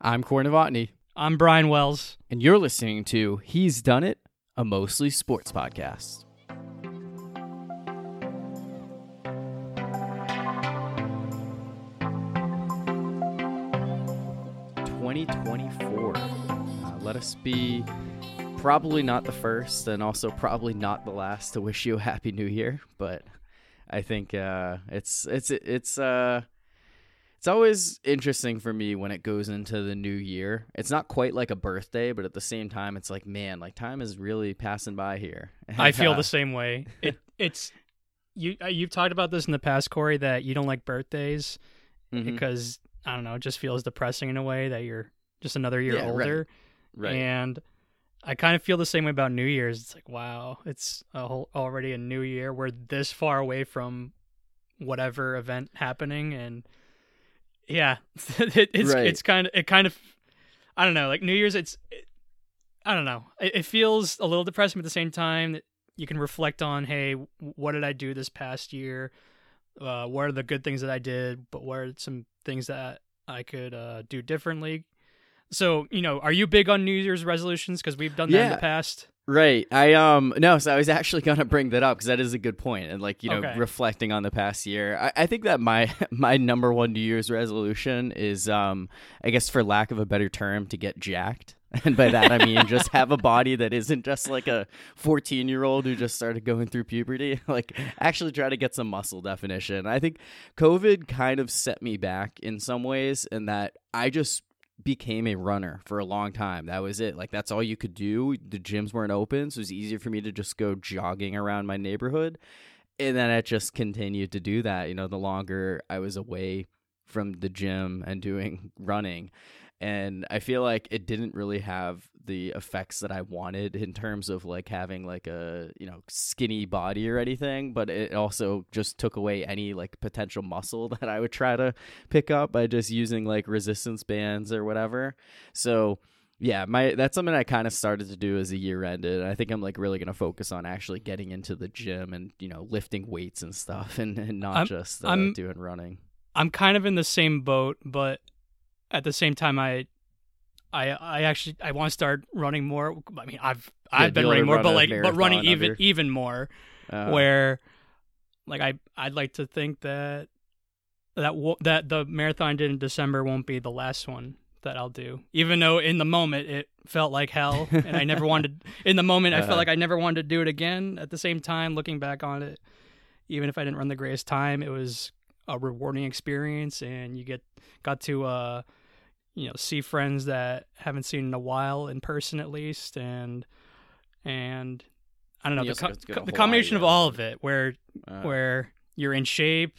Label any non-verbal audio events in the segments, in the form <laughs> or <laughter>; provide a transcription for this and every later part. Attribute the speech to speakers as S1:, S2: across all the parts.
S1: I'm Corey Novotny,
S2: I'm Brian Wells.
S1: and you're listening to He's Done It, a mostly sports podcast. Twenty twenty four. Uh, let us be probably not the first, and also probably not the last to wish you a happy New Year. But I think uh, it's it's it's uh it's always interesting for me when it goes into the new year. It's not quite like a birthday, but at the same time, it's like, man, like time is really passing by here. <laughs>
S2: I feel
S1: Uh,
S2: the same way. <laughs> It it's you uh, you've talked about this in the past, Corey, that you don't like birthdays
S1: mhm,
S2: because I don't know, it just feels depressing in a way that you're just another year
S1: Yeah, right.
S2: older.
S1: right.
S2: And I kind of feel the same way about New Year's. It's like, wow, it's a whole, already a new year. We're this far away from whatever event happening, and yeah, <laughs> it, it's
S1: Right.
S2: it's kind of it kind of I don't know, like New Year's. It's it, I don't know. It, it feels a little depressing, but at the same time, that you can reflect on, hey, what did I do this past year? Uh, what are the good things that I did? But what are some things that I could uh, do differently? So, you know, are you big on New Year's resolutions? Because we've done that in the past.
S1: Right. I um no, so I was <laughs> actually gonna bring that up because that is a good point. and like you know,
S2: Okay.
S1: reflecting on the past year, I, I think that my <laughs> my number one New Year's resolution is um I guess for lack of a better term to get jacked, <laughs> and by that I mean just have a body that isn't just like a fourteen year old who just started going through puberty. Like actually try to get some muscle definition. I think COVID kind of set me back in some ways, in that I just became a runner for a long time. That was it. Like that's all you could do. The gyms weren't open, so it was easier for me to just go jogging around my neighborhood. And then I just continued to do that, you know, the longer I was away from the gym and doing running. And I feel like it didn't really have the effects that I wanted in terms of like having like a, you know, skinny body or anything, but it also just took away any like potential muscle <laughs> that I would try to pick up by just using like resistance bands or whatever. So yeah, my that's something I kind of started to do as the year ended. I think I'm like really gonna focus on actually getting into the gym and you know lifting weights and stuff, <laughs> and, and not
S2: I'm-
S1: just uh,
S2: I'm-
S1: doing running.
S2: I'm kind of in the same boat, but at the same time, I, I, I actually I want to start running more. I mean, I've
S1: Yeah,
S2: I've been running more,
S1: run
S2: but like but running even even more.
S1: Uh,
S2: where, like I I'd like to think that that w- that the marathon I did in December won't be the last one that I'll do. Even though in the moment it felt like hell, and I never wanted. <laughs> In the moment, I
S1: Uh-huh.
S2: felt like I never wanted to do it again. At the same time, looking back on it, even if I didn't run the greatest time, it was a rewarding experience, and you get got to uh, you know, see friends that haven't seen in a while in person at least, and and I don't know
S1: You
S2: the, co-
S1: got to go to
S2: the combination of all of it, where
S1: uh,
S2: where you're in shape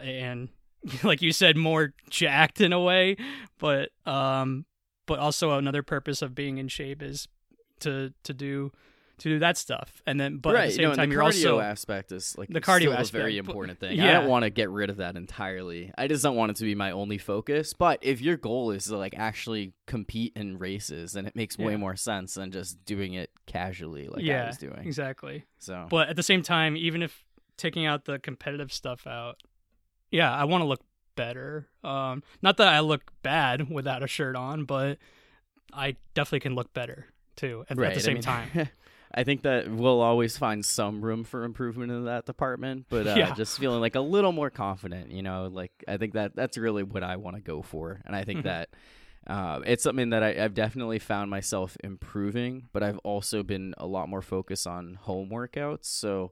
S2: and <laughs> like you said more jacked in a way but um but also another purpose of being in shape is to to do to do that stuff and then but
S1: right,
S2: at the same
S1: you know,
S2: time
S1: the
S2: you're
S1: cardio
S2: also
S1: aspect is like
S2: the cardio aspect,
S1: very important thing. I don't want to get rid of that entirely. I just don't want it to be my only focus. But if your goal is to like actually compete in races, then it makes way more sense than just doing it casually like I
S2: yeah
S1: was doing.
S2: exactly
S1: So
S2: but at the same time even if taking out the competitive stuff out yeah i want to look better um not that i look bad without a shirt on but i definitely can look better too at, at
S1: Right,
S2: the
S1: I
S2: same
S1: mean,
S2: time <laughs>
S1: I think that we'll always find some room for improvement in that department, but uh,
S2: Yeah.
S1: just feeling like a little more confident, you know, like I think that that's really what I want to go for, and I think
S2: Mhm.
S1: that uh, it's something that I, I've definitely found myself improving, but I've also been a lot more focused on home workouts. So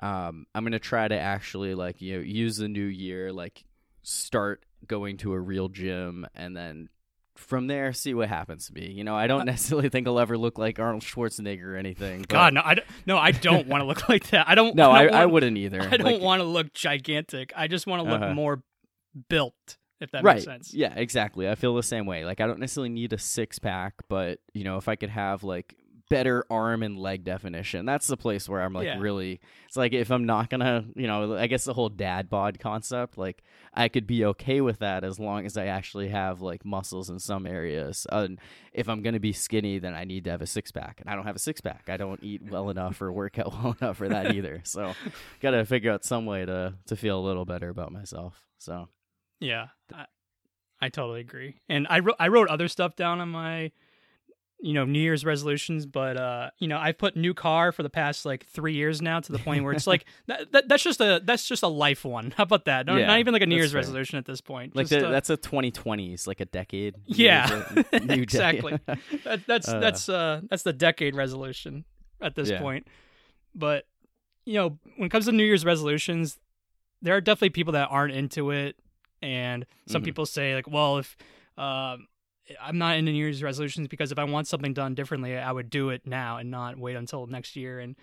S1: um, I'm gonna try to actually like you know use the new year, like start going to a real gym, and then from there see what happens to me. You know, I don't
S2: Uh, <laughs>
S1: necessarily think I'll ever look like Arnold Schwarzenegger or anything. but-
S2: God, no, I don't, no, I don't want to look like that. I don't.
S1: no, I,
S2: don't
S1: I
S2: want-
S1: wouldn't either. <laughs>
S2: I don't
S1: Like,
S2: want to look gigantic. I just want to look
S1: Uh-huh.
S2: more built, if that
S1: right.
S2: makes sense.
S1: Yeah, exactly. I feel the same way. Like I don't necessarily need a six pack, but you know, if I could have like better arm and leg definition, that's the place where I'm like
S2: Yeah.
S1: really. It's like if I'm not gonna, you know, I guess the whole dad bod concept, like I could be okay with that as long as I actually have like muscles in some areas. And if I'm gonna be skinny, then I need to have a six pack, and I don't have a six pack. I don't eat well enough or work out <laughs> well enough for that <laughs> either. So, gotta figure out some way to to feel a little better about myself. So.
S2: Yeah. I, I totally agree. And I wrote I wrote other stuff down on my you know New Year's resolutions, but uh, you know I've put new car for the past like three years now to the point where it's <laughs> like that, that that's just a that's just a life one. <laughs> How about that? No,
S1: Yeah,
S2: not even like a New Year's
S1: fair.
S2: resolution at this point.
S1: Like
S2: Just,
S1: the,
S2: uh,
S1: that's a 2020s, like a decade.
S2: Yeah,
S1: New <laughs>
S2: exactly. that, that's
S1: Uh.
S2: that's uh that's the decade resolution at this
S1: Yeah.
S2: point. But you know, when it comes to New Year's resolutions, there are definitely people that aren't into it, and some
S1: Mhm.
S2: people say like, well, if um, I'm not into New Year's resolutions because if I want something done differently, I would do it now and not wait until next year. And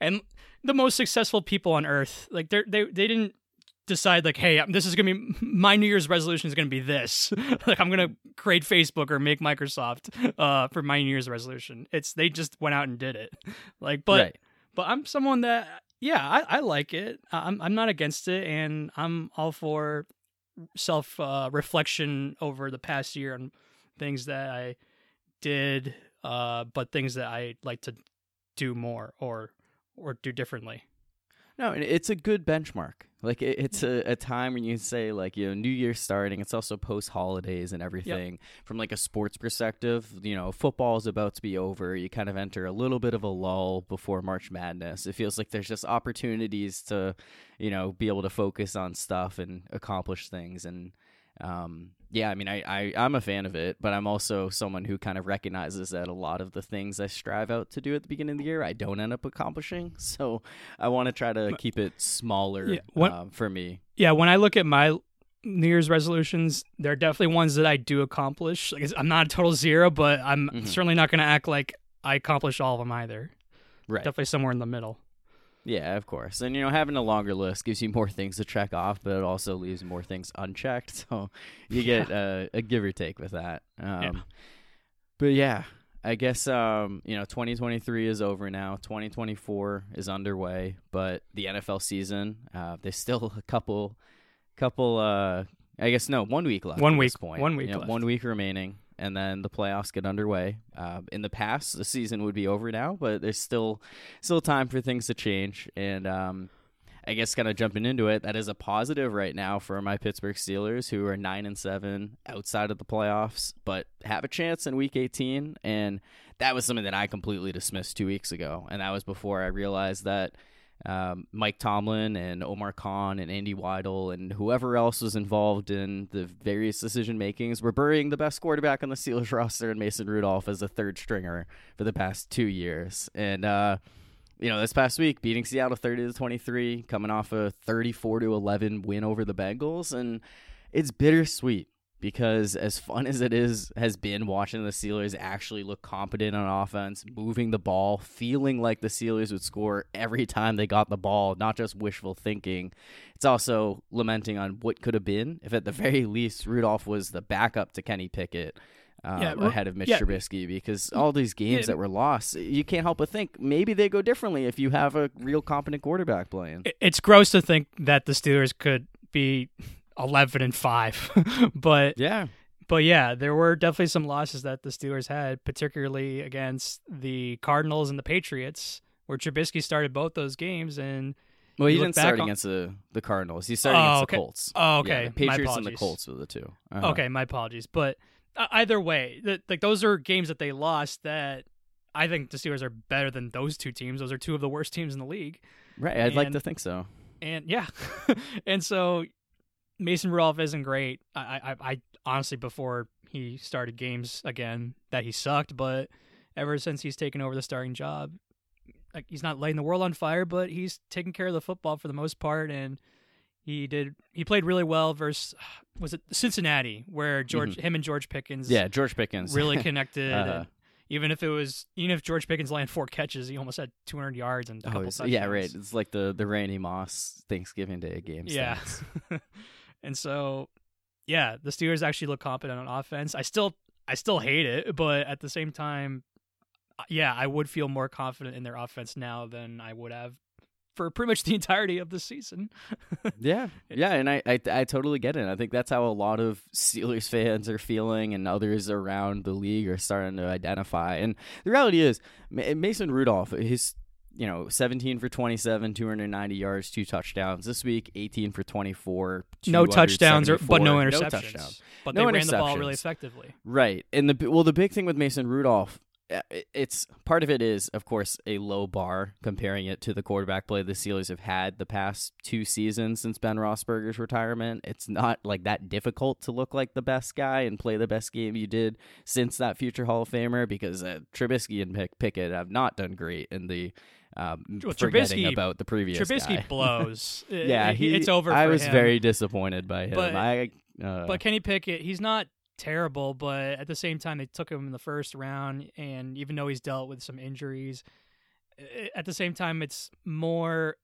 S2: and the most successful people on earth, like they they they didn't decide like, hey, this is gonna be my New Year's resolution is gonna be this. <laughs> like I'm gonna create Facebook or make Microsoft uh, for my New Year's resolution. It's they just went out and did it. <laughs> Like, but
S1: right.
S2: but I'm someone that yeah, I, I like it. I'm I'm not against it, and I'm all for self uh, reflection over the past year and things that I did, uh, but things that I like to do more or or do differently.
S1: No, it's a good benchmark. Like it, it's a, a time when you say like you know New Year's starting. It's also post holidays and everything. From like a sports perspective, you know football is about to be over. You kind of enter a little bit of a lull before March Madness. It feels like there's just opportunities to, you know, be able to focus on stuff and accomplish things. And um, yeah, I mean, I, I I'm a fan of it, but I'm also someone who kind of recognizes that a lot of the things I strive out to do at the beginning of the year, I don't end up accomplishing. <laughs> So I want to try to keep it smaller
S2: Yeah, what-
S1: um, for me.
S2: Yeah, when I look at my New Year's resolutions, there are definitely ones that I do accomplish. Like I'm not a total zero, but I'm
S1: Mhm.
S2: certainly not going to act like I accomplish all of them either.
S1: Right.
S2: Definitely somewhere in the middle.
S1: Yeah, of course. And you know, having a longer list gives you more things to check off, but it also leaves more things unchecked. <laughs> So you get uh, a give or take with that. Um,
S2: Yeah.
S1: But yeah, I guess um, you know, 2023 is over now. 2024 is underway, but the NFL season, uh, there's still a couple, couple. Uh, I guess no, one week left.
S2: One week-
S1: point.
S2: one week
S1: Yeah,
S2: left.
S1: One week remaining. And then the playoffs get underway. Uh, in the past, the season would be over now, but there's still still time for things to change. And um, I guess kind of jumping into it, that is a positive right now for my Pittsburgh Steelers, who are nine and seven outside of the playoffs, but have a chance in Week 18. And that was something that I completely dismissed two weeks ago, and that was before I realized that. Um, Mike Tomlin and Omar Khan and Andy Weidl and whoever else was involved in the various decision makings were burying the best quarterback on the Steelers <laughs> roster and Mason Rudolph as a third stringer for the past two years. And uh, you know, this past week, beating Seattle 30 to 23, coming off a 34 to 11 win over the Bengals, and it's bittersweet because as fun <laughs> as it is has been watching the Steelers actually look competent on offense, moving the ball, feeling like the Steelers would score every time they got the ball, not just wishful thinking. It's also lamenting on what could have been if at the <laughs> very least Rudolph was the backup to Kenny Pickett. Um,
S2: Yeah,
S1: ahead of Mitch
S2: yeah.
S1: Trubisky because all these games
S2: Yeah.
S1: that were lost, you can't help but think maybe they go differently if you have a real competent quarterback playing.
S2: It's gross to think that the Steelers could be 11 and 5. <laughs> but
S1: Yeah,
S2: but yeah, there were definitely some losses that the Steelers had, particularly against the Cardinals and the Patriots, where Trubisky started both those games and
S1: well, he didn't start
S2: on-
S1: against the the Cardinals. He started
S2: Oh,
S1: against
S2: okay.
S1: the Colts.
S2: Oh, okay.
S1: Yeah, the Patriots and the. Colts were the two. Uh-huh.
S2: Okay, my apologies, but uh, either way, like those are games that they lost that I think the Steelers are better than those two teams. Those are two of the worst teams in the league.
S1: right. I'd like to think so.
S2: And yeah, <laughs> and so Mason Rudolph isn't great. I, I, I honestly before he started games again that he sucked, but ever since he's taken over the starting job, like he's not lighting the world on fire, but he's taking care of the football for the most part, and he did. He played really well versus <sighs> was it Cincinnati, where George him and George Pickens
S1: Mm-hmm. Yeah, George Pickens
S2: really <laughs> connected.
S1: Uh-huh.
S2: and even if it was, even if George Pickens landed four catches, he almost had 200 yards and a
S1: Oh,
S2: couple
S1: it's-
S2: touchdowns.
S1: yeah, right. It's like the the Randy Moss Thanksgiving Day game.
S2: Yeah. <laughs> and so, yeah, the Steelers actually look competent on offense. I still, I still hate it, but at the same time, yeah, I would feel more confident in their offense now than I would have for pretty much the <laughs> entirety of the season.
S1: yeah, <laughs> yeah, and I, I I totally get it. I think that's how a lot of Steelers <laughs> fans are feeling, and others around the league are starting to identify. And the reality is, Mason Rudolph, his you know, 17 for 27, 290 yards, two touchdowns. This week, 18 for 24,
S2: No touchdowns, or, but no
S1: 274,
S2: interceptions.
S1: touchdowns.
S2: But
S1: No
S2: they ran the ball really effectively.
S1: Right. And the well the big thing with Mason Rudolph uh, it's part of it is of course a low bar comparing it to the quarterback play the Steelers have had the past two seasons since Ben Roethlisberger's retirement. It's not like that difficult to look like the best guy and play the best game you did since that future Hall of Famer because uh, Trubisky and Pick- Pickett have not done great in the um,
S2: Well,
S1: forgetting
S2: Trubisky-
S1: about the previous
S2: Trubisky
S1: guy. <laughs>
S2: blows. <laughs>
S1: yeah, he,
S2: it's over.
S1: I was
S2: him.
S1: very disappointed by him.
S2: But-
S1: I uh,
S2: But Kenny Pickett, he's not terrible, but at the same time, they took him in the first round, and even though he's dealt with some injuries, at the same time, it's more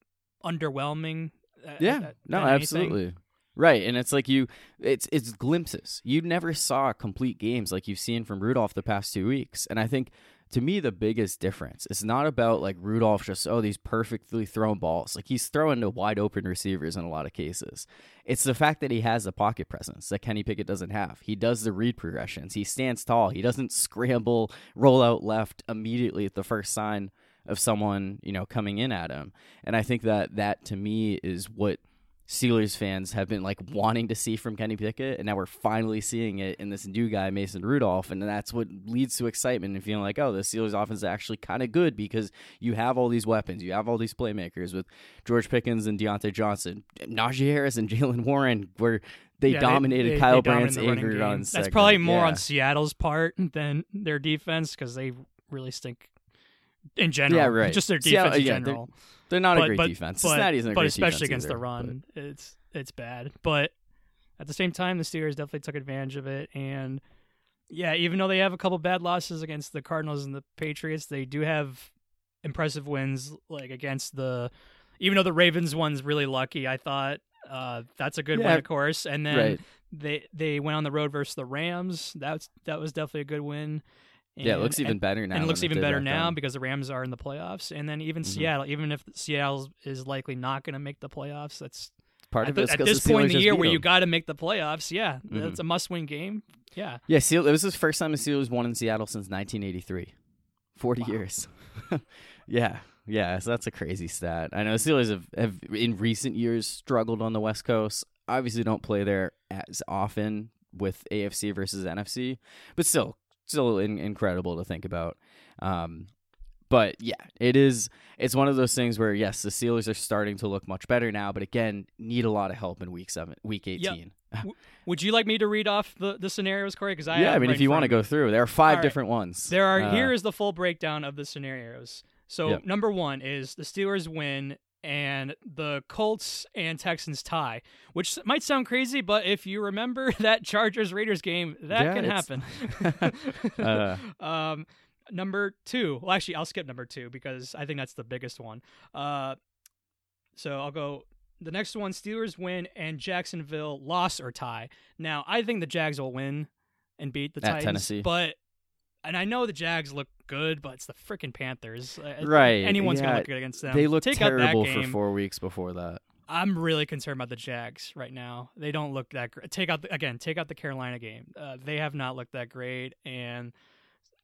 S2: underwhelming. uh,
S1: Yeah,
S2: uh,
S1: no,
S2: anything.
S1: absolutely. Right, and it's like you, it's it's glimpses. You never saw complete games like you've seen from Rudolph the past two weeks, and I think to me the biggest difference is not about like Rudolph just oh these perfectly thrown balls like he's throwing to wide open receivers in a lot of cases. It's the fact that he has a pocket presence that Kenny Pickett doesn't have. He does the read progressions. He stands tall. He doesn't scramble, roll out left immediately at the first sign of someone you know coming in at him. And I think that that to me is what Steelers fans have been like wanting to see from Kenny Pickett, and now we're finally seeing it in this new guy, Mason Rudolph, and that's what leads to excitement and feeling like, oh, the Steelers offense is actually kind of good because you have all these weapons, you have all these playmakers with George Pickens and Diontae Johnson, Najee Harris and Jaylen Warren, where they
S2: Yeah,
S1: dominated
S2: they-
S1: Kyle
S2: they
S1: Brandt's angry
S2: game.
S1: run.
S2: That's
S1: segment.
S2: probably more
S1: Yeah.
S2: on Seattle's part than their defense because they really stink in general.
S1: Yeah, right.
S2: Just their defense in
S1: yeah, they're-
S2: general.
S1: They're not
S2: but,
S1: a great
S2: but,
S1: defense.
S2: But,
S1: Cincinnati isn't a
S2: but especially against the
S1: either,
S2: run, it's it's bad. But at the same time, the Steelers definitely took advantage of it. And yeah, even though they have a couple bad losses against the Cardinals and the Patriots, they do have impressive wins like against the. Even though the Ravens one's really lucky, I thought uh, that's a good
S1: Yeah.
S2: win, of course. And then
S1: Right.
S2: they they went on the road versus the Rams. That's that was definitely a good win.
S1: Yeah, it looks even
S2: and-
S1: better now.
S2: and it looks even better now
S1: then.
S2: because the Rams are in the playoffs, and then even
S1: Mhm.
S2: Seattle, even if Seattle is likely not going to make the playoffs, that's
S1: part of
S2: the-
S1: it's
S2: at this point in the year where you got to make the playoffs. Yeah,
S1: Mhm.
S2: that's a must-win game. Yeah,
S1: Yeah, Seal, it was the first time the Steelers won in Seattle since 1983. 40
S2: Wow.
S1: years. <laughs> yeah, yeah, so that's a crazy stat. I know the Steelers have, have, in recent years, struggled on the West Coast. Obviously, don't play there as often with AFC versus NFC, but still, still in, incredible to think about. Um, but yeah, it is. It's one of those things where yes, the Steelers are starting to look much better now, but again, need a lot of help in week seven, week eighteen. <laughs>
S2: Would you like me to read off the, the scenarios, Corey? Because I
S1: yeah, I mean,
S2: right
S1: if you want to go through, there are five
S2: right.
S1: different ones.
S2: There are
S1: Uh,
S2: here is the full breakdown of the scenarios. So
S1: Yep.
S2: number one is the Steelers win and the Colts and Texans tie, which might sound crazy, but if you remember <laughs> that Chargers Raiders game, that
S1: Yeah,
S2: can
S1: it's-
S2: happen. <laughs>
S1: Uh. <laughs>
S2: um, number two. Well, actually, I'll skip number two because I think that's the biggest one. Uh, so I'll go. The next one: Steelers win and Jacksonville loss or tie. Now, I think the Jags will win and beat the
S1: At
S2: Titans,
S1: Tennessee.
S2: but and I know the Jags look good, but it's the freaking Panthers.
S1: Right,
S2: Anyone's
S1: yeah,
S2: gonna look good against them.
S1: They look
S2: Take
S1: terrible
S2: out that
S1: for four weeks before that.
S2: I'm really concerned about the Jags right now. They don't look that great. Take out the, again. Take out the Carolina game. Uh, they have not looked that great, and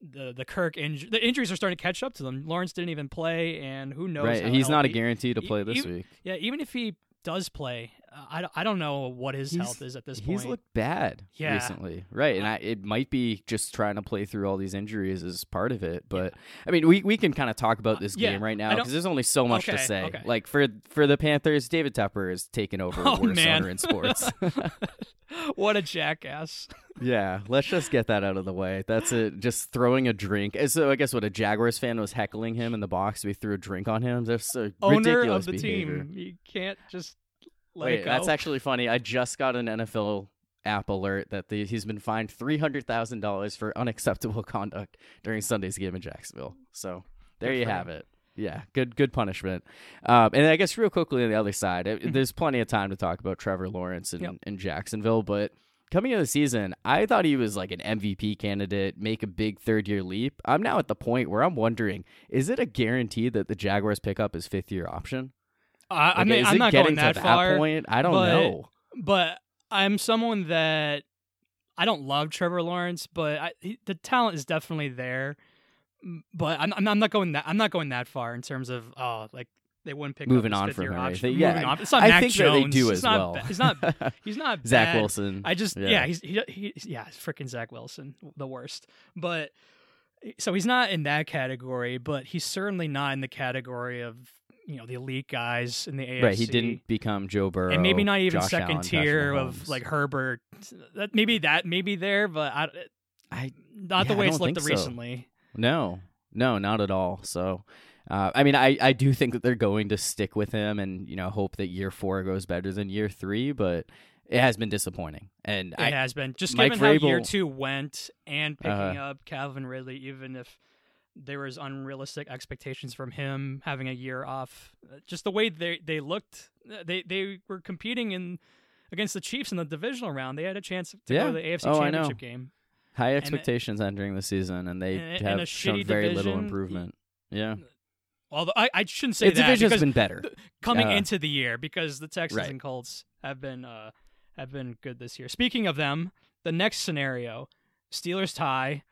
S2: the the Kirk injury. The injuries are starting to catch up to them. Lawrence didn't even play, and who knows?
S1: right, he's not a guarantee to play this
S2: even-
S1: week.
S2: Yeah, even if he does play, I, don't- I don't know what his
S1: He's-
S2: health is at this point.
S1: He's looked bad
S2: Yeah.
S1: recently, right? And I, it might be just trying to play through all these injuries as part of it. But I mean, we, we can kind of talk about uh, this
S2: yeah,
S1: game right now because there's only so much to say.
S2: okay.
S1: Like for for the Panthers, David Tepper is taking over <laughs>
S2: Oh,
S1: worst
S2: man.
S1: owner in sports. <laughs>
S2: what a jackass!
S1: yeah, let's just get that out of the way. That's it. Just throwing a drink. And So I guess what a Jaguars fan was heckling him in the box. We threw a drink on him. That's a
S2: Owner
S1: ridiculous
S2: of the
S1: behavior.
S2: team, you can't just let
S1: Wait, that's actually funny. I just got an NFL app alert that the, he's been fined three hundred thousand dollars for unacceptable <laughs> conduct during Sunday's game in Jacksonville. So there
S2: Good
S1: you have
S2: him.
S1: it. Yeah, good good punishment. Um, and I guess real quickly on the other side,
S2: Mm-hmm.
S1: it, <laughs> there's plenty of time to talk about Trevor Lawrence in,
S2: Yep.
S1: in Jacksonville, but. Coming into the season, I thought he was like an MVP candidate, make a big third year leap. I'm now at the point where I'm wondering: is it a guarantee that the Jaguars pick up his fifth year option?
S2: I, I mean,
S1: is
S2: I'm
S1: it
S2: not
S1: getting
S2: going that
S1: to
S2: far.
S1: point? I don't
S2: but-
S1: know.
S2: but I'm someone that I don't love Trevor Lawrence, but I, he, the talent is definitely there. But I'm, I'm not going that I'm not going that far in terms of oh like they wouldn't pick
S1: Moving
S2: up
S1: on from him.
S2: option.
S1: Yeah,
S2: on. It's not
S1: I
S2: Mac
S1: think
S2: Jones.
S1: that they do
S2: It's
S1: as
S2: not
S1: well.
S2: he's not <laughs> he's not
S1: Zach. Wilson.
S2: I just
S1: Yeah.
S2: yeah, he's he, he yeah, freaking Zach Wilson, the worst. But eh, so he's not in that category, but he's certainly not in the category of you know the elite guys in the AFC.
S1: Right, he didn't become Joe Burrow,
S2: and maybe not even
S1: Josh
S2: second
S1: Allen,
S2: tier of like Herbert. That maybe that maybe there, but I,
S1: I
S2: not the
S1: Yeah, I
S2: way it's looked
S1: so.
S2: recently.
S1: No, no, not at all. So, uh, I mean, I, I do think that they're going to stick with him and, you know, hope that year four goes better than year three, but it has been disappointing. And
S2: It
S1: I,
S2: has been just
S1: Mike
S2: given how year two went, and picking
S1: Uh-huh.
S2: up Calvin Ridley, even if there was unrealistic expectations from him having a year off. uh, Just the way they they looked, uh, they they were competing in against the Chiefs in the divisional round. They had a chance to
S1: Yeah.
S2: go to the AFC
S1: Oh.
S2: Championship game.
S1: high expectations entering the season, and they
S2: and- and
S1: have
S2: a
S1: shown very little improvement. Yeah.
S2: Although I, I shouldn't say
S1: Its
S2: that
S1: division's
S2: because
S1: been better.
S2: coming
S1: uh,
S2: into the year because the Texans
S1: Right.
S2: and Colts have been uh, have been good this year. Speaking of them, the next scenario: Steelers tie,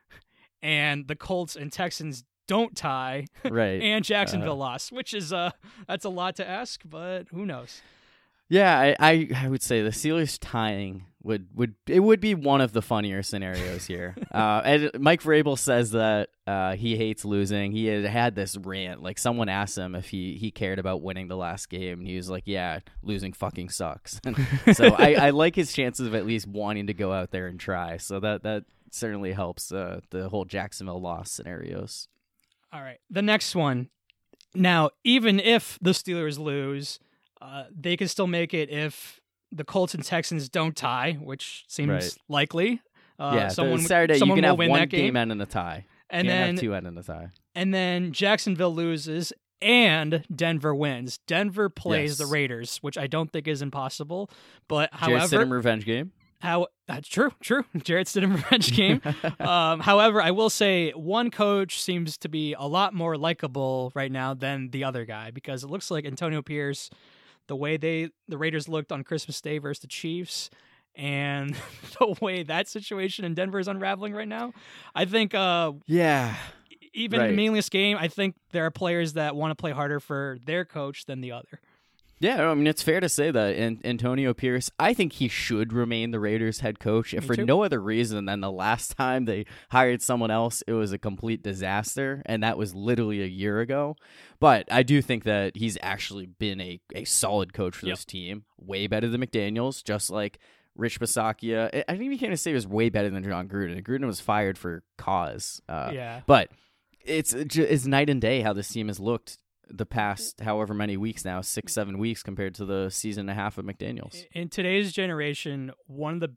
S2: and the Colts and Texans don't tie, <laughs>
S1: Right.
S2: and Jacksonville
S1: Uh,
S2: lost, which is uh that's a lot to ask, but who knows?
S1: Yeah, I, I, I would say the Steelers tying would, would it would be one of the funnier scenarios here. <laughs> uh, and Mike Vrabel says that uh, he hates losing. He had had this rant. Like someone asked him if he, he cared about winning the last game, and he was like, "Yeah, losing fucking sucks." <laughs> so I, I like his chances of at least wanting to go out there and try. So that that certainly helps uh, the whole Jacksonville loss scenarios.
S2: All right, the next one. Now, even if the Steelers lose, uh, they can still make it if the Colts and Texans don't tie, which seems
S1: Right.
S2: likely. Uh,
S1: yeah,
S2: someone
S1: Saturday
S2: someone
S1: you can have
S2: win
S1: one
S2: that game,
S1: end in a tie.
S2: and
S1: Can't
S2: then
S1: have two end in a tie.
S2: and then Jacksonville loses and Denver wins. Denver plays the Raiders, which I don't think is impossible. But
S1: Jarrett Stidham
S2: however,
S1: revenge game.
S2: How that's true, true. <laughs> Jarrett Stidham revenge game. <laughs> um, however, I will say one coach seems to be a lot more likable right now than the other guy because it looks like Antonio Pierce, the way they the Raiders looked on Christmas Day versus the Chiefs. And <laughs> the way that situation in Denver is unraveling right now, I think uh,
S1: yeah.
S2: even
S1: Right.
S2: in the meaningless game, I think there are players that want to play harder for their coach than the other.
S1: Yeah, I mean it's fair to say that An- Antonio Pierce. I think he should remain the Raiders head coach, if
S2: Me
S1: for
S2: too.
S1: no other reason than the last <laughs> time they hired someone else, it was a complete disaster, and that was literally a year ago. But I do think that he's actually been a, a solid coach for
S2: Yep.
S1: this team, way better than McDaniels. Just like Rich Bisaccia, I- think you can't say he was way better than Jon Gruden. Gruden was fired for cause. Uh,
S2: yeah.
S1: but it's it's night and day how this team has looked the past however many weeks now, six seven weeks compared to the season and a half of McDaniels.
S2: In today's generation, one of the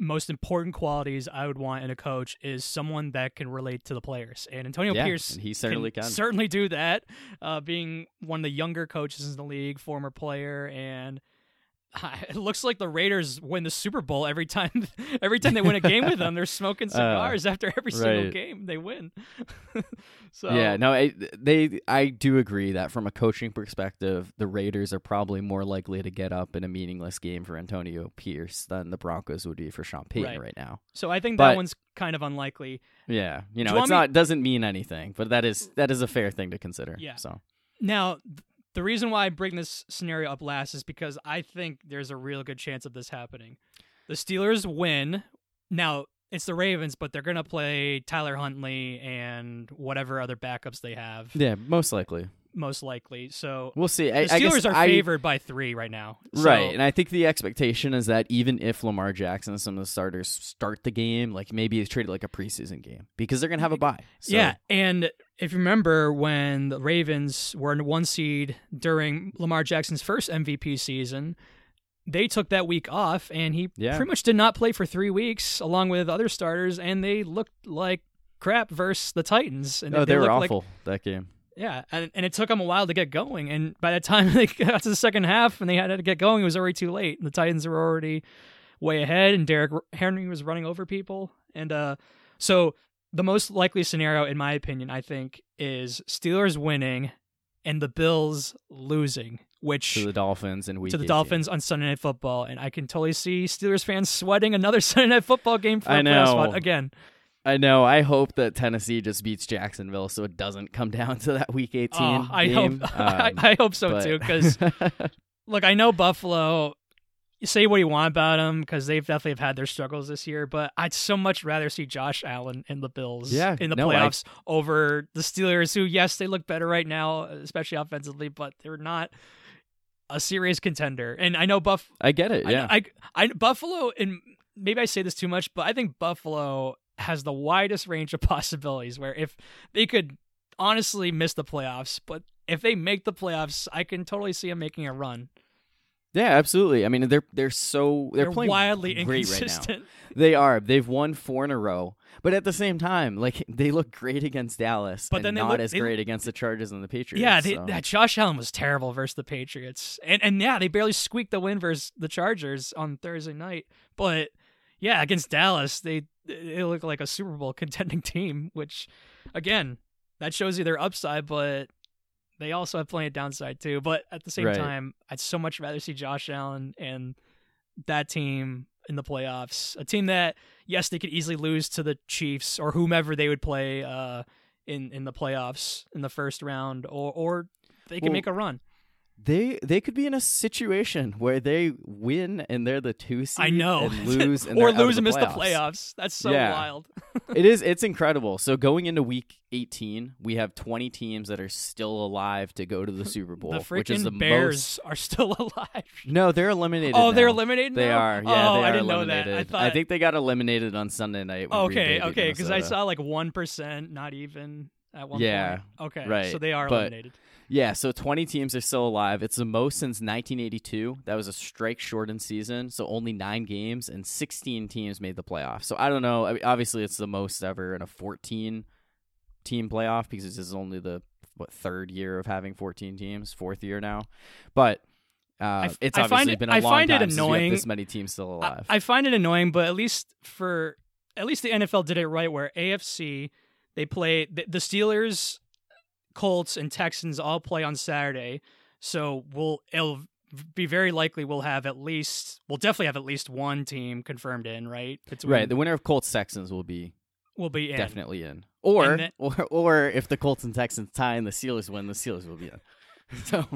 S2: most important qualities I would want in a coach is someone that can relate to the players. And Antonio
S1: yeah,
S2: Pierce
S1: and he certainly can.
S2: certainly do that. Uh, being one of the younger coaches in the league, former player, and <laughs> it looks like the Raiders win the Super Bowl every time. <laughs> Every time they win a game with them, they're smoking <laughs> cigars after every single
S1: Uh,
S2: game they win. so
S1: yeah, no, I, they. I do agree that from a coaching perspective, the Raiders are probably more likely to get up in a meaningless game for Antonio Pierce than the Broncos would be for Sean Payton
S2: Right.
S1: right, now.
S2: So I think
S1: But-
S2: that one's kind of unlikely.
S1: Yeah, you know, it's
S2: me-
S1: not doesn't mean anything, but that is that is a fair thing to consider.
S2: Yeah.
S1: So
S2: Now, the reason why I bring this scenario up last is because I think there's a real good chance of this happening. The Steelers win. Now, it's the Ravens, but they're going to play Tyler Huntley and whatever other backups they have,
S1: yeah, most likely
S2: most likely. So
S1: we'll see.
S2: the
S1: I, I
S2: Steelers
S1: guess
S2: are
S1: I,
S2: favored by three right now. So-
S1: Right, and I think the expectation is that even if Lamar Jackson and some of the starters start the game, like maybe it's treated like a preseason game because they're gonna have a bye. So,
S2: Yeah, and if you remember when the Ravens were in one seed during Lamar Jackson's first MVP season, they took that week off, and he
S1: Yeah.
S2: pretty much did not play for three weeks along with other starters, and they looked like crap versus the Titans. And
S1: oh, they, were
S2: looked like-
S1: awful that game.
S2: Yeah, and, and it took them a while to get going, and by the time <laughs> they got to the second half and they had to get going, it was already too late. The Titans were already way ahead, and Derrick Henry was running over people, and uh, so the most likely scenario, in my opinion, I think, is Steelers winning and the Bills losing, which
S1: To the Dolphins and week
S2: to the
S1: 18.
S2: Dolphins on Sunday Night Football, and I can totally see Steelers fans sweating another <laughs> Sunday Night Football game for
S1: I
S2: a
S1: know.
S2: spot again.
S1: I know. I hope that Tennessee just beats Jacksonville, so it doesn't come <laughs> down to that Week 18
S2: Oh, I
S1: game.
S2: hope <laughs> I,
S1: Um,
S2: I hope so
S1: but-
S2: too. Because <laughs> look, I know Buffalo. You say what you want about them because they've definitely have had their struggles this year, but I'd so much rather see Josh Allen in the Bills
S1: Yeah,
S2: in the
S1: no, I-
S2: playoffs over the Steelers, who yes, they look better right now, especially offensively, but they're not a serious contender. And I know Buff.
S1: I get it.
S2: I-
S1: Yeah.
S2: I, I, Buffalo, and maybe I say this too much, but I think Buffalo has the widest range of <laughs> possibilities. Where if they could honestly miss the playoffs, but if they make the playoffs, I can totally see them making a run.
S1: yeah, absolutely. I mean, they're they're so they're,
S2: They're,
S1: playing
S2: wildly
S1: great right now.
S2: inconsistent. <laughs>
S1: They are. They've won four in a row, but at the same time, like they look great against Dallas,
S2: But
S1: and
S2: then they
S1: not
S2: look-
S1: as
S2: they-
S1: great against the Chargers and the Patriots.
S2: yeah, they,
S1: so.
S2: that Josh Allen was terrible versus the Patriots, and and yeah, they barely squeaked the win versus the Chargers on Thursday night. But yeah, against Dallas, they they look like a Super Bowl <laughs> contending team, which again, that shows you their upside, but they also have plenty of downside too. But at the same
S1: Right.
S2: time, I'd so much rather see Josh Allen and that team in the playoffs. A team that, yes, they could easily lose to the Chiefs or whomever they would play uh, in in the playoffs in the first round, or or they can
S1: Well,
S2: make a run.
S1: They they could be in a situation where they win and they're the two seed.
S2: I know,
S1: and lose and <laughs>
S2: or
S1: they're out of
S2: lose and miss the
S1: playoffs.
S2: That's so
S1: Yeah.
S2: wild. <laughs>
S1: it is it's incredible. So going into week 18, we have 20 teams that are still alive to go to the <laughs> Super Bowl,
S2: the
S1: which is the
S2: freaking Bears
S1: most
S2: are still alive.
S1: No, they're eliminated.
S2: Oh, they're eliminated.
S1: They
S2: now?
S1: are. Yeah,
S2: oh,
S1: they are
S2: I didn't
S1: eliminated.
S2: know that. I thought.
S1: I think they got eliminated on Sunday night.
S2: okay, okay, because I saw like one percent, not even at one
S1: Yeah,
S2: point. Okay,
S1: right,
S2: So they are
S1: but-
S2: eliminated.
S1: Yeah, so 20 teams are still alive. It's the most since 1982. That was a strike shortened season, so only nine games and 16 teams made the playoffs. So I don't know. I mean, obviously, it's the most ever in a 14 team playoff because this is only the what third year of having 14 teams, fourth year now. But uh,
S2: f-
S1: it's
S2: I
S1: obviously
S2: it-
S1: been a
S2: I
S1: long
S2: find it
S1: time have
S2: annoying-
S1: this many teams still
S2: I,
S1: alive.
S2: I find it annoying, but at least for at least the NFL did it right, where AFC they play the, the Steelers, Colts, and Texans all play on Saturday, so we'll it'll be very likely we'll have at least we'll definitely have at least one team confirmed in right between
S1: right, the winner of Colts Texans will be
S2: will be in.
S1: definitely in. Or,
S2: then-
S1: or or if the Colts and Texans tie and the Steelers win, the Steelers will be in. <laughs> So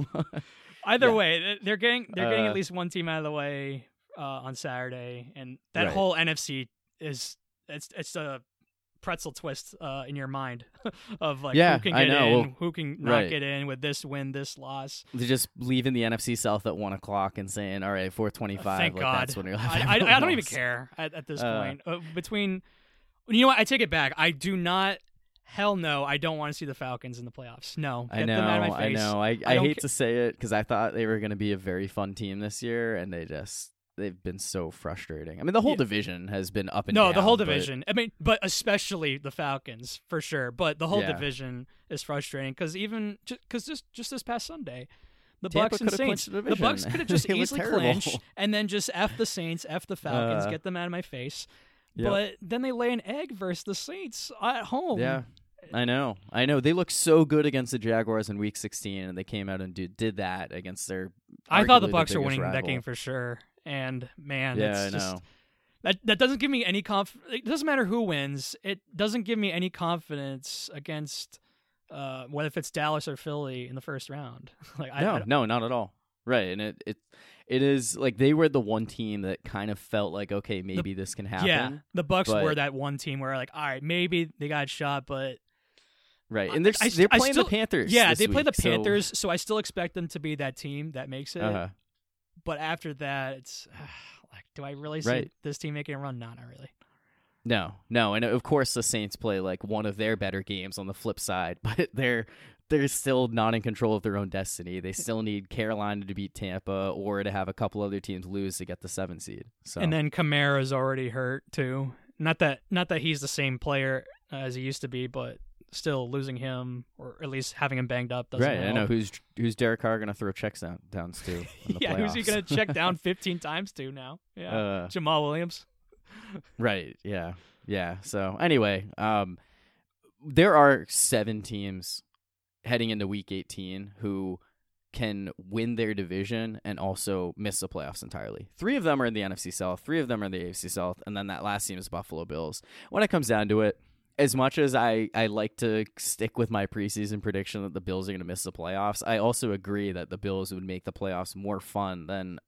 S2: Either
S1: Yeah.
S2: way, they're getting they're getting
S1: Uh,
S2: at least one team out of the way uh, on Saturday, and that
S1: Right.
S2: whole NFC is it's it's a pretzel twist uh, in your mind <laughs> of like
S1: Yeah,
S2: who can get in,
S1: Well,
S2: who can not
S1: right.
S2: get in with this win, this loss.
S1: they're just leaving the NFC South at one o'clock and saying, "All right, four twenty-five.
S2: Thank
S1: like,
S2: God.
S1: That's when you'll
S2: I, <laughs> I, I don't even care at, at this
S1: Uh,
S2: point. Uh, between you know what, I take it back. I do not. Hell no, I don't want to see the Falcons in the playoffs. No,
S1: I know,
S2: them out of my
S1: I know. I,
S2: I
S1: I, hate
S2: ca-
S1: to say it because I thought they were going to be a very fun team this year, and they just they've been so frustrating. I mean, the whole
S2: Yeah.
S1: division has been up and down.
S2: no,
S1: down.
S2: the whole
S1: but-
S2: division. I mean, but especially the Falcons for sure. But the whole
S1: Yeah.
S2: division is frustrating because even because just just this past Sunday, the
S1: Tampa
S2: Bucks and Saints,
S1: the
S2: the Bucks could have just <laughs> easily clinched and then just f the Saints, f the Falcons,
S1: Uh,
S2: get them out of my face.
S1: Yep.
S2: But then they lay an egg versus the Saints at home.
S1: Yeah, I know. I know. They looked so good against the Jaguars in Week 16, and they came out and did, did that against their.
S2: I thought the Bucks were winning that game for sure. And man,
S1: Yeah,
S2: it's
S1: I
S2: just,
S1: know.
S2: that that doesn't give me any conf. It doesn't matter who wins. It doesn't give me any confidence against uh, whether if it's Dallas or Philly in the first round. <laughs> like I,
S1: no,
S2: I
S1: no, not at all. Right, and it it it is like they were the one team that kind of felt like okay, maybe this can happen.
S2: yeah, the Bucks
S1: but-
S2: were that one team where like, all right, maybe they got shot, but
S1: Right, and they're
S2: I-
S1: they're playing
S2: still-
S1: the Panthers.
S2: yeah, they play the
S1: week, so-
S2: Panthers, so, I still expect them to be that team that makes it.
S1: uh-huh.
S2: But after that, it's <sighs> like, do I really see
S1: Right.
S2: this team making a run? Not, not really.
S1: No, no, and of course the Saints play like one of their better games on the flip side, <laughs> but they're they're still not in control of their own destiny. They still need Carolina to beat Tampa or to have a couple other teams lose to get the seven seed. So
S2: And then Kamara's already hurt too. Not that not that he's the same player as he used to be, but still losing him or at least having him banged up doesn't
S1: right, I know who's who's Derek Carr gonna throw checks down downs to. <laughs>
S2: yeah, who's he gonna check <laughs> down 15 times to now? Yeah,
S1: Uh,
S2: Jamaal Williams.
S1: Right. Yeah. Yeah. So anyway, um, there are seven teams heading into Week 18 who can win their division and also miss the playoffs entirely. Three of them are in the NFC South, three of them are in the AFC South, and then that last team is Buffalo Bills. When it comes down to it, as much as I, I like to stick with my preseason prediction that the Bills are going to miss the playoffs, I also agree that the Bills would make the playoffs more fun than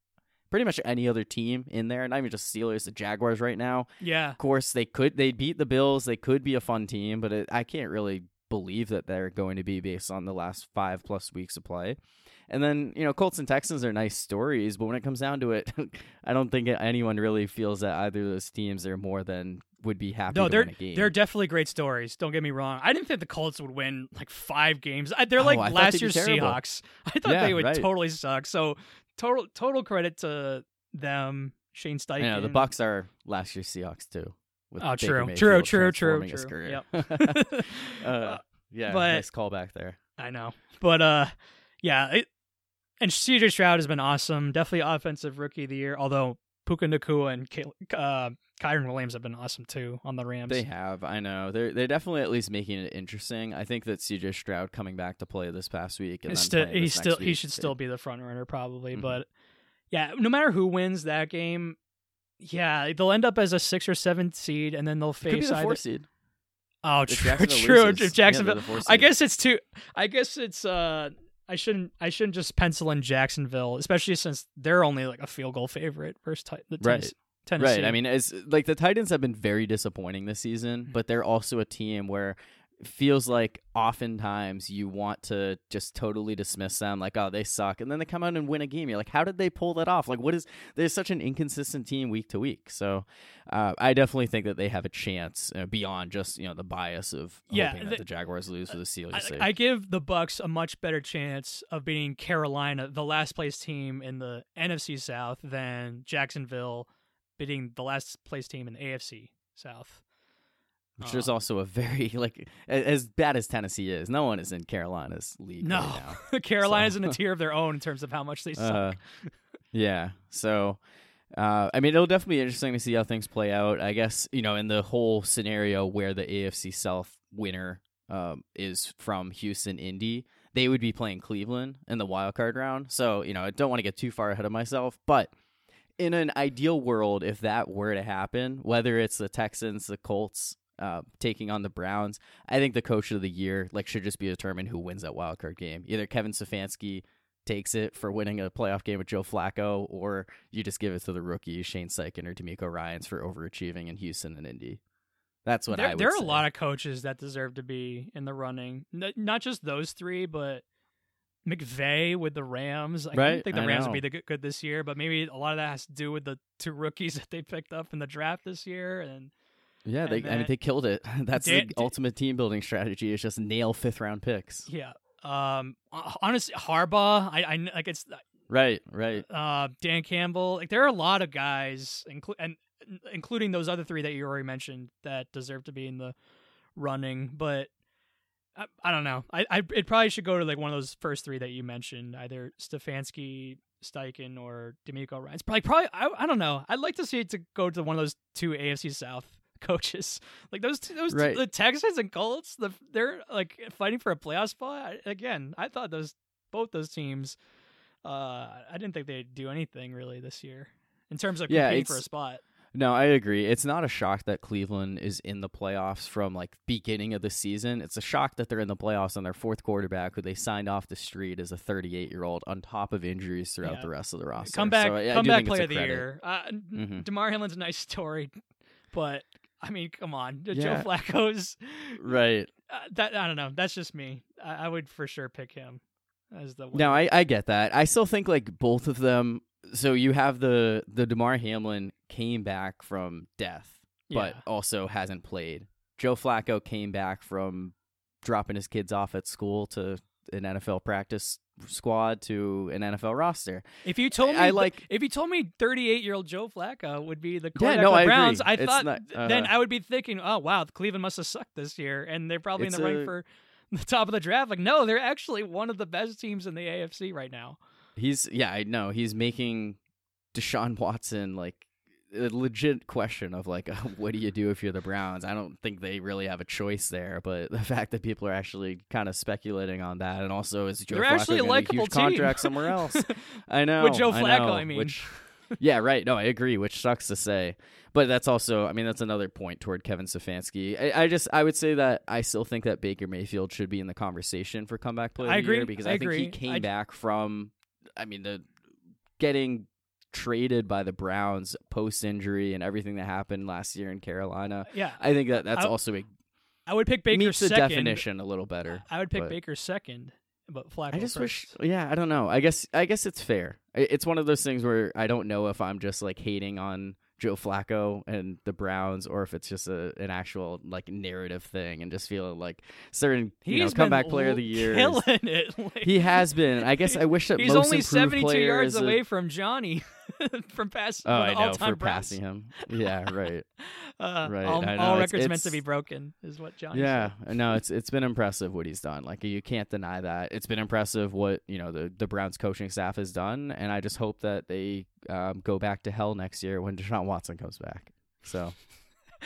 S1: pretty much any other team in there. Not even just Steelers, the Jaguars right now.
S2: Yeah.
S1: Of course, they could they beat the Bills. They could be a fun team, but it, I can't really believe that they're going to be based on the last five plus weeks of play. And then you know, Colts and Texans are nice stories, but when it comes down to it, <laughs> I don't think anyone really feels that either of those teams are more than would be happy
S2: No,
S1: to
S2: they're
S1: win a game.
S2: they're definitely great stories. Don't get me wrong. I didn't think the Colts would win like five games. I, they're
S1: Oh,
S2: like last year's. Seahawks. <laughs> I thought
S1: Yeah,
S2: they would
S1: right.
S2: totally suck. So total total credit to them, Shane Steichen.
S1: Know, the Bucks are last year's Seahawks too. with
S2: Oh, true, true, true, true, true. Yep. <laughs>
S1: uh, yeah,
S2: But-
S1: nice callback there.
S2: I know, but uh, yeah, it, and CJ Stroud has been awesome. Definitely offensive rookie of the year. Although Puka Nacua and Kay- uh, Kyren Williams have been awesome too on the Rams.
S1: They have, I know. They're they're definitely at least making it interesting. I think that CJ Stroud coming back to play this past week and
S2: still he's still he should still be the front runner probably,
S1: Mhm.
S2: but yeah, no matter who wins that game, yeah, they'll end up as a six or seven seed, and then they'll
S1: Could be
S2: face
S1: the
S2: either.
S1: four seed.
S2: Oh,
S1: If
S2: true, true. If Jacksonville,
S1: they're the
S2: I guess it's two. I guess it's. uh I shouldn't. I shouldn't just pencil in Jacksonville, especially since they're only like a field goal favorite versus the
S1: Right.
S2: Tennessee.
S1: Right. I mean, as like the Titans have been very disappointing this
S2: Mm-hmm.
S1: season, but they're also a team where feels like oftentimes you want to just totally dismiss them, like, oh, they suck, and then they come out and win a game. You're like, how did they pull that off? Like, what is? There's such an inconsistent team week to week. So, uh, I definitely think that they have a chance uh, beyond just you know the bias of
S2: Yeah,
S1: hoping that
S2: the-
S1: the Jaguars lose for the Steelers.
S2: I. I give the Bucks a much better chance of beating Carolina, the last place team in the NFC South, than Jacksonville beating the last place team in the AFC South.
S1: Which is
S2: Uh,
S1: also a very <laughs> like as bad as Tennessee is. No one is in Carolina's league
S2: No,
S1: right now. <laughs>
S2: Carolina's
S1: So-
S2: in a tier of their own in terms of how much they suck.
S1: Uh, <laughs> yeah. So, uh, I mean, it'll definitely be interesting to see how things play out. I guess you know, in the whole scenario where the AFC South winner um, is from Houston, Indy, they would be playing Cleveland in the wild card round. So, you know, I don't want to get too far ahead of myself, but. In an ideal world, if that were to happen, whether it's the Texans, the Colts, uh, taking on the Browns, I think the coach of the year like should just be determined who wins that wild card game. Either Kevin Stefanski takes it for winning a playoff game with Joe Flacco, or you just give it to the rookie Shane Steichen or DeMeco Ryans for overachieving in Houston and Indy. That's what
S2: there,
S1: I would
S2: there are
S1: say.
S2: a lot of coaches that deserve to be in the running. N- not just those three, but McVay with the Rams. I
S1: Right,
S2: don't think the
S1: I
S2: Rams
S1: know.
S2: will be the good, good this year, but maybe a lot of that has to do with the two rookies <laughs> that they picked up in the draft this year. And
S1: yeah, they, I mean they killed it. <laughs> That's
S2: Dan-
S1: the ultimate team building strategy. Is just nail fifth round picks.
S2: yeah, um, honestly, Harbaugh. I, I like it's
S1: Right, right.
S2: uh, Dan Campbell. Like there are a lot of guys, inclu- and including those other three that you already mentioned, that deserve to be in the running. But I, I don't know. I, I it probably should go to like one of those first three that you mentioned, either Stefanski, Steichen, or DeMeco Ryan. It's probably probably I, I don't know. I'd like to see it to go to one of those two AFC South <laughs> coaches. Like those two, those two- the Texans and Colts. The they're like fighting for a playoff spot. I, again, I thought those both those teams. Uh, I didn't think they'd do anything really this year in terms of
S1: Yeah,
S2: for a spot.
S1: No, I agree. It's not a shock that Cleveland is in the playoffs from like beginning of the season. It's a shock that they're in the playoffs on their fourth quarterback, who they signed off the street as a 38 year old, on top of injuries throughout
S2: Yeah.
S1: the rest of the roster.
S2: Comeback,
S1: So, I- do
S2: comeback player of the
S1: credit.
S2: year. Uh,
S1: Mhm.
S2: Damar Hamlin's a nice story, but I mean, come on, Joe Flacco's.
S1: Right.
S2: Uh, that I don't know. That's just me. I, I would for sure pick him as the.
S1: No,
S2: winner.
S1: I, I get that. I still think like both of them. So you have the the Damar Hamlin came back from death, but
S2: Yeah.
S1: also hasn't played. Joe Flacco came back from dropping his kids off at school to an NFL practice squad to an NFL roster.
S2: If you told me,
S1: I like-
S2: if you told me 38 year old Joe Flacco would be the
S1: Yeah,
S2: quarterback
S1: no, I agree.
S2: Browns, I
S1: It's
S2: thought
S1: not-
S2: then
S1: uh,
S2: I would be thinking, oh wow, Cleveland must have sucked this year, and they're probably in the running for the top of the draft. Like, no, they're actually one of the best teams in the AFC right now.
S1: He's yeah, I know. He's making Deshaun Watson like a legit question of like, <laughs> what do you do if you're the Browns? I don't think they really have a choice there. But the <laughs> fact that people are actually kind of speculating on that, and also is Joe
S2: They're
S1: Flacco
S2: actually a likable
S1: contract somewhere <laughs> else? I know
S2: With Joe
S1: I
S2: Flacco,
S1: know,
S2: I mean.
S1: which, yeah, right. No, I agree. Which sucks to say, but that's also, I mean, that's another point toward Kevin Stefanski. I, I just, I would say that I still think that Baker Mayfield should be in the conversation for comeback player
S2: I
S1: of the year
S2: agree.
S1: because
S2: I
S1: I, think he came
S2: I-
S1: back from, I mean, the getting traded by the Browns post injury and everything that happened last year in Carolina.
S2: Yeah,
S1: I think that that's
S2: I-
S1: also a,
S2: I would pick Baker
S1: meets the
S2: second.
S1: definition a little better.
S2: I would pick
S1: but-
S2: Baker second, but Flacco
S1: I just
S2: first.
S1: wish, yeah, I don't know. I guess, I guess it's fair. It's one of those things where I don't know if I'm just like hating on Joe Flacco and the Browns, or if it's just a an actual like narrative thing, and just feeling like certain you know
S2: He's
S1: comeback player of the year. is-
S2: killing it. Like, <laughs>
S1: He has been. I guess I wish that
S2: He's only 72 yards
S1: is a-
S2: away from Johnny <laughs> from pass.
S1: Oh, I know for passing him. Yeah, right. <laughs>
S2: Uh,
S1: Right,
S2: All, all
S1: It's-
S2: records meant to be broken is what John.
S1: Yeah,
S2: said.
S1: no, it's it's been impressive what he's done. Like you can't deny that. It's been impressive what you know the the Browns coaching staff has done, and I just hope that they um, go back to hell next year when Deshaun Watson comes back. So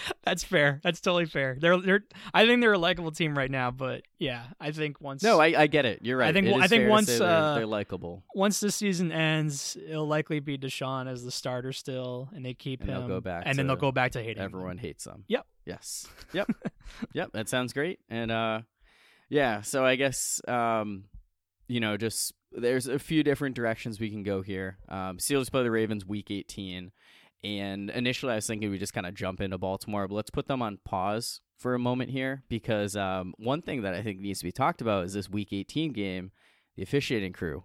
S1: <laughs>
S2: That's fair. That's totally fair. They're they're. I think they're a likable team right now, but yeah, I think once
S1: no, I, I get it. You're right.
S2: I think- I think once,
S1: they're,
S2: uh,
S1: they're likable,
S2: once the season ends, it'll likely be Deshaun as the starter still, and they keep
S1: And
S2: him.
S1: they'll go back
S2: and then they'll go back to hating him.
S1: everyone hates them.
S2: Yep.
S1: Yes. <laughs> Yep. yep. That sounds great. And uh, yeah. So I guess um, you know, just there's a few different directions we can go here. Um, Steelers play the Ravens week 18. And initially, I was thinking we just kind of jump into Baltimore, but let's put them on pause for a moment here because um, one thing that I think needs to be talked about is this Week 18 game, the officiating crew.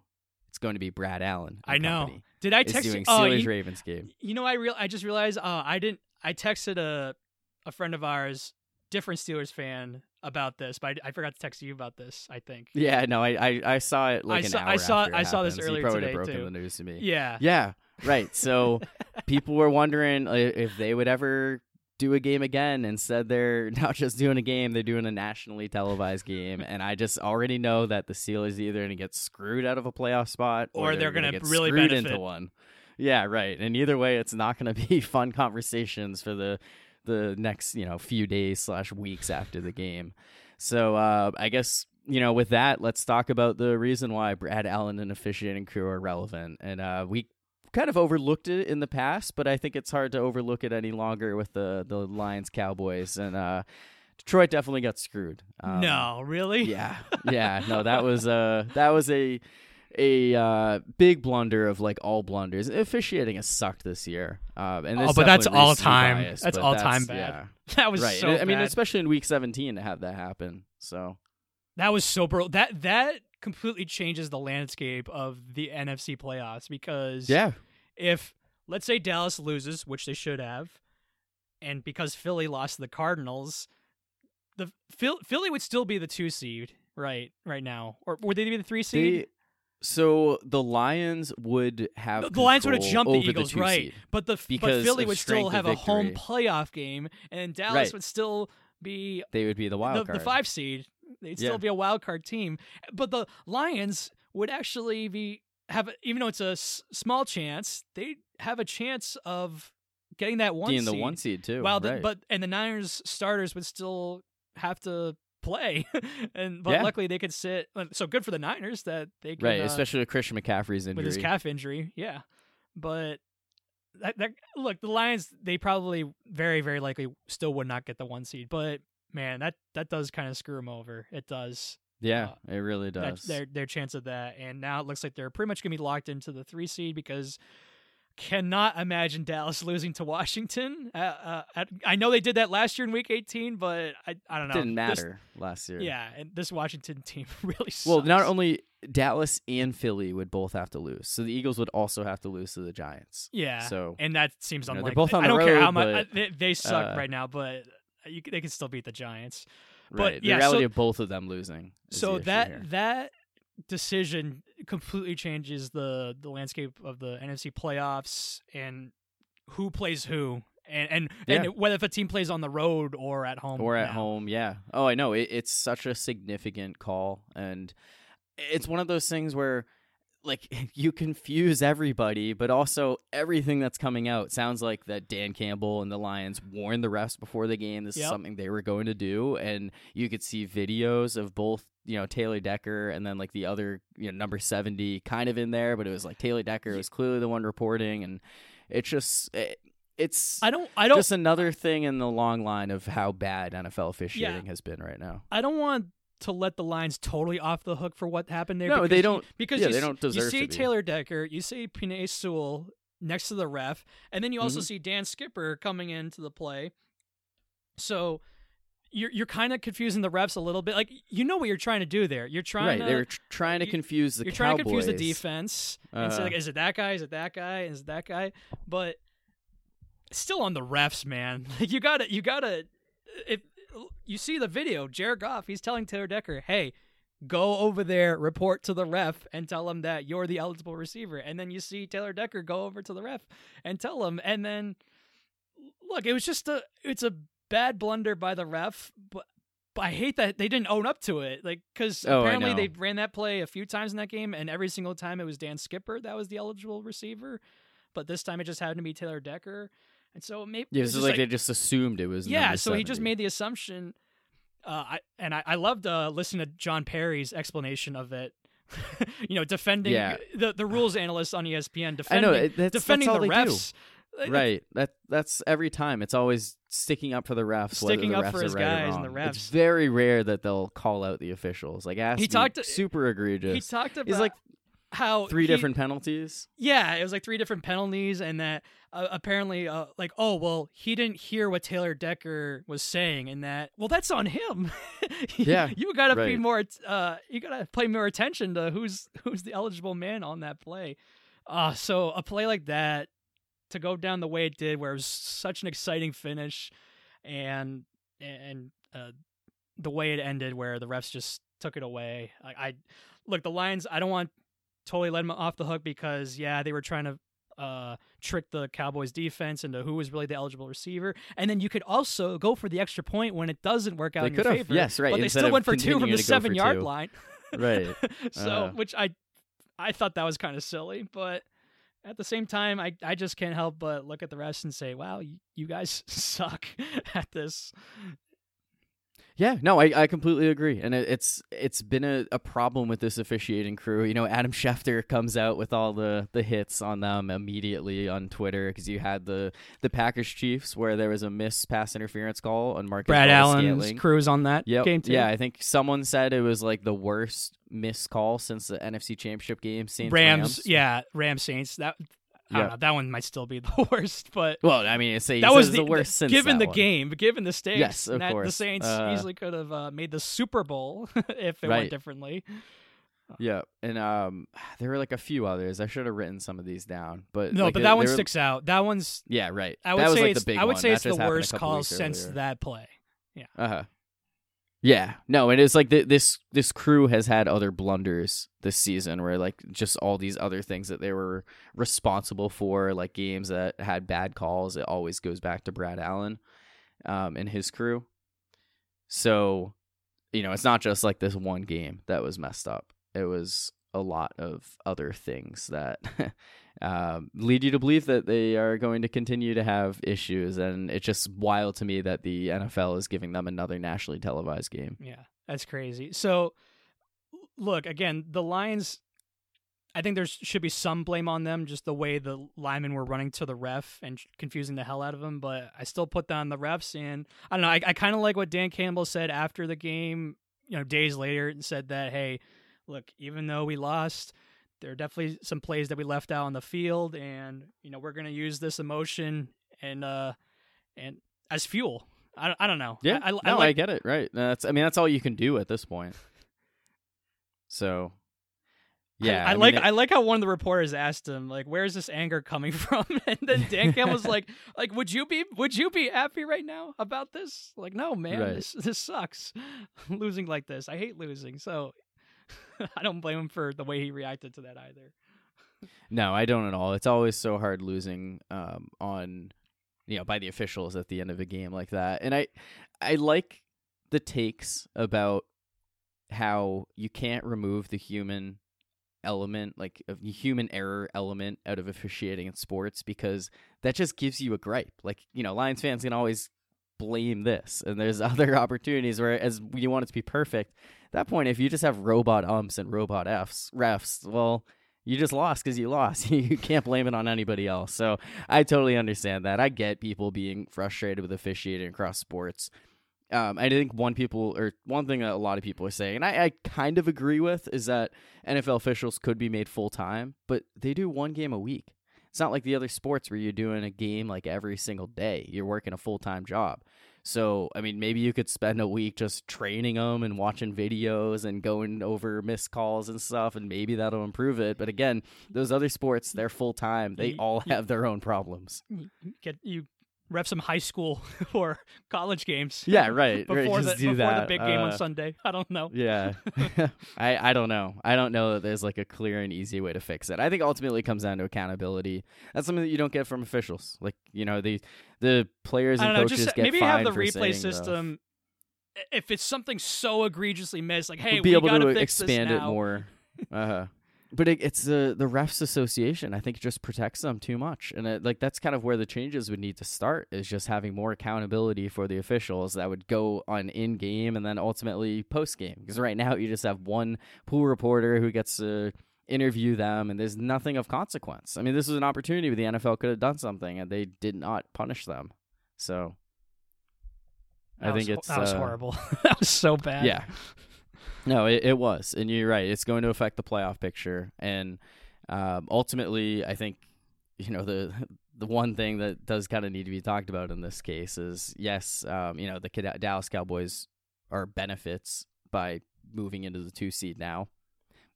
S1: It's going to be Brad Allen. and
S2: I know. Did I text
S1: doing
S2: you? Oh,
S1: Steelers
S2: you,
S1: Ravens game.
S2: you know, I real I just realized. Uh, I didn't. I texted a a friend of ours, different Steelers fan, about this, but I, I forgot to text you about this. I think.
S1: Yeah, no, I I, I saw it like
S2: I
S1: an
S2: saw-
S1: hour
S2: I saw-
S1: after it
S2: I saw this earlier
S1: you probably
S2: today,
S1: broken
S2: too.
S1: the news to me.
S2: Yeah.
S1: Yeah, right. So <laughs> people were wondering if they would ever do a game again. Instead, they're <laughs> not just doing a game; they're doing a nationally televised game. And I just already know that the Steelers either going to get screwed out of a playoff spot,
S2: Or
S1: or,
S2: they're
S1: going
S2: gonna
S1: to get
S2: really
S1: screwed
S2: benefit.
S1: into one. Yeah, right. And either way, it's not going <laughs> to be fun conversations for the the next you know few days slash weeks after the game. So uh, I guess you know with that, let's talk about the reason why Brad Allen and officiating crew are relevant. And uh, we kind of overlooked it in the past, but I think it's hard to overlook it any longer with the the Lions Cowboys and uh, Detroit definitely got screwed. Um,
S2: no, really.
S1: yeah, <laughs> yeah, no, that was uh that was a a uh, big blunder of like all blunders. Officiating has sucked this year, um, and
S2: Oh, but that's all time.
S1: bias,
S2: That's all time bad.
S1: Yeah, <laughs>
S2: That was
S1: right.
S2: so.
S1: I mean, especially in week seventeen to have that happen. So
S2: That was so bro. That that completely changes the landscape of the NFC playoffs because
S1: yeah,
S2: if let's say Dallas loses, which they should have, and because Philly lost to the Cardinals, the Phil, Philly would still be the two seed, right? Right now, or would they be the three seed?
S1: they. So the Lions would have
S2: The- the Lions would have jumped the Eagles,
S1: two
S2: right?
S1: seed.
S2: But the but
S1: because
S2: Philly would still have a home playoff game, and Dallas
S1: Right.
S2: would still be
S1: They would be the wild
S2: the, the five seed. They'd
S1: Yeah.
S2: still be a wild card team, but the Lions would actually be have even though it's a s- small chance, they have a chance of getting that one
S1: being
S2: seed.
S1: the one seed too.
S2: Well,
S1: right.
S2: but and the Niners starters would still have to play, <laughs> and but
S1: Yeah.
S2: luckily they could sit. So good for the Niners that they can,
S1: right,
S2: uh,
S1: especially with Christian McCaffrey's injury.
S2: with his calf injury. Yeah, but that, that look the Lions they probably very very likely still would not get the one seed, but man that that does kind of screw them over. It does.
S1: yeah,
S2: uh,
S1: it really
S2: That,
S1: does.
S2: their their chance of that, and now it looks like they're pretty much gonna be locked into the three seed because cannot imagine Dallas <laughs> losing to Washington. Uh, uh, at- I know they did that last year in Week 18, but I I don't know.
S1: Didn't
S2: This-
S1: matter last year.
S2: yeah, and this Washington <laughs> team <laughs> really sucks.
S1: Well, not only Dallas and Philly would both have to lose, so the Eagles would also have to lose to the Giants.
S2: Yeah.
S1: So
S2: and that seems
S1: you know, they're
S2: unlikely.
S1: both on the I
S2: don't care how much
S1: but,
S2: I- they, they suck
S1: uh,
S2: right now, but you, they can still beat the Giants.
S1: right,
S2: But,
S1: the
S2: yeah,
S1: reality
S2: so-
S1: of both of them losing. is
S2: So that
S1: here.
S2: that decision completely changes the the landscape of the NFC playoffs and who plays who. And and,
S1: Yeah.
S2: and whether if a team plays on the road or at home
S1: or at
S2: now.
S1: home, yeah. Oh, I know. It, it's such a significant call, and it's one of those things where, like <laughs> you confuse everybody, but also everything that's coming out sounds like that Dan Campbell and the Lions warned the refs before the game. This
S2: Yep.
S1: is something they were going to do, and you could see videos of both. You know Taylor Decker and then like the other you know number seventy kind of in there, but it was like Taylor Decker was clearly the one reporting, and it's just it, it's
S2: I don't. I don't.
S1: just another thing in the long line of how bad NFL officiating has been right now.
S2: I don't want to let the lines totally off the hook for what happened there.
S1: No,
S2: because
S1: they don't-
S2: because
S1: yeah,
S2: you,
S1: they don't deserve
S2: You see. Taylor Decker, you see Penei Sewell next to the ref, and then you also
S1: Mhm.
S2: see Dan Skipper coming into the play. So you're you're kind of confusing the refs a little bit. Like you know what you're trying to do there. You're trying
S1: right,
S2: to
S1: they were tr- trying to confuse the
S2: you're trying to confuse the
S1: Cowboys.
S2: defense and say
S1: Uh,
S2: like, is it that guy? Is it that guy? Is it that guy? But still on the refs, man. <laughs> Like you gotta, you gotta. If you see the video, Jared Goff, he's telling Taylor Decker, "Hey, go over there, report to the ref, and tell him that you're the eligible receiver." And then you see Taylor Decker go over to the ref and tell him, and then look, it was just a, it's a bad blunder by the ref, but. But I hate that they didn't own up to it, like because
S1: Oh,
S2: apparently they ran that play a few times in that game, and every single time it was Dan Skipper that was the eligible receiver, but this time it just happened to be Taylor Decker, and so maybe
S1: Yeah,
S2: it's
S1: so
S2: just
S1: like, they just assumed it was.
S2: yeah, so he just made the assumption. Uh, I and I, I loved uh, listening to John Parry's explanation of it. <laughs> you know, defending
S1: Yeah.
S2: the the rules analyst on ESPN
S1: I
S2: defending
S1: know that's,
S2: defending
S1: that's
S2: the
S1: they do.
S2: refs.
S1: Right. That that's every time. It's always sticking up for the refs.
S2: Sticking
S1: the
S2: up
S1: refs
S2: for his
S1: right
S2: guys and the
S1: refs. It's very rare that they'll call out the officials. Like ask
S2: He talked-
S1: super egregious.
S2: He talked about
S1: He's like
S2: how
S1: three
S2: he-
S1: different penalties.
S2: Yeah, it was like three different penalties, and that uh, apparently, uh, like, oh well, he didn't hear what Taylor Decker was saying, and that well, that's on him. <laughs>
S1: Yeah,
S2: you gotta be more, uh, you gotta pay more attention to who's who's the eligible man on that play. Uh so a play like that to go down the way it did, where it was such an exciting finish, and and uh, the way it ended, where the refs just took it away. I, I look the Lions. I don't want totally let them off the hook because yeah, they were trying to uh, trick the Cowboys defense into who was really the eligible receiver, and then you could also go for the extra point when it doesn't work out
S1: They
S2: in your
S1: have-
S2: favor.
S1: yes, right,
S2: But they still went for two from the
S1: to go for
S2: seven yard
S1: two.
S2: line.
S1: Right. <laughs>
S2: so,
S1: Uh.
S2: which I I thought that was kind of silly, but at the same time, I I just can't help but look at the rest and say, wow, you, you guys <laughs> suck at this.
S1: Yeah, no, I, I completely agree, and it, it's it's been a, a problem with this officiating crew. You know, Adam <laughs> Schefter comes out with all the, the hits on them immediately on Twitter because you had the the Packers Chiefs where there was a miss pass interference call on Marcus
S2: Brad Allen's crew is on that
S1: Yep.
S2: game too.
S1: Yeah, I think someone said it was like the worst missed call since the NFC Championship game. Saints
S2: Rams, yeah, Rams Saints. That I
S1: Yeah.
S2: don't know. That one might still be <laughs> the worst, but
S1: Well, I mean, it's a,
S2: that was
S1: the,
S2: the,
S1: worst since
S2: given the
S1: one.
S2: game, given the stakes.
S1: Yes, of
S2: that- The. Saints
S1: Uh,
S2: easily could have uh, made the Super Bowl <laughs> if it
S1: Right.
S2: went differently.
S1: Yeah, and um, <sighs> there were like a few others. I should have written some of these down, but
S2: No,
S1: like,
S2: but that one
S1: were-
S2: sticks out. That one's
S1: Yeah, right.
S2: I would
S1: that was
S2: say
S1: like
S2: it's
S1: the big
S2: I would say
S1: That
S2: it's the
S1: just happened a
S2: worst call since
S1: earlier.
S2: that play. Yeah.
S1: Uh huh. Yeah, no, and it is like th- this. This crew has had other blunders this season, where like just all these other things that they were responsible for, like games that had bad calls. It always goes back to Brad Allen, um, and his crew. So, you know, it's not just like this one game that was messed up. It was a lot of other things that <laughs> um, lead you to believe that they are going to continue to have issues. And it's just wild to me that the NFL is giving them another nationally televised game.
S2: Yeah, that's crazy. So, look again, the Lions. I think there should be some blame on them, just the way the linemen were running to the ref and confusing the hell out of him. But I still put on the refs, and I don't know. I, I kind of like what Dan Campbell said after the game. You know, days later, and said that, hey, look, even though we lost, there are definitely some plays that we left out on the field, and you know, we're gonna use this emotion and uh and as fuel. I, don't- I don't know.
S1: Yeah,
S2: I, I,
S1: no,
S2: I
S1: I, get it. Right. That's. I mean, that's all you can do at this point. So, yeah,
S2: I, I
S1: mean,
S2: like
S1: it-
S2: I like how one of the reporters asked him like, "Where's this anger coming <laughs> from?" <laughs> And then Dan Campbell was like, "Like, would you be would you be happy right now about this? Like, no, man,
S1: Right.
S2: this this sucks. <laughs> losing like this, I hate losing. So <laughs> I don't blame him for the way he reacted to that either.
S1: No, I don't at all. It's always so hard losing um, on, you know, by the officials at the end of a game like that. And I, I like the takes about how you can't remove the human element, like a human error element out of officiating in sports because that just gives you a gripe. Like, you know, Lions fans can always blame this. And there's <laughs> other opportunities where as you want it to be perfect, at that point if you just have robot umps and robot Fs refs, well, you just lost because you lost. <laughs> you can't blame it on anybody else. So I totally understand that. I get people being frustrated with officiating across sports. Um, I think one people or one thing that a lot of people are saying, and I, I kind of agree with, is that NFL officials could be made full time, but they do one game a week. It's not like the other sports where you're doing a game like every single day. You're working a full time job. So, I mean, maybe you could spend a week just training them and watching videos and going over missed calls and stuff, and maybe that'll improve it. But again, those other sports, they're full time. They all have their own problems.
S2: Get you ref some high school <laughs> or college games.
S1: Yeah, right.
S2: before
S1: right.
S2: the
S1: do
S2: before
S1: that.
S2: the big game on
S1: Uh,
S2: Sunday. I don't know.
S1: Yeah. <laughs> I, I don't know. I don't know that there's like a clear and easy way to fix it. I think ultimately it comes down to accountability. That's something that you don't get from officials. Like, you know, the the players
S2: I
S1: and
S2: know.
S1: coaches
S2: Just
S1: get
S2: maybe have the replay
S1: stuff.
S2: system. If it's something so egregiously missed, like hey,
S1: be
S2: we
S1: able
S2: fix
S1: expand it more. <laughs> Uh-huh. But it, it's the the refs association. I think just protects them too much, and it, like that's kind of where the changes would need to start. Is just having more accountability for the officials that would go on in game and then ultimately post game. Because right now you just have one pool reporter who gets to interview them, and there's nothing of consequence. I mean, this was an opportunity where the NFL could have done something, and they did not punish them. So
S2: That
S1: I think it's
S2: that was
S1: uh,
S2: horrible. <laughs> that was so bad.
S1: yeah. No, it, it was, and you're right. It's going to affect the playoff picture, and um, ultimately, I think you know the the one thing that does kind of need to be talked about in this case is yes, um, you know the Dallas Cowboys are benefits by moving into the two seed now.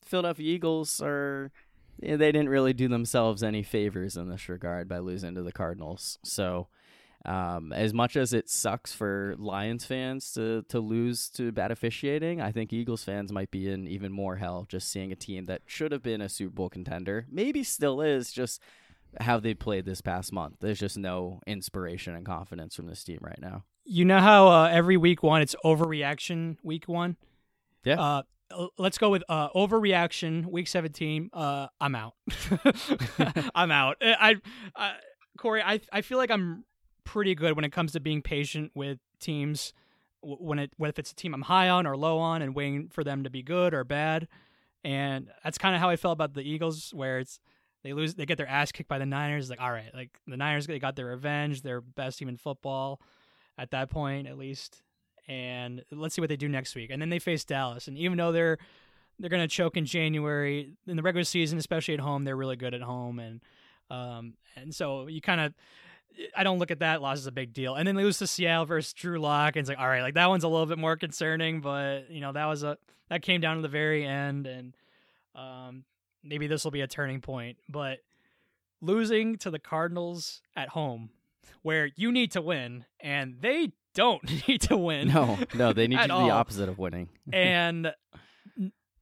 S1: Philadelphia Eagles are they didn't really do themselves any favors in this regard by losing to the Cardinals. So um, as much as it sucks for Lions fans to to lose to bad officiating, I think Eagles fans might be in even more hell just seeing a team that should have been a Super Bowl contender, maybe still is, just how they played this past month. There's just no inspiration and confidence from this team right now.
S2: You know how uh, every week one it's overreaction week one.
S1: Yeah.
S2: Uh, let's go with uh, overreaction week seventeen. Uh, I'm out. <laughs> <laughs> I'm out. I, I, Corey, I I feel like I'm pretty good when it comes to being patient with teams. When it whether it's a team I'm high on or low on, and waiting for them to be good or bad, and that's kind of how I felt about the Eagles, where it's they lose, they get their ass kicked by the Niners. Like, all right, like the Niners, they got their revenge. They're best team in football at that point, at least. And let's see what they do next week. And then they face Dallas, and even though they're they're gonna choke in January in the regular season, especially at home, they're really good at home, and um and so you kind of. I don't look at that loss as a big deal, and then they lose to Seattle versus Drew Lock, and it's like, all right, like that one's a little bit more concerning, but you know that was a that came down to the very end, and um, maybe this will be a turning point. But losing to the Cardinals at home, where you need to win, and they don't <laughs> need to win.
S1: No, no, they need to do the opposite of winning. <laughs>
S2: and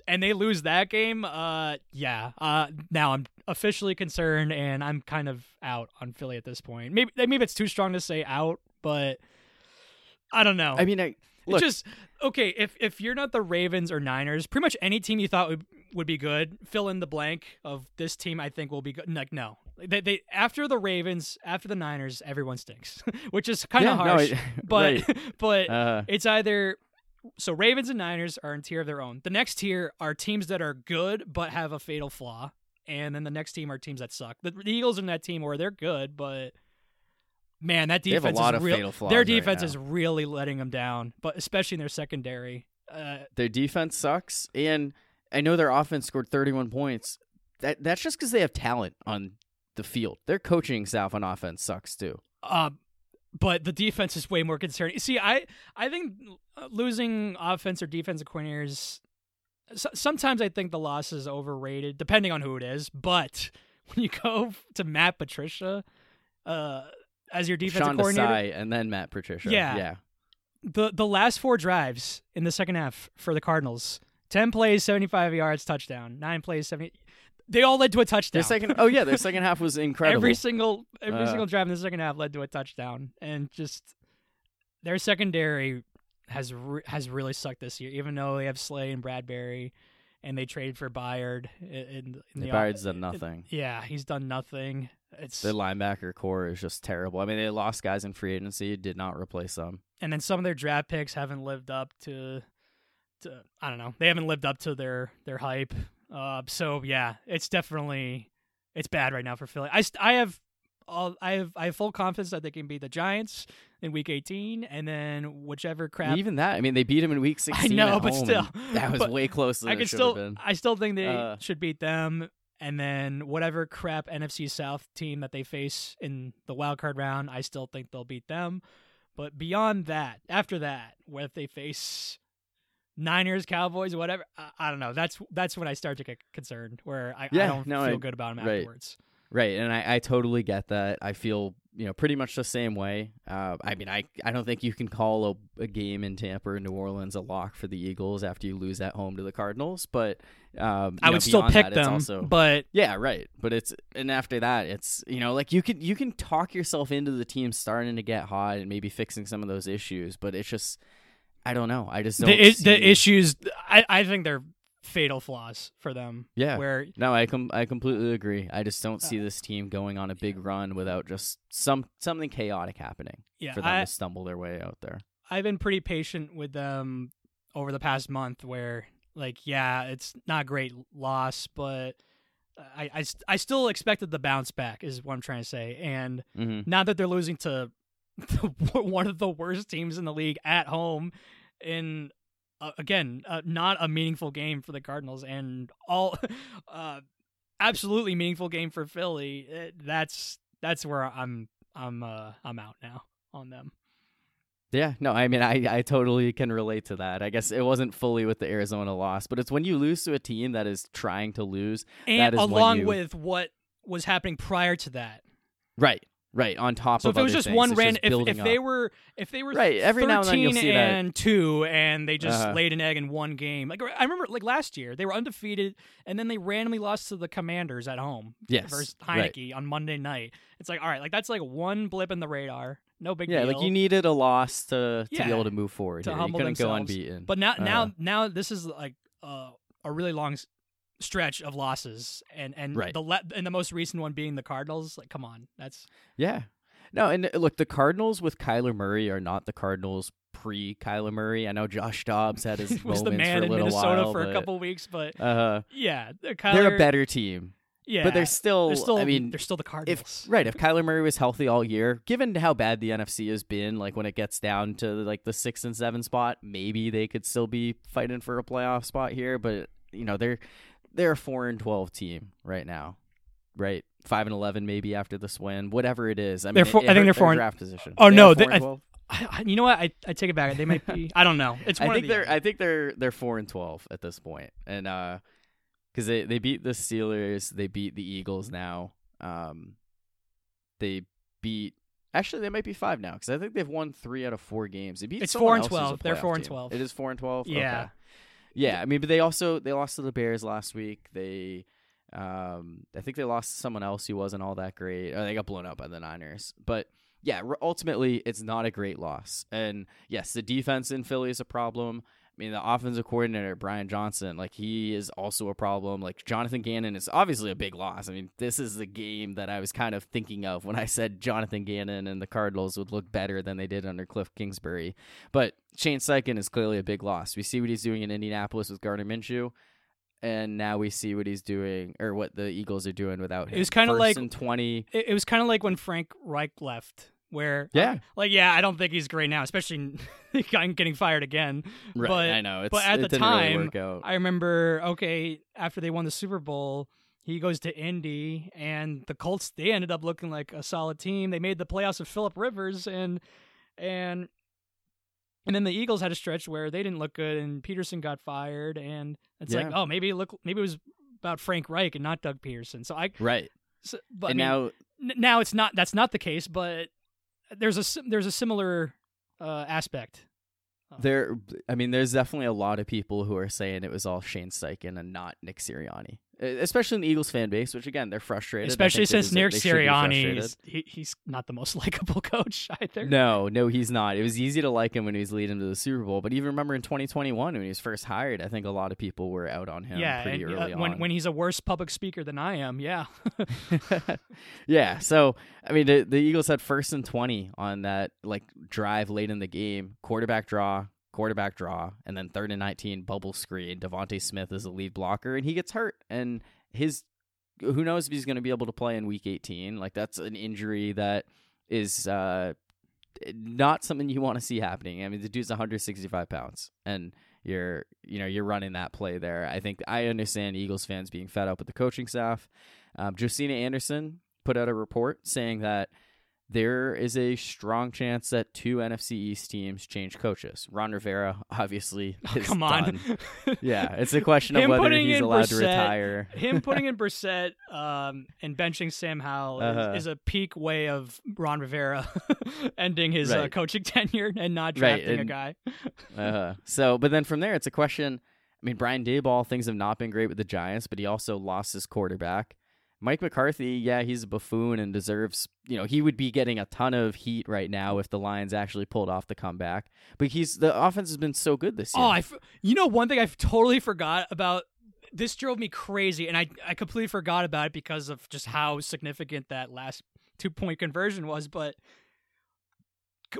S2: and they lose that game. Uh, yeah. Uh, now I'm officially concerned, and I'm kind of out on Philly at this point. Maybe maybe it's too strong to say out, but I don't know.
S1: I mean, I,
S2: It's
S1: look,
S2: just okay. If if you're not the Ravens or Niners, pretty much any team you thought would, would be good, fill in the blank of this team. I think will be good. Like no, they, they after the Ravens, after the Niners, everyone stinks, <laughs> which is kind of
S1: yeah, no,
S2: harsh.
S1: I- <laughs>
S2: but
S1: right. <laughs>
S2: but
S1: Uh,
S2: it's either so Ravens and Niners are in tier of their own. The next tier are teams that are good but have a fatal flaw, and then the next team are teams that suck. The, the Eagles in that team where they're good, but man, that
S1: They have a
S2: defense
S1: lot
S2: is
S1: of
S2: real. their
S1: right
S2: defense
S1: now.
S2: is really letting them down, but especially in their secondary. Uh,
S1: their defense sucks, and I know their offense scored 31 points. That that's just because they have talent on the field. Their coaching staff on offense sucks too.
S2: Um, but the defense is way more concerning. See, I I think uh, losing offense or defensive coordinators. Sometimes I think the loss is overrated, depending on who it is. But <laughs> when you go to Matt Patricia uh, as your defensive
S1: Sean
S2: coordinator,
S1: Desai and then Matt Patricia.
S2: Yeah.
S1: yeah.
S2: the the last four drives in the second half for the Cardinals, ten plays, seventy five yards, touchdown. Nine plays, seventy. They all led to a touchdown.
S1: Their second, oh yeah, their second half was <laughs> incredible.
S2: Every single every
S1: Uh.
S2: single drive in the second half led to a touchdown, and just their secondary has re- has really sucked this year. Even though they have Slay and Bradberry, and they traded for Byard. In, in
S1: The
S2: the
S1: Byard's done nothing.
S2: Yeah, he's done nothing. It's
S1: Their linebacker core is just terrible. I mean, they lost guys in free agency, did not replace them.
S2: and then some of their draft picks haven't lived up to, to I don't know. They haven't lived up to their their hype. Uh, so yeah, it's definitely it's bad right now for Philly. I I have all I have I have full confidence that they can beat the Giants in Week 18, and then whichever crap.
S1: Even that, I mean, they beat him in week <laughs> 16.
S2: I
S1: know,
S2: but
S1: home,
S2: still.
S1: that was way closer than
S2: I
S1: should
S2: still
S1: have been.
S2: I still think they
S1: Uh,
S2: should beat them, and then whatever crap NFC South team that they face in the wild card round, I still think they'll beat them. But beyond that, after that, where if they face Niners, Cowboys, whatever, I, I don't know. That's that's when I start to get concerned, where I, I don't
S1: no,
S2: feel
S1: I-
S2: good about them
S1: right.
S2: afterwards.
S1: Right, and I, I totally get that. I feel you know pretty much the same way. Uh, I mean, I I don't think you can call a, a game in Tampa or New Orleans a lock for the Eagles after you lose at home to the Cardinals, but um,
S2: I
S1: know,
S2: would still pick
S1: that,
S2: them,
S1: also-
S2: but
S1: yeah, right. But it's and after that, it's you know like you can you can talk yourself into the team starting to get hot and maybe fixing some of those issues, but it's just I don't know. I just don't
S2: the
S1: see-
S2: the issues, I I think they're fatal flaws for them.
S1: Yeah.
S2: where
S1: No, I com- I completely agree. I just don't
S2: Uh,
S1: see this team going on a big run without just some something chaotic happening
S2: yeah,
S1: for them
S2: I,
S1: to stumble their way out there.
S2: I've been pretty patient with them over the past month where like yeah, it's not a great loss, but I, I, I still expected the bounce back is what I'm trying to say. And
S1: hmm
S2: now that they're losing to <laughs> one of the worst teams in the league at home in uh, again, uh, not a meaningful game for the Cardinals and all <laughs> uh absolutely meaningful game for Philly. eh, that's that's where I'm I'm uh I'm out now on them.
S1: Yeah, no, I mean, I, I totally can relate to that. I guess it wasn't fully with the Arizona loss, but it's when you lose to a team that is trying to lose.
S2: and
S1: That is
S2: along
S1: you-
S2: with what was happening prior to that.
S1: Right, right. On top
S2: So
S1: of
S2: if it was just
S1: things,
S2: one random, if, if they were if they were
S1: Right, every now and then you'll
S2: 13
S1: see that.
S2: and two, and they just
S1: Uh-huh.
S2: laid an egg in one game. Like I remember, like last year, they were undefeated, and then they randomly lost to the Commanders at home
S1: yes,
S2: versus
S1: right.
S2: Heinicke on Monday night. It's like all right, like that's like one blip in the radar, no big deal.
S1: Yeah,
S2: deal.
S1: like you needed a loss to to
S2: Yeah,
S1: be able to move forward.
S2: to.
S1: You couldn't go
S2: themselves.
S1: unbeaten.
S2: But now,
S1: Uh,
S2: now, now, this is like uh, a really long stretch of losses, and and
S1: Right.
S2: the le- and the most recent one being the Cardinals. Like, come on, that's
S1: Yeah. No, and uh, look, the Cardinals with Kyler Murray are not the Cardinals pre Kyler Murray. I know Josh Dobbs had his <laughs>
S2: was the man
S1: for a
S2: in Minnesota
S1: while,
S2: for a couple weeks, but
S1: Uh,
S2: yeah, they're,
S1: they're a better team,
S2: Yeah,
S1: but they're still.
S2: they're still.
S1: I mean,
S2: they're still the
S1: if
S2: Cardinals. <laughs>
S1: right, if Kyler Murray was healthy all year, given how bad the NFC has been, like when it gets down to like the six and seven spot, maybe they could still be fighting for a playoff spot here. But you know, they're they're a four and twelve team right now, right? Five and eleven maybe after this win, whatever it is. I mean,
S2: They're four-
S1: it,
S2: I think they're four and-
S1: draft position.
S2: Oh,
S1: They
S2: no, they- I- I, you know what? I, I take it back. They might be. <laughs> I don't know. It's one
S1: I think
S2: the
S1: they're I think they're they're four and twelve at this point, and uh, because they they beat the Steelers, they beat the Eagles now. Um, they beat actually they might be five now because I think they've won three out of four games. They beat
S2: It's four and
S1: else who's a
S2: 12. They're four and
S1: team.
S2: 12.
S1: It is four and twelve.
S2: Yeah.
S1: Okay. Yeah, I mean, but they also they lost to the Bears last week. They, um, I think they lost to someone else who wasn't all that great. Or they got blown out by the Niners. But yeah, ultimately, it's not a great loss. And yes, the defense in Philly is a problem. I mean, the offensive coordinator Brian Johnson, like he is also a problem. Like Jonathan Gannon is obviously a big loss. I mean, this is the game that I was kind of thinking of when I said Jonathan Gannon and the Cardinals would look better than they did under Cliff Kingsbury. But Shane Steichen is clearly a big loss. We see what he's doing in Indianapolis with Gardner Minshew, and now we see what he's doing or what the Eagles are doing without him.
S2: It was kinda like-
S1: and twenty.
S2: It was kind of like when Frank Reich left, where
S1: Yeah.
S2: like yeah, I don't think he's great now, especially <laughs> I'm getting fired again.
S1: Right,
S2: but
S1: I know. It's,
S2: but at the
S1: really
S2: time,
S1: out.
S2: I remember okay after they won the Super Bowl. He goes to Indy, and the Colts. They ended up looking like a solid team. They made the playoffs with Philip Rivers, and and and then the Eagles had a stretch where they didn't look good, and Pederson got fired, and it's like, oh, maybe look maybe it was about Frank Reich and not Doug Pederson. So I,
S1: right.
S2: so, but I mean,
S1: now
S2: N- now it's not that's not the case but there's a there's a similar uh, aspect
S1: There, I mean, there's definitely a lot of people who are saying it was all Shane Steichen and not Nick Sirianni. Especially in the Eagles fan base, which again they're frustrated.
S2: Especially since Nick
S1: they should be
S2: Sirianni, is, he, he's not the most <laughs> likable coach <laughs> either.
S1: No, no, he's not. It was easy to like him when he was leading to the Super Bowl, but even remember in 2021 when he was first hired, I think a lot of people were out on him
S2: yeah,
S1: pretty
S2: and, uh,
S1: early on.
S2: when when he's a worse public speaker than I am, yeah. <laughs>
S1: yeah, so I mean the the Eagles had first and 20 on that like drive late in the game, quarterback draw, quarterback draw, and then third and 19 bubble screen. DeVonta Smith is the lead blocker and he gets hurt and his who knows if he's going to be able to play in week 18. Like that's an injury that is uh not something you want to see happening. I mean, the dude's 165 pounds, and you're you know you're running that play there. I think I understand Eagles fans being fed up with the coaching staff. Um, Josina Anderson put out a report saying that there is a strong chance that two NFC East teams change coaches. Ron Rivera obviously <laughs>
S2: Oh,
S1: is
S2: come on. <laughs>
S1: Yeah, it's a question of whether he's allowed to retire.
S2: Him putting in <laughs> Brissett um, and benching Sam Howell is-
S1: Uh-huh.
S2: is, a peak way of Ron Rivera ending his uh, coaching tenure and not
S1: Right,
S2: drafting a guy.
S1: Uh, so, but then from there, it's a question. I mean, Brian Daboll, things have not been great with the Giants, but he also lost his quarterback. Mike McCarthy, yeah, he's a buffoon and deserves, you know, he would be getting a ton of heat right now if the Lions actually pulled off the comeback. But he's the offense has been so good this oh, year.
S2: Oh, I f- you know one thing I've totally forgot about. This drove me crazy, and I I completely forgot about it because of just how significant that last two point conversion was. But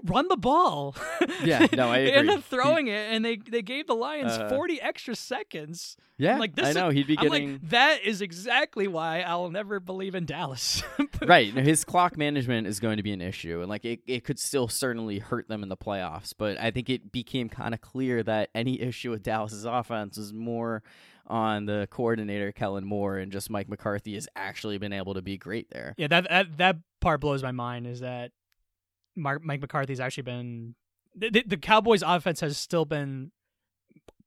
S2: run the ball. <laughs>
S1: Yeah, no, I
S2: they ended up throwing it, and they they gave the Lions
S1: Uh,
S2: forty extra seconds.
S1: yeah,
S2: like, this
S1: I
S2: is-
S1: know he'd be getting
S2: like, that is exactly why I'll never believe in Dallas. <laughs>
S1: right. no, His clock management is going to be an issue, and like it, it could still certainly hurt them in the playoffs. But I think it became kind of clear that any issue with Dallas's offense is more on the coordinator Kellen Moore, and just Mike McCarthy has actually been able to be great there.
S2: Yeah, that that that part blows my mind. Is that Mark, Mike McCarthy's actually been the, the, Cowboys' offense has still been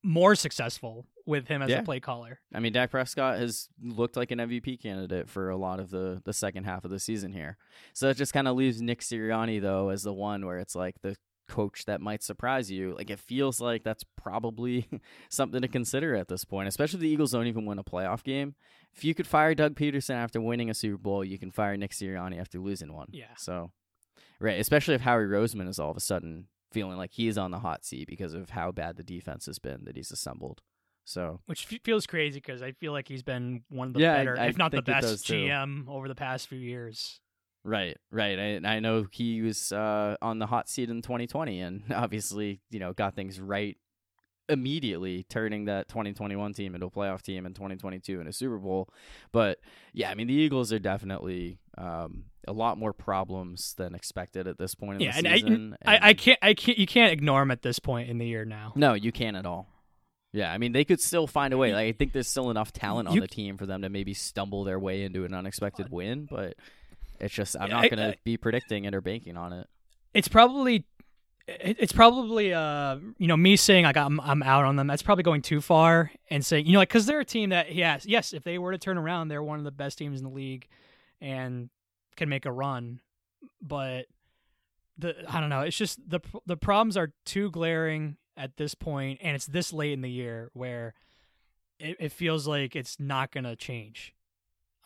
S2: more successful with him as
S1: Yeah.
S2: a play caller.
S1: I mean, Dak Prescott has looked like an MVP candidate for a lot of the the second half of the season here. So it just kind of leaves Nick Sirianni though as the one where it's like the coach that might surprise you. Like it feels like that's probably <laughs> something to consider at this point, especially if the Eagles don't even win a playoff game. If you could fire Doug Pederson after winning a Super Bowl, you can fire Nick Sirianni after losing one.
S2: Yeah.
S1: So, right, especially if Howie Roseman is all of a sudden feeling like he's on the hot seat because of how bad the defense has been that he's assembled. So,
S2: Which f- feels crazy because I feel like he's been one of the
S1: Yeah,
S2: better,
S1: I
S2: if not the best
S1: too.
S2: GM over the past few years.
S1: Right, right. I, I know he was uh, on the hot seat in 2020, and <laughs> obviously, you know, got things right immediately, turning that 2021 team into a playoff team in 2022 in a Super Bowl. But yeah, I mean, the Eagles are definitely um, a lot more problems than expected at this point in
S2: Yeah,
S1: the
S2: and I-
S1: season.
S2: I, I
S1: and-
S2: can't I can't you can't ignore them at this point in the year now.
S1: no, you can't at all. Yeah, I mean, they could still find a way. Like, I think there's still enough talent on
S2: You-
S1: the team for them to maybe stumble their way into an unexpected win, but. It's just I'm
S2: Yeah,
S1: not gonna be predicting it or banking on it.
S2: It's probably it's probably uh you know me saying like I'm I'm out on them. That's probably going too far and saying you know like because they're a team that yes yes if they were to turn around they're one of the best teams in the league and can make a run, but the I don't know it's just the the problems are too glaring at this point and it's this late in the year where it, it feels like it's not gonna change.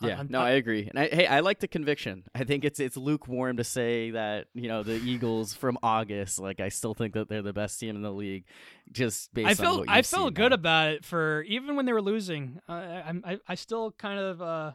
S1: Yeah,
S2: Un-
S1: no, I agree. And I, hey, I like the conviction. I think it's it's lukewarm to say that you know the Eagles from August. Like I still think that they're the best team in the league, just based
S2: I
S1: on
S2: felt
S1: what
S2: I felt good
S1: now.
S2: about it for even when they were losing. Uh, I, I I still kind of uh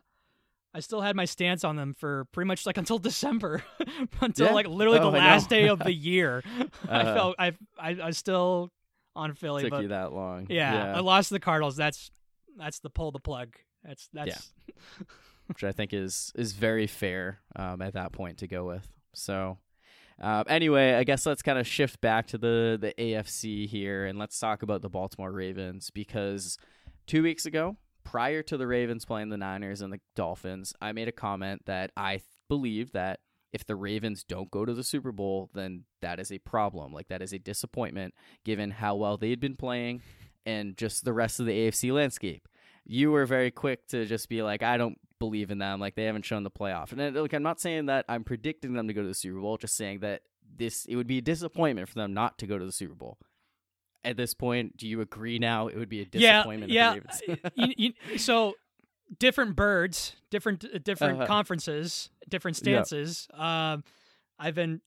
S2: I still had my stance on them for pretty much like <laughs> until December, <laughs> until
S1: Yeah.
S2: like literally
S1: Oh,
S2: the
S1: I
S2: last day of the <laughs> year. I
S1: Uh-huh.
S2: felt I I I was still on Philly,
S1: took
S2: but
S1: you that long.
S2: yeah, I lost to the Cardinals. That's that's the pull the plug. That's that's <laughs>
S1: which I think is is very fair um, at that point to go with. So. Um, anyway, I guess let's kind of shift back to the the AFC here, and let's talk about the Baltimore Ravens because two weeks ago, prior to the Ravens playing the Niners and the Dolphins, I made a comment that I th- believe that if the Ravens don't go to the Super Bowl, then that is a problem. Like that is a disappointment given how well they had been playing and just the rest of the AFC landscape. You were very quick to just be like, I don't believe in them. Like they haven't shown the playoff. And then, look, I'm not saying that I'm predicting them to go to the Super Bowl. Just saying that this it would be a disappointment for them not to go to the Super Bowl. At this point, do you agree now? It would be a disappointment.
S2: yeah.
S1: Ravens...
S2: you, you, so different birds, different different
S1: Uh-huh.
S2: conferences, different
S1: Yeah.
S2: stances. Um, I've been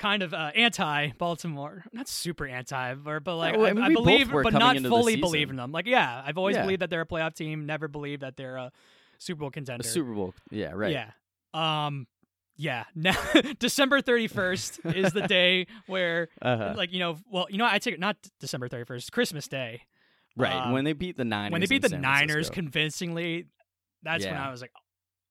S2: kind of uh, anti Baltimore, not super anti, but, like
S1: well, I mean,
S2: I believe, but not fully believe in them. Like, yeah, I've always
S1: Yeah.
S2: believed that they're a playoff team. Never believed that they're a Super Bowl contender.
S1: A Super Bowl. Yeah, right.
S2: Yeah. Um. Yeah. Now, <laughs> December thirty first is the <laughs> day where,
S1: Uh-huh.
S2: like, you know, well, you know, I take it not December thirty first, Christmas Day.
S1: right.
S2: uh,
S1: when they beat the Niners.
S2: when they beat the
S1: San
S2: Niners
S1: Francisco.
S2: convincingly, that's when I was like,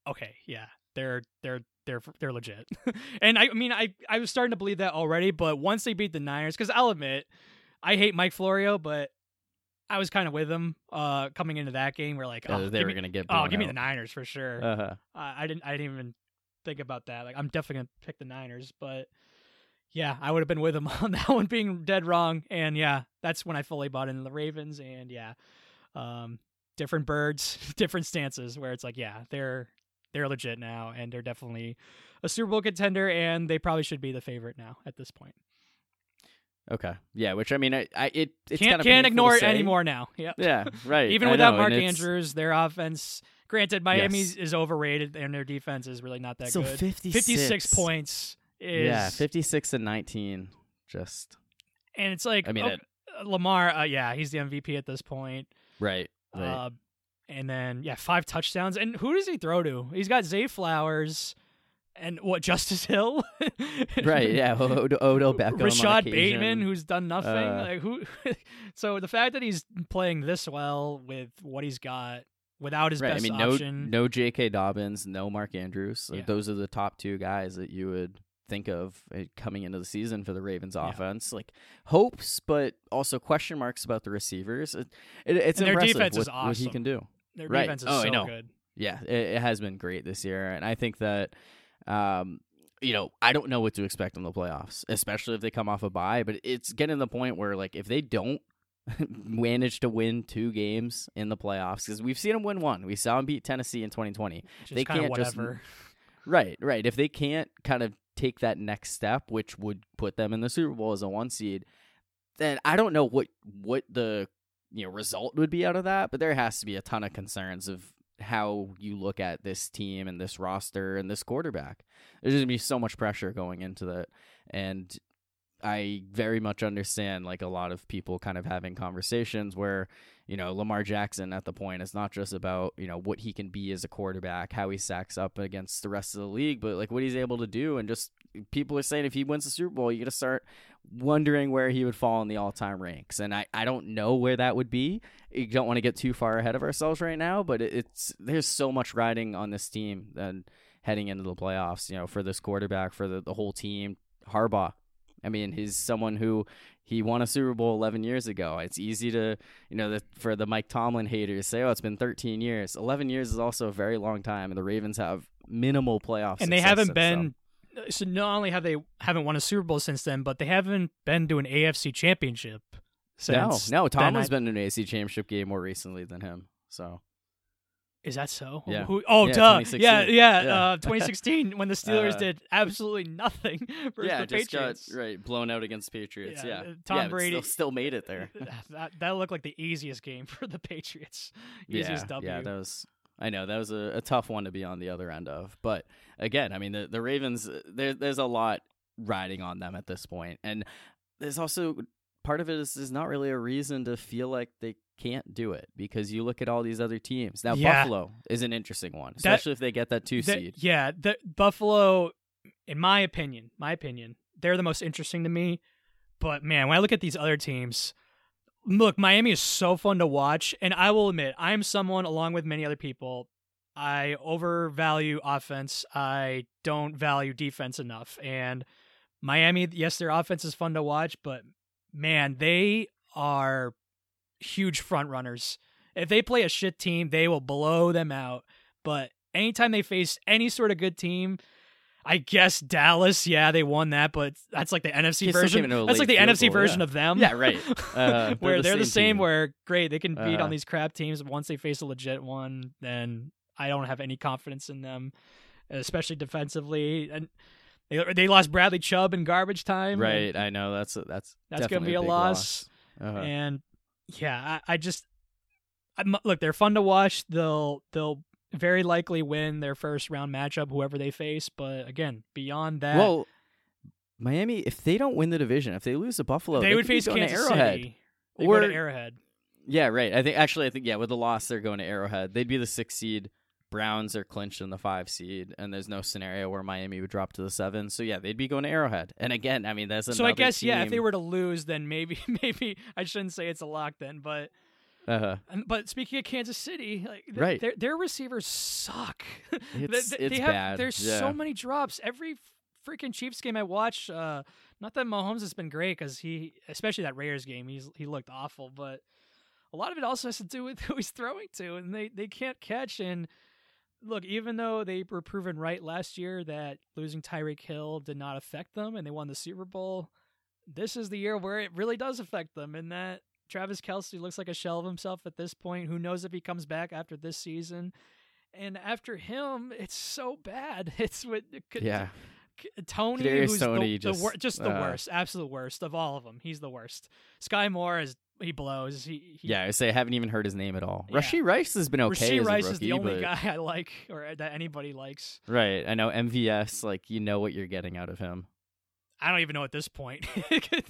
S2: okay, yeah, they're they're they're they're legit. <laughs> and I, I mean, I I was starting to believe that already, but once they beat the Niners, because I'll admit, I hate Mike Florio, but I was kind of with him uh coming into that game. We're like, oh,
S1: they
S2: give
S1: were
S2: me,
S1: gonna get.
S2: oh, give me the. Niners for sure.
S1: Uh-huh.
S2: I I didn't I didn't even think about that. Like I'm definitely gonna pick the Niners, but yeah, I would have been with him <laughs> on that one being dead wrong. And yeah, that's when I fully bought into the Ravens. And yeah, um, different birds, <laughs> different stances. Where it's like, yeah, they're they're legit now, and they're definitely a Super Bowl contender, and they probably should be the favorite now at this point.
S1: Okay. Yeah. Which I mean, I, I it it's
S2: can't can't ignore it anymore now. Yeah.
S1: Yeah. <laughs> Right.
S2: Even
S1: I
S2: without
S1: know,
S2: Mark Andrews, their offense, granted, Miami
S1: Yes.
S2: is overrated and their defense is really not that
S1: So
S2: good.
S1: 56.
S2: 56 points is
S1: Yeah, fifty-six and nineteen. Just
S2: and it's like
S1: I mean,
S2: okay,
S1: it-
S2: Lamar, uh, yeah, he's the MVP at this point.
S1: right. Right.
S2: Uh, and then yeah, five touchdowns. And who does he throw to? He's got Zay Flowers and what <laughs> Justice Hill,
S1: right. Yeah. Od- Odell Beckham. <laughs> Rashod.
S2: Bateman, who's done nothing.
S1: Uh,
S2: like who? <laughs> so the fact that he's playing this well with what he's got without his
S1: Right. I
S2: best
S1: mean, no,
S2: option,
S1: no J.K. Dobbins, no Mark Andrews. Like,
S2: Yeah.
S1: Those are the top two guys that you would think of uh, coming into the season for the Ravens
S2: Yeah.
S1: offense. Like hopes, but also question marks about the receivers. It, it, it's
S2: And
S1: impressive what,
S2: is
S1: what he can do.
S2: Their
S1: right.
S2: defense is
S1: Oh, I
S2: so
S1: know.
S2: good.
S1: Yeah, it, it has been great this year, and I think that, um, you know, I don't know what to expect in the playoffs, especially if they come off a bye. But it's getting to the point where, like, if they don't <laughs> manage to win two games in the playoffs, because we've seen them win one, we saw them beat Tennessee in 2020.
S2: Which is
S1: They can't just- <laughs> Right, right. If they can't kind of take that next step, which would put them in the Super Bowl as a one seed, then I don't know what what the you know result would be out of that. But there has to be a ton of concerns of how you look at this team and this roster and this quarterback. There's going to be so much pressure going into that, and I very much understand like a lot of people kind of having conversations where you know Lamar Jackson at the point is not just about you know what he can be as a quarterback, how he sacks up against the rest of the league, but like what he's able to do and just people are saying if he wins the Super Bowl, you got to start wondering where he would fall in the all-time ranks. And I I don't know where that would be. You don't want to get too far ahead of ourselves right now, but it's there's so much riding on this team and heading into the playoffs, you know, for this quarterback, for the, the whole team. Harbaugh I mean, he's someone who he won a Super Bowl 11 years ago. It's easy to, you know, the, for the Mike Tomlin haters say, "Oh, it's been 13 years." 11 years is also a very long time, and the Ravens have minimal playoffs
S2: and they haven't been. So not only have they haven't won a Super Bowl since then, but they haven't been to an AFC championship
S1: No,
S2: since
S1: no.
S2: then.
S1: Tomlin's
S2: I-
S1: been to an AC championship game more recently than him. So
S2: Is that so?
S1: Yeah.
S2: Who, oh,
S1: Yeah,
S2: duh. Yeah, yeah.
S1: Yeah.
S2: Uh, <laughs> 2016 when the Steelers
S1: Uh,
S2: did absolutely nothing <laughs> versus
S1: yeah,
S2: the
S1: just
S2: Patriots.
S1: got right blown out against Patriots.
S2: Yeah,
S1: Yeah,
S2: uh, Tom Brady-
S1: still, still made it there. <laughs>
S2: that that looked like the easiest game for the Patriots. Easiest
S1: yeah,
S2: W.
S1: yeah, that was. I know that was a, a tough one to be on the other end of, but again, I mean the the Ravens. There, there's a lot riding on them at this point, and there's also part of it is, is not really a reason to feel like they can't do it because you look at all these other teams. Now
S2: Yeah.
S1: Buffalo is an interesting one, especially if they get that two
S2: The-
S1: seed.
S2: Yeah, the Buffalo, in my opinion, my opinion, they're the most interesting to me. But man, when I look at these other teams, look, Miami is so fun to watch, and I will admit, I'm someone, along with many other people, I overvalue offense. I don't value defense enough, and Miami, yes, their offense is fun to watch, but man, they are huge front runners. If they play a shit team, they will blow them out. But anytime they face any sort of good team, I guess Dallas, yeah, they won that, but that's like the NFC version.
S1: came into a
S2: That's like the NFC
S1: goal,
S2: version
S1: yeah.
S2: of them.
S1: Yeah, right. <laughs> Uh,
S2: where they're the same.
S1: team.
S2: Where great, they can beat
S1: Uh-huh.
S2: on these crap teams. Once they face a legit one, then I don't have any confidence in them, especially defensively. And they they lost Bradley Chubb in garbage time.
S1: right? I know that's a, that's
S2: That's gonna be a
S1: big
S2: loss.
S1: Uh-huh.
S2: And yeah, I, I just I'm, look, they're fun to watch. They'll they'll very likely win their first round matchup, whoever they face. But again, beyond that,
S1: Well, Miami, if they don't win the division, if they lose to Buffalo,
S2: they, would face Kansas
S1: Arrowhead.
S2: City. They go to
S1: Or-
S2: Arrowhead.
S1: Yeah, right. I think actually, I think yeah, with the loss, they're going to Arrowhead. They'd be the six seed. Browns are clinched in the five seed, and there's no scenario where Miami would drop to the seven. So yeah, they'd be going to Arrowhead. And again, I mean, that's
S2: So I guess yeah, if they were to lose, then maybe <laughs> maybe I shouldn't say it's a lock then. But
S1: uh,
S2: and, but speaking of Kansas City, like th-
S1: Right.
S2: their their receivers suck. <laughs> They-
S1: It's-
S2: they,
S1: it's
S2: they have,
S1: bad,
S2: There's
S1: yeah.
S2: so many drops. Every freaking Chiefs game I watch, uh, not that Mahomes has been great because he, especially that Raiders game, he's he looked awful. But a lot of it also has to do with <laughs> who he's throwing to, and they they can't catch. And look, even though they were proven right last year that losing Tyreek Hill did not affect them, and they won the Super Bowl, this is the year where it really does affect them, and that. Travis Kelce looks like a shell of himself at this point. Who knows if he comes back after this season? And after him, it's so bad. <laughs> It's with
S1: yeah,
S2: Tony,
S1: Kadarius
S2: who's
S1: Toney
S2: the, the
S1: just,
S2: wor- just the
S1: uh,
S2: worst, absolute worst of all of them. He's the worst. Sky Moore is he blows. He, he
S1: yeah. I say I haven't even heard his name at all.
S2: Yeah.
S1: Rice has been okay. Rashee
S2: Rice is the only
S1: but-
S2: guy <laughs> I like or that anybody likes.
S1: Right. I know MVS. Like you know what you're getting out of him.
S2: I don't even know at this point. <laughs>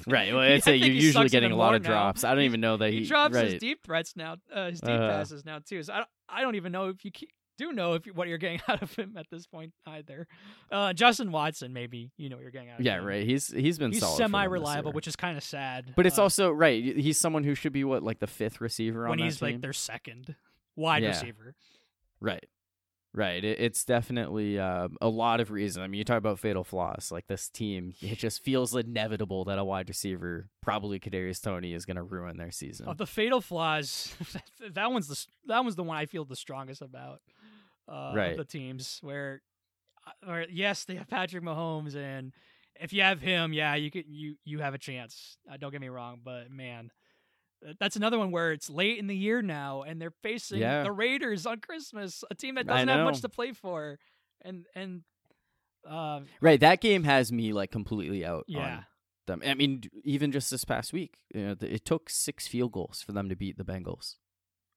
S1: Right. Well,
S2: I
S1: I'd
S2: think
S1: you're usually getting a lot of
S2: now.
S1: drops. I don't even know that he,
S2: he drops
S1: right.
S2: his deep threats now, uh, his deep
S1: Uh-huh.
S2: passes now too. So I don't, I don't even know if you do know if you, what you're getting <laughs> out of him at this point either. Uh, Justin Watson, maybe you know what you're getting out of
S1: Yeah,
S2: him.
S1: right. He's he's been
S2: He's
S1: solid for them this
S2: semi-reliable, which is kind of sad.
S1: But it's
S2: uh,
S1: also right. He's someone who should be what like the fifth receiver on
S2: when he's like their second wide
S1: Yeah.
S2: receiver.
S1: right, right. It, it's definitely um, a lot of reason. I mean, you talk about fatal flaws. Like this team, it just feels inevitable that a wide receiver, probably Kadarius Toney, is going to ruin their season.
S2: Of the fatal flaws, <laughs> that one's the that one's the one I feel the strongest about. Uh,
S1: Right.
S2: The teams where, uh, or yes, they have Patrick Mahomes, and if you have him, yeah, you could you you have a chance. Uh, don't get me wrong, but man. Th- That's another one where it's late in the year now, and they're facing
S1: Yeah.
S2: the Raiders on Christmas, a team that doesn't have much to play for, and and uh,
S1: Right, that game has me like completely out.
S2: yeah,
S1: on them. I mean, even just this past week, you know, it took six field goals for them to beat the Bengals.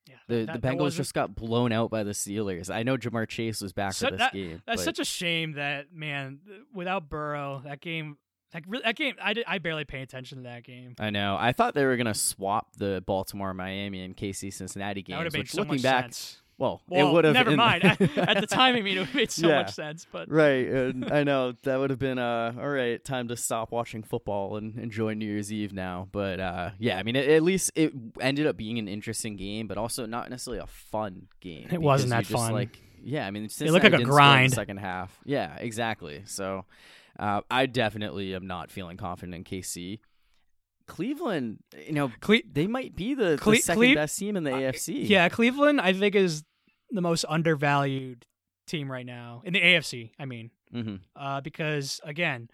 S2: yeah.
S1: The
S2: that-
S1: the Bengals just got blown out by the Steelers. I know Ja'Marr Chase was back
S2: So
S1: for this
S2: that-
S1: game.
S2: That's
S1: but-
S2: such a shame that man, without Burrow, that game, like that game, I did, I barely pay attention to that game.
S1: I know. I thought they were gonna swap the Baltimore, Miami, and KC Cincinnati
S2: That would
S1: games.
S2: have made
S1: Which,
S2: so
S1: looking
S2: much
S1: back,
S2: sense.
S1: well,
S2: Well,
S1: it would have.
S2: never mind. <laughs> at, the time, I mean, it made <laughs> so
S1: Yeah.
S2: much sense. But
S1: right. <laughs> And I know that would have been uh all right. Time to stop watching football and enjoy New Year's Eve now. But uh, yeah, I mean, at, at least it ended up being an interesting game, but also not necessarily a fun game.
S2: It wasn't that
S1: just,
S2: fun.
S1: Like, yeah, I mean,
S2: It looked like a
S1: Cincinnati didn't score in the
S2: grind.
S1: second half. Yeah, exactly. So, uh, I definitely am not feeling confident in KC. Cleveland, you know,
S2: Cle-
S1: they might be the, the second
S2: Cle-
S1: best team in the
S2: uh,
S1: AFC.
S2: yeah, Cleveland, I think is the most undervalued team right now in the AFC. I mean,
S1: hmm
S2: uh, because again,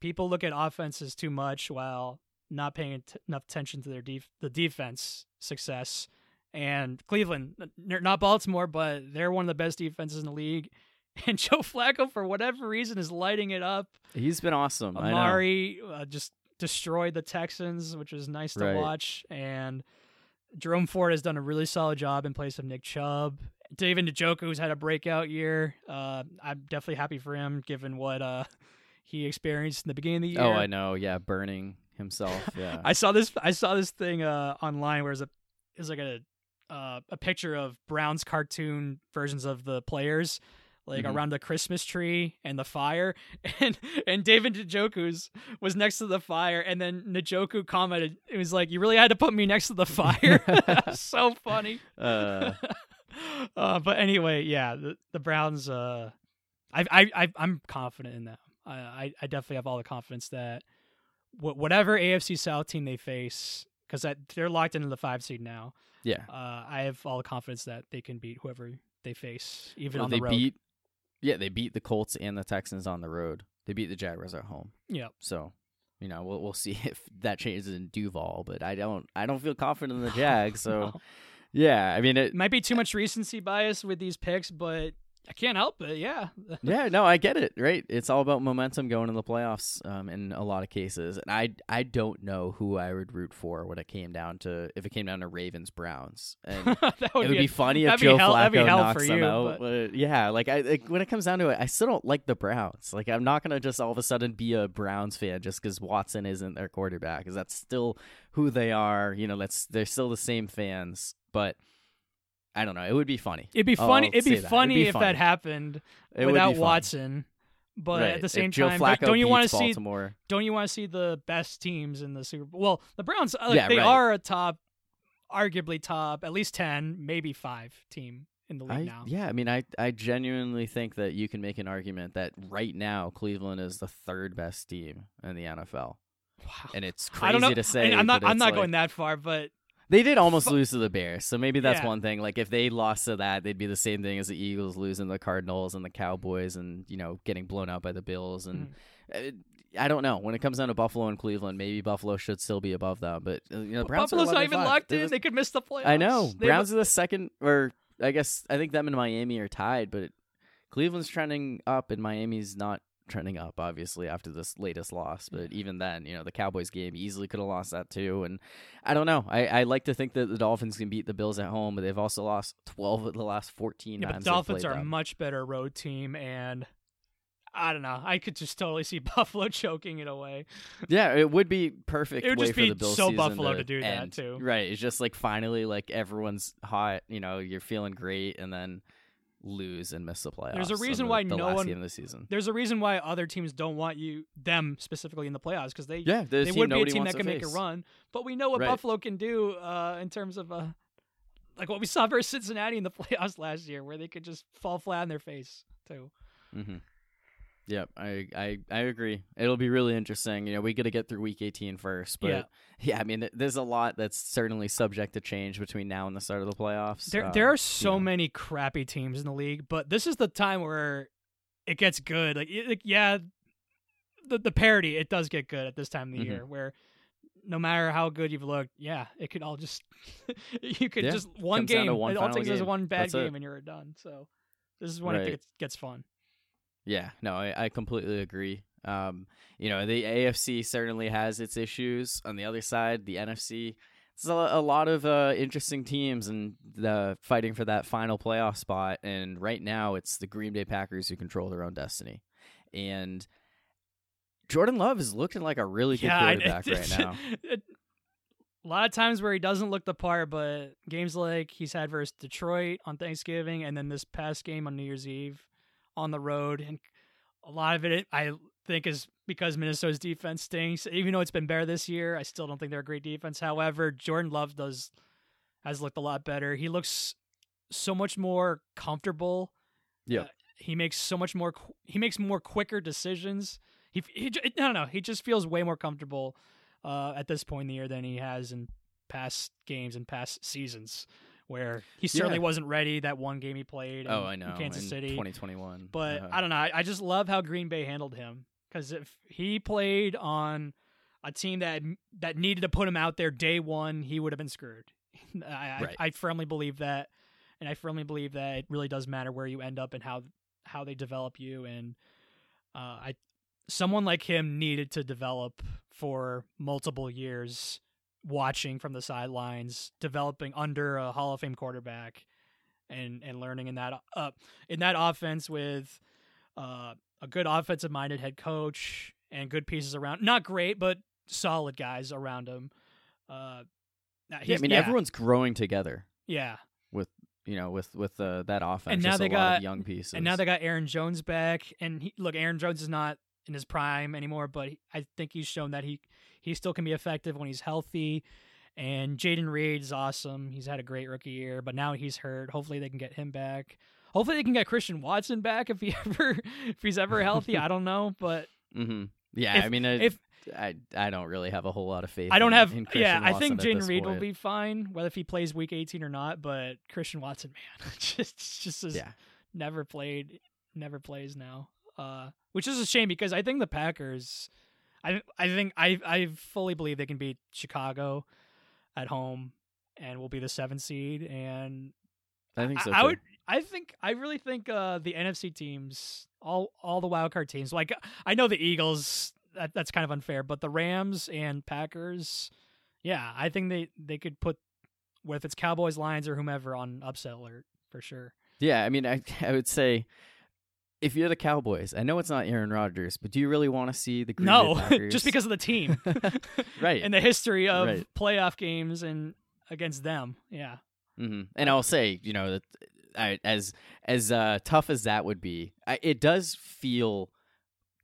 S2: people look at offenses too much while not paying t- enough attention to their def- the defense success. And Cleveland, n- not Baltimore, but they're one of the best defenses in the league. <laughs> And Joe Flacco, for whatever reason, is lighting it up.
S1: He's been awesome. I.
S2: Amari uh, just destroyed the Texans, which was nice to
S1: Right.
S2: watch. And Jerome Ford has done a really solid job in place of Nick Chubb. David Njoku's had a breakout year. Uh, I'm definitely happy for him, given what uh, he experienced in the beginning of the year.
S1: Oh, I know. Yeah, burning himself. <laughs> Yeah.
S2: I saw this. I saw this thing uh, online where it's a it's like a uh, a picture of Brown's cartoon versions of the players, like
S1: Mhm.
S2: around the Christmas tree and the fire, <laughs> and and David Njoku's was next to the fire, and then Njoku commented, "It was like you really had to put me next to the fire." <laughs> so funny. <laughs>
S1: uh,
S2: uh, but anyway, yeah, the, the Browns. Uh, I, I, I, I'm confident in them. I, I, I definitely have all the confidence that wh- whatever AFC South team they face, because they're locked into the five seed now.
S1: yeah.
S2: Uh, I have all the confidence that they can beat whoever they face, even
S1: Well,
S2: on the road.
S1: beat. Yeah, they beat the Colts and the Texans on the road. They beat the Jaguars at home.
S2: yeah,
S1: So, you know, we'll we'll <laughs> see if that changes in Duval. But I don't I don't feel confident in the Jags. So, <laughs>
S2: No.
S1: yeah, I mean, it,
S2: it might be too much recency bias with these picks, but I can't help it. Yeah. <laughs>
S1: yeah, no, I get it. Right, it's all about momentum going in the playoffs. Um, in a lot of cases, and I I don't know who I would root for when it came down to if it came down to Ravens Browns. <laughs>
S2: That would
S1: it would
S2: be,
S1: be funny if
S2: be
S1: Joe
S2: hell-
S1: Flacco knocks them
S2: you,
S1: out.
S2: But
S1: yeah, like I like, when it comes down to it, I still don't like the Browns. Like I'm not gonna just all of a sudden be a Browns fan just because Watson isn't their quarterback. Because that's still who they are. You know, that's they're still the same fans. But I don't know. It would be funny.
S2: It'd be funny.
S1: I'll
S2: It'd be funny
S1: be
S2: if that happened
S1: It
S2: without. Watson. But
S1: Right.
S2: at the same time, don't, you want to see?
S1: Baltimore?
S2: Don't you want to see the best teams in the Super Bowl? Well, the Browns, uh, like,
S1: Yeah,
S2: they
S1: right.
S2: are a top, arguably top, at least ten, maybe five team in the league
S1: I,
S2: now.
S1: yeah, I mean, I, I genuinely think that you can make an argument that right now Cleveland is the third best team in the NFL,
S2: Wow.
S1: and it's crazy
S2: I don't know.
S1: to say.
S2: and I'm not. I'm not
S1: like-
S2: going that far, but
S1: They did almost lose to the Bears, so maybe that's
S2: Yeah.
S1: one thing. Like if they lost to that, they'd be the same thing as the Eagles losing the Cardinals and the Cowboys, and you know getting blown out by the Bills. And uh, I don't know when it comes down to Buffalo and Cleveland, maybe Buffalo should still be above them. But uh, you know, Browns
S2: Buffalo's not even locked in. They could miss the playoffs.
S1: I know
S2: They-
S1: Browns are the second, or I guess I think them and Miami are tied, but Cleveland's trending up and Miami's not trending up. Obviously, after this latest loss, but even then, you know, the Cowboys game easily could have lost that too. And I don't know. I, I like to think that the Dolphins can beat the Bills at home, but they've also lost twelve of the last fourteen
S2: Yeah, but
S1: times.
S2: the
S1: they've
S2: Dolphins are a much better road team, and I don't know. I could just totally see <laughs> Buffalo choking it away.
S1: Yeah, it would be perfect.
S2: It would just be so Buffalo
S1: to,
S2: to do that,
S1: end.
S2: too.
S1: Right. It's just like finally, like everyone's hot. You know, you're feeling great, and then lose and miss the playoffs.
S2: There's a reason
S1: the-
S2: why
S1: the
S2: no one-
S1: game of the season.
S2: There's a reason why other teams don't want you them specifically in the playoffs because they
S1: Yeah,
S2: they would be a team that can make a run. But we know what
S1: Right.
S2: Buffalo can do uh, in terms of uh, like what we saw versus Cincinnati in the <laughs> playoffs last year, where they could just fall flat on their face too.
S1: Mm-hmm. Yep, I, I I agree. It'll be really interesting. You know, we got to get through week 18 first, but
S2: Yeah. <laughs>
S1: yeah. I mean, there's a lot that's certainly subject to change between now and the start of the playoffs.
S2: There,
S1: Um,
S2: there are so
S1: yeah.
S2: many crappy teams in the league, but this is the time where it gets good. Like, it- like yeah, the the parity it does get good at this time of the
S1: Mhm.
S2: year, where no matter how good you've looked, yeah, it could all just <laughs> you could
S1: Yeah,
S2: just one
S1: comes
S2: game.
S1: one
S2: it all takes is one bad
S1: That's it.
S2: game and you're done. So this is when
S1: Right.
S2: it gets gets fun.
S1: Yeah, no, I, I completely agree. Um, you know, the AFC certainly has its issues. On the other side, the NFC, it's a, a lot of uh, interesting teams and the fighting for that final playoff spot. And right now, it's the Green Bay Packers who control their own destiny. And Jordan Love is looking like a really good
S2: yeah, I-
S1: quarterback right now. <laughs>
S2: a lot of times where he doesn't look the part, but games like he's had versus Detroit on Thanksgiving, and then this past game on New Year's Eve on the road, and a lot of it I think is because Minnesota's defense stinks. Even though it's been better this year, I still don't think they're a great defense. However, Jordan Love does has looked a lot better. He looks so much more comfortable.
S1: Yeah.
S2: Uh, he makes so much more. qu- He makes more quicker decisions. He, he don't know. He just feels way more comfortable uh, at this point in the year than he has in past games and past seasons, where he certainly
S1: Yeah.
S2: wasn't ready. That one game he played.
S1: Oh,
S2: in-
S1: I
S2: in
S1: know.
S2: Kansas
S1: in
S2: City.
S1: 2021.
S2: But
S1: Uh,
S2: I don't know. I, I just love how Green Bay handled him because if he played on a team that that needed to put him out there day one, he would have been screwed. <laughs> I, I,
S1: Right.
S2: I firmly believe that, and I firmly believe that it really does matter where you end up and how how they develop you. And uh, I, someone like him needed to develop for multiple years, watching from the sidelines, developing under a Hall of Fame quarterback, and and learning in that uh in that offense with uh, a good offensive minded head coach and good pieces around. Not great, but solid guys around him. Uh,
S1: yeah, I mean,
S2: yeah,
S1: everyone's growing together.
S2: yeah.
S1: With you know, with with uh, that offense,
S2: And now they got-
S1: young pieces.
S2: And now they got Aaron Jones back. And he, look, Aaron Jones is not in his prime anymore, but I think he's shown that he he still can be effective when he's healthy. And Jayden Reed is awesome. He's had a great rookie year, but now he's hurt. Hopefully they can get him back. Hopefully they can get Christian Watson back if he <laughs> ever if he's ever healthy. I don't know, but <laughs>
S1: hmm Yeah,
S2: If-
S1: I mean, I,
S2: if
S1: I I don't really have a whole lot of faith.
S2: I don't
S1: in,
S2: have.
S1: in
S2: yeah,
S1: Christian
S2: I think
S1: Jayden
S2: Reed will be fine, whether if he plays Week 18 or not. But Christian Watson, <laughs> man, just just is
S1: Yeah,
S2: never played, never plays now. Uh, which is a shame because I think the Packers, I I think I I fully believe they can beat Chicago at home and will be the seventh seed. And
S1: I think
S2: I,
S1: so.
S2: I
S1: too.
S2: would I think I really think uh, the NFC teams, all all the wild card teams, like I know the Eagles, that, that's kind of unfair, but the Rams and Packers, yeah, I think they they could put, whether it's Cowboys, Lions, or whomever, on upset alert for sure.
S1: Yeah, I mean, I <laughs> I would say if you're the Cowboys, I know it's not Aaron Rodgers, but do you really want to see the Green Bay
S2: No, <laughs> just because of the team <laughs> <laughs>
S1: right?
S2: and the history of
S1: Right.
S2: playoff games and against them. Yeah,
S1: hmm And I'll say, you know, that I, as as uh, tough as that would be, I, it does feel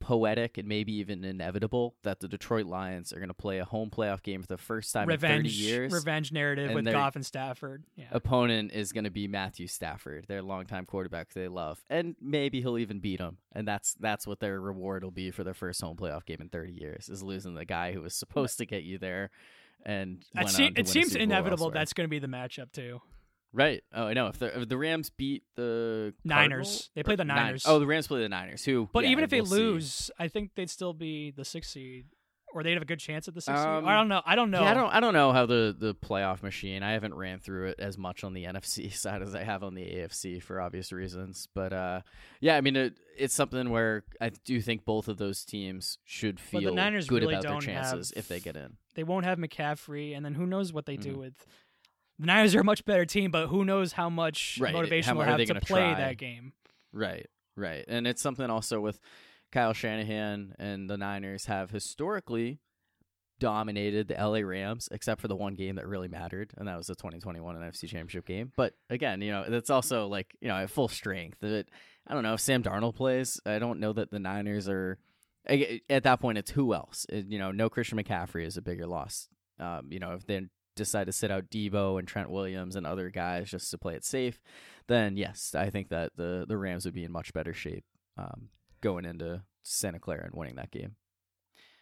S1: poetic and maybe even inevitable that the Detroit Lions are going to play a home playoff game for the first time in 30
S2: revenge,
S1: years.
S2: revenge narrative with Goff and Stafford. Yeah,
S1: Opponent is going to be Matthew Stafford, their longtime quarterback they love, and maybe he'll even beat them. And that's that's what their reward will be for their first home playoff game in 30 years is losing the guy who was supposed to get you there. And
S2: it, se- it seems inevitable
S1: elsewhere.
S2: that's going to be the matchup too.
S1: Right. Oh, I know. If the if the Rams beat the
S2: Niners.
S1: Cardinals-
S2: They play the Niners.
S1: Oh, the Rams play the Niners. Who?
S2: But
S1: yeah,
S2: even if they
S1: we'll see.
S2: lose, I think they'd still be the sixth seed, or they'd have a good chance at the sixth
S1: Um,
S2: seed. I don't know. I don't know.
S1: Yeah, I don't. I don't know how the the playoff machine. I haven't ran through it as much on the <laughs> NFC side as I have on the AFC for obvious reasons. But uh, yeah, I mean, it, it's something where I do think both of those teams should
S2: But
S1: feel
S2: the Niners
S1: good
S2: really
S1: about their chances
S2: have-
S1: if they get in.
S2: They won't have McCaffrey, and then who knows what they do
S1: Mhm.
S2: with. The Niners are a much better team, but who knows how much
S1: Right,
S2: motivation
S1: how
S2: they'll have to play
S1: try?
S2: that game.
S1: Right, right. And it's something also with Kyle Shanahan and the Niners have historically dominated the LA Rams, except for the one game that really mattered, and that was the 2021 NFC Championship game. But again, you know, that's also like, you know, at full strength. That I don't know if Sam Darnold plays. I don't know that the Niners are. At that point, it's who else? It- you know, no Christian McCaffrey is a bigger loss. Um, you know, if they decide to sit out Deebo and Trent Williams and other guys just to play it safe, then yes, I think that the the Rams would be in much better shape um, going into Santa Clara and winning that game.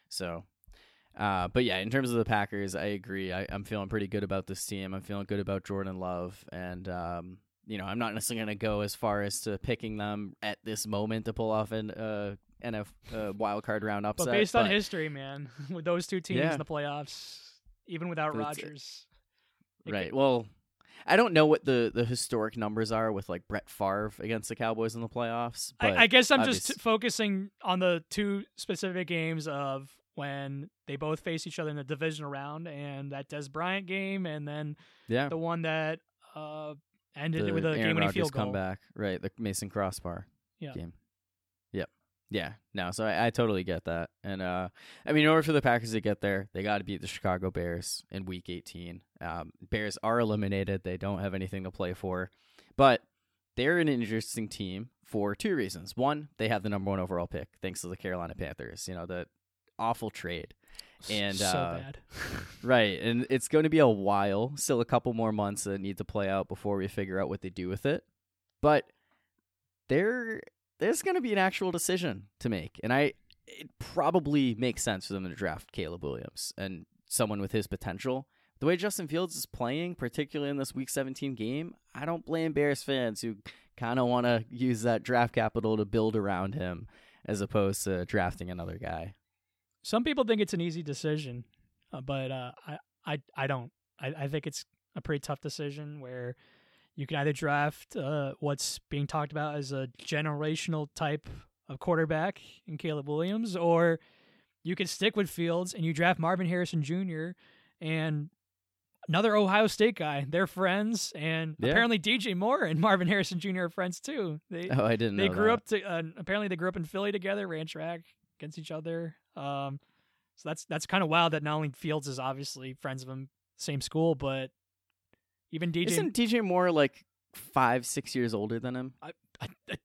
S1: So, uh, but yeah, in terms of the Packers, I agree. I, I'm feeling pretty good about this team. I'm feeling good about Jordan Love, and um, you know, I'm not necessarily going to go as far as to picking them at this moment to pull off an uh, NF uh, wild card round upset.
S2: But based on history, man, <laughs> with those two teams
S1: Yeah.
S2: in the playoffs, even without
S1: But it's-
S2: Rodgers, it
S1: right?
S2: could-
S1: Well, I don't know what the the historic numbers are with like Brett Favre against the Cowboys in the playoffs. But
S2: I, I guess I'm just focusing on the two specific games of when they both face each other in the divisional round, and that Dez Bryant game, and then
S1: yeah,
S2: the one that uh, ended
S1: the
S2: with a
S1: Aaron
S2: game-winning
S1: Rodgers
S2: field goal.
S1: comeback, right? The Mason Crosby
S2: Yeah.
S1: game. Yeah. No, so I, I totally get that. And uh I mean in order for the Packers to get there, they gotta beat the Chicago Bears in week eighteen. Um Bears are eliminated. They don't have anything to play for. But they're an interesting team for two reasons. One, they have the number one overall pick, thanks to the Carolina Panthers. You know, the awful trade. And,
S2: so
S1: uh,
S2: bad. <laughs>
S1: Right, and it's going to be a while, still a couple more months that need to play out before we figure out what they do with it. But there, there's going to be an actual decision to make, and I, it probably makes sense for them to draft Caleb Williams and someone with his potential. The way Justin Fields is playing, particularly in this Week 17 game, I don't blame Bears fans who kind of want to use that draft capital to build around him as opposed to drafting another guy.
S2: Some people think it's an easy decision, uh, but uh, I, I, I don't. I, I think it's a pretty tough decision where you can either draft uh, what's being talked about as a generational type of quarterback in Caleb Williams, or you can stick with Fields and you draft Marvin Harrison Jr. and another Ohio State guy. They're friends, and
S1: Yeah.
S2: apparently DJ Moore and Marvin Harrison Jr. are friends too. They
S1: Oh, I didn't
S2: they
S1: know
S2: grew
S1: that.
S2: up to uh, apparently they grew up in Philly together, ran track against each other. Um, so that's that's kind of wild that not only Fields is obviously friends of him, same school, but even DJ
S1: Isn't DJ Moore like five, six years older than him?
S2: uh,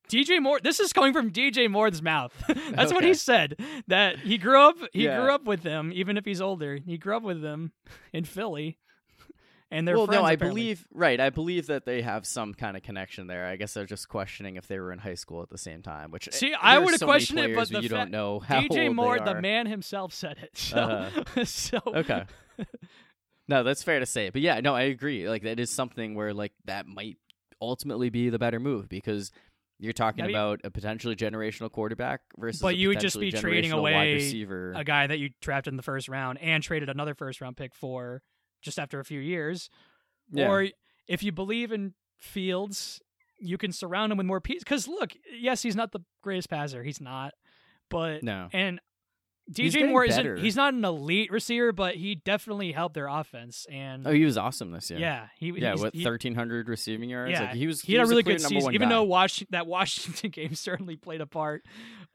S2: DJ Moore. This is coming from DJ Moore's mouth. <laughs> that's what he said. That he grew up he
S1: Yeah.
S2: grew up with him, even if he's older. He grew up with them in Philly, and they're
S1: well,
S2: friends.
S1: no, I
S2: apparently.
S1: believe right. I believe that they have some kind of connection there. I guess they're just questioning if they were in high school at the same time. Which
S2: See,
S1: eh,
S2: I would've
S1: so
S2: questioned it, but the
S1: you
S2: fa-
S1: don't know how
S2: DJ Moore, the man himself, said it. <laughs> So,
S1: Uh-huh. <laughs>
S2: so
S1: Okay. No, that's fair to say. But yeah, no, I agree. Like that is something where like that might ultimately be the better move because you're talking about a potentially generational quarterback versus
S2: But you would just be trading away
S1: receiver.
S2: a guy that you drafted in the first round and traded another first round pick for just after a few years.
S1: Yeah.
S2: Or if you believe in Fields, you can surround him with more pieces. Because look, yes, he's not the greatest passer. He's not, but
S1: No.
S2: and DJ Moore
S1: better.
S2: isn't. He's not an elite receiver, but he definitely helped their offense. And
S1: Oh, he was awesome this year.
S2: yeah, he
S1: Yeah, what thirteen hundred receiving yards?
S2: Yeah,
S1: like, he was.
S2: he had a
S1: was
S2: really
S1: clear
S2: good season, even
S1: guy.
S2: though Wash- <laughs> that Washington <laughs> game certainly played a part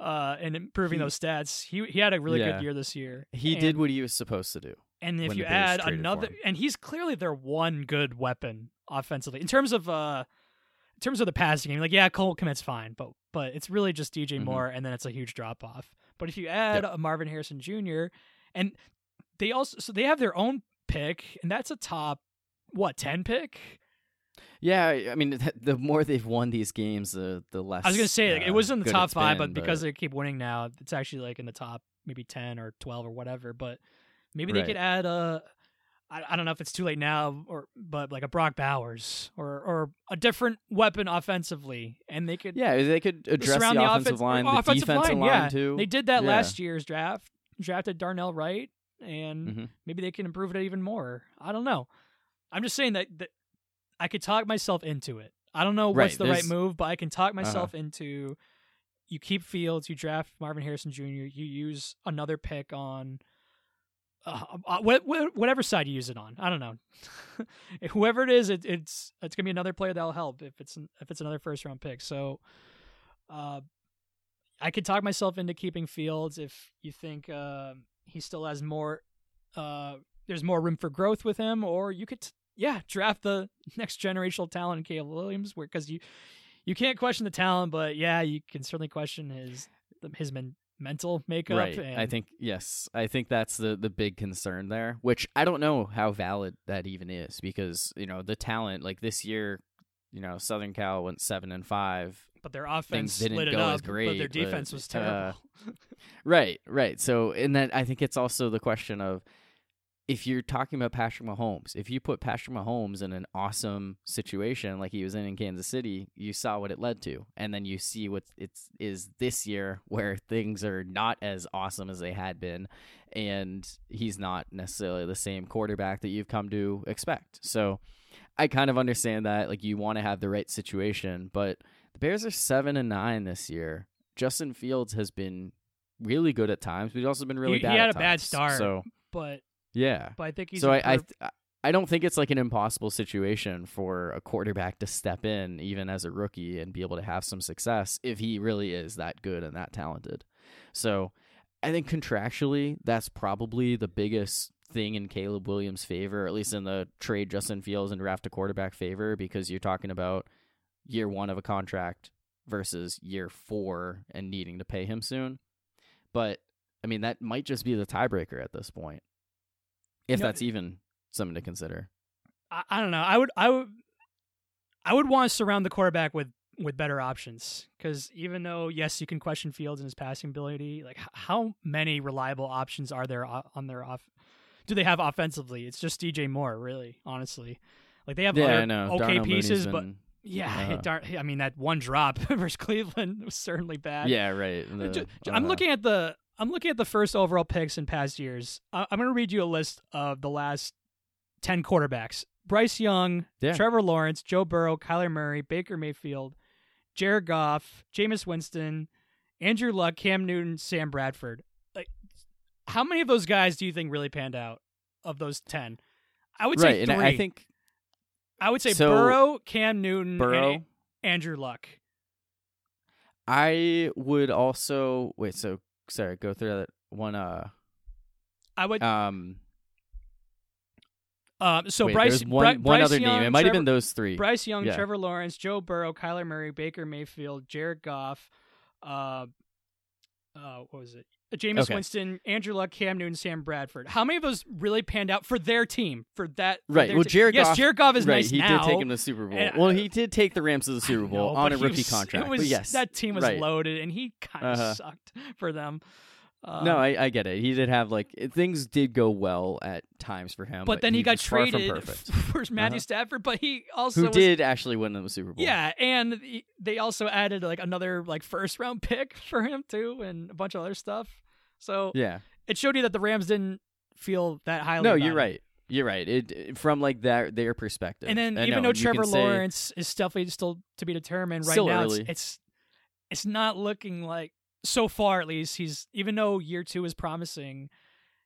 S2: uh, in improving
S1: He-
S2: those stats. He he had a really
S1: Yeah.
S2: good year this year.
S1: he
S2: and,
S1: did what he was supposed to do.
S2: And if you add another, and he's clearly their one good weapon offensively in terms of uh, in terms of the passing game. Like, yeah, Cole Kmet's fine, but but it's really just DJ
S1: Mhm.
S2: Moore, and then it's a huge drop off. But if you add a Marvin Harrison Jr. and they also so they have their own pick, and that's a top what ten pick.
S1: Yeah, I mean, <laughs> the more they've won these games, the the less.
S2: I was gonna say like, it
S1: uh,
S2: was in the top five,
S1: been,
S2: but because they keep winning now, it's actually like in the top maybe ten or twelve or whatever. But maybe they could add a. I, I don't know if it's too late now, or but like a Brock Bowers or or a different weapon offensively, and they could
S1: yeah, they could address the,
S2: the,
S1: offensive
S2: offense-
S1: line, the
S2: offensive
S1: defensive
S2: line,
S1: line
S2: yeah.
S1: too.
S2: They did that
S1: Yeah.
S2: last year's draft, drafted Darnell Wright, and
S1: Mhm.
S2: maybe they can improve it even more. I don't know. I'm just saying that, that I could talk myself into it. I don't know what's
S1: Right,
S2: the right
S1: Uh-huh.
S2: move, but I can talk myself into. You keep Fields, you draft Marvin Harrison Jr., you use another pick on. Uh, uh, wh- wh- whatever side you use it on, I don't know. <laughs> Whoever it is, it, it's it's gonna be another player that'll help if it's if it's another first round pick. So, uh, I could talk myself into keeping Fields if you think uh, he still has more. Uh, there's more room for growth with him, or you could, yeah, draft the <laughs> next generational talent in Caleb Williams, because you you can't question the talent, but yeah, you can certainly question his his men, mental makeup.
S1: Right.
S2: And,
S1: I think yes. I think that's the the big concern there, which I don't know how valid that even is because, you know, the talent like this year, you know, Southern Cal went 7 and 5.
S2: but their offense
S1: didn't
S2: lit it
S1: go
S2: up,
S1: as great,
S2: but their
S1: but,
S2: defense was
S1: uh,
S2: terrible. <laughs>
S1: Right, right. So, and then I think it's also the question of if you're talking about Patrick Mahomes, if you put Patrick Mahomes in an awesome situation like he was in in Kansas City, you saw what it led to, and then you see what it's is this year where things are not as awesome as they had been, and he's not necessarily the same quarterback that you've come to expect. So, I kind of understand that like you want to have the right situation, but the Bears are seven and nine this year. Justin Fields has been really good at times, but he's also been really
S2: He- he
S1: bad.
S2: had
S1: at
S2: a bad start.
S1: So
S2: but
S1: yeah.
S2: but I think he's
S1: So I, I I don't think it's like an impossible situation for a quarterback to step in even as a rookie and be able to have some success if he really is that good and that talented. So I think contractually that's probably the biggest thing in Caleb Williams' favor, at least in the trade Justin Fields and draft a quarterback favor, because you're talking about year one of a contract versus year four and needing to pay him soon. But I mean that might just be the tiebreaker at this point. If
S2: No,
S1: that's even something to consider.
S2: I, I don't know. I would I would I would want to surround the quarterback with with better options because even though yes you can question Fields and his passing ability, like how many reliable options are there on their off? Do they have offensively? It's just DJ Moore, really, honestly. Like they have
S1: yeah,
S2: other okay pieces, but yeah, it dar- I mean that one drop <laughs> versus Cleveland was certainly bad.
S1: yeah, right.
S2: Uh,
S1: the-
S2: I'm
S1: uh-huh.
S2: looking at the I'm looking at the first overall picks in past years. I- I'm going to read you a list of the last ten quarterbacks: Bryce Young,
S1: Yeah.
S2: Trevor Lawrence, Joe Burrow, Kyler Murray, Baker Mayfield, Jared Goff, Jameis Winston, Andrew Luck, Cam Newton, Sam Bradford. Like, how many of those guys do you think really panned out of those ten? I would
S1: right,
S2: say
S1: and
S2: three.
S1: I I think
S2: I would say
S1: so-
S2: Burrow, Cam Newton,
S1: Burrow.
S2: and Andrew Luck.
S1: I would also wait. So sorry, go through that one. Uh,
S2: I would.
S1: um.
S2: Um, so
S1: wait,
S2: Bryce,
S1: one one
S2: Bryce
S1: other
S2: Young,
S1: name. It might have
S2: Trevor-
S1: been those three.
S2: Bryce Young,
S1: Yeah.
S2: Trevor Lawrence, Joe Burrow, Kyler Murray, Baker Mayfield, Jared Goff, uh, uh, what was it? Jameis
S1: Okay.
S2: Winston, Andrew Luck, Cam Newton, Sam Bradford. How many of those really panned out for their team? For that, for
S1: Right. Well,
S2: te-
S1: Jared
S2: yes,
S1: Goff-
S2: Jared Goff is
S1: right,
S2: nice
S1: he
S2: now.
S1: did take him to the Super Bowl.
S2: and
S1: well, he did take the Rams to the Super Bowl
S2: know,
S1: on a rookie
S2: was-
S1: contract.
S2: Was,
S1: but yes,
S2: that team was
S1: right.
S2: loaded, and he kind of
S1: Uh-huh.
S2: sucked for them. Uh,
S1: no, I, I get it. He did have like things did go well at times for him,
S2: but then he, got
S1: far from
S2: traded <laughs> for Matthew
S1: Uh-huh.
S2: Stafford. But he also
S1: Who
S2: was
S1: did actually win the Super Bowl?
S2: Yeah, and he- they also added like another like first round pick <laughs> for him too, and a bunch of other stuff. So
S1: yeah.
S2: it showed you that the Rams didn't feel that highly.
S1: No, you're
S2: him.
S1: right. You're right. It from like that their perspective.
S2: And then
S1: I
S2: even
S1: know,
S2: though Trevor
S1: say-
S2: Lawrence is definitely still to be determined right now, it's it's not looking like so far at least he's even though year two is promising,